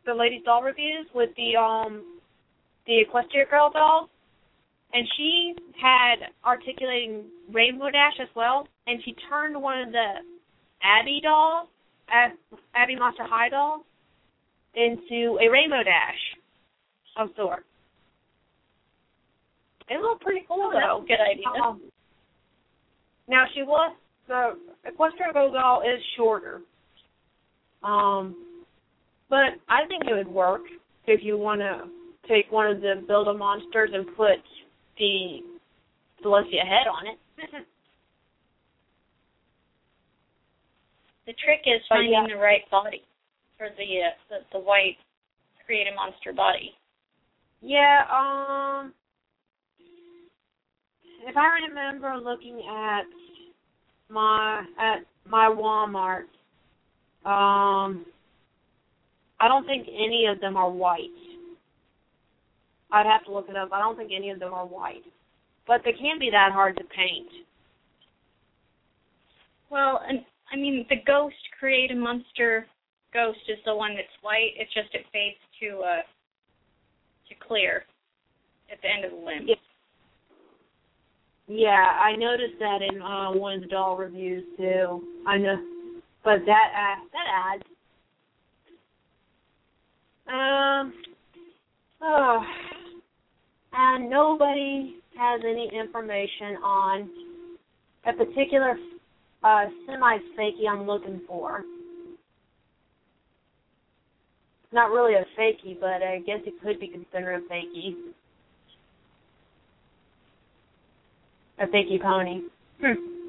the lady's doll reviews with the um the Equestria Girl doll and she had articulating Rainbow Dash as well, and she turned one of the Abby dolls, Ab- Abby Monster High dolls, into a Rainbow Dash of sorts. It looked pretty cool Oh, though. good idea. Um, now she was the Equestria Girl doll is shorter, um, but I think it would work if you want to take one of the Build a Monsters and put the Celestia head on it. The trick is finding yeah. the right body for the uh, the, the white creative monster body. Yeah, um if I remember looking at my at my Walmart, um I don't think any of them are white. I'd have to look it up. I don't think any of them are white. But they can't be that hard to paint. Well, and I mean the ghost creative monster ghost is the one that's white. It's just it fades to uh to clear at the end of the limb. Yeah. Yeah, I noticed that in uh, one of the doll reviews too. I know, but that uh, that adds. Um. Oh, and nobody has any information on a particular uh, semi fakey I'm looking for. not really a fakie, but I guess it could be considered a fakie. A fakie pony. Hmm.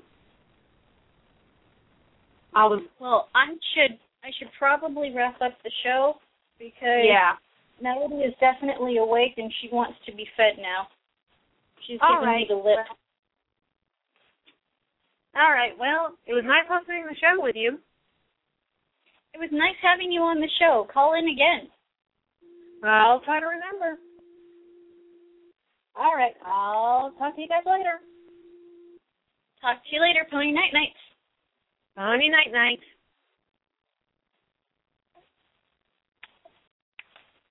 I was Well, I should I should probably wrap up the show because yeah. Melody is definitely awake and she wants to be fed now. She's All giving right. me the lip. All right. Well, it was nice hosting the show with you. It was nice having you on the show. Call in again. I'll try to remember. All right. I'll talk to you guys later. Talk to you later, Pony Night Nights. Pony night night.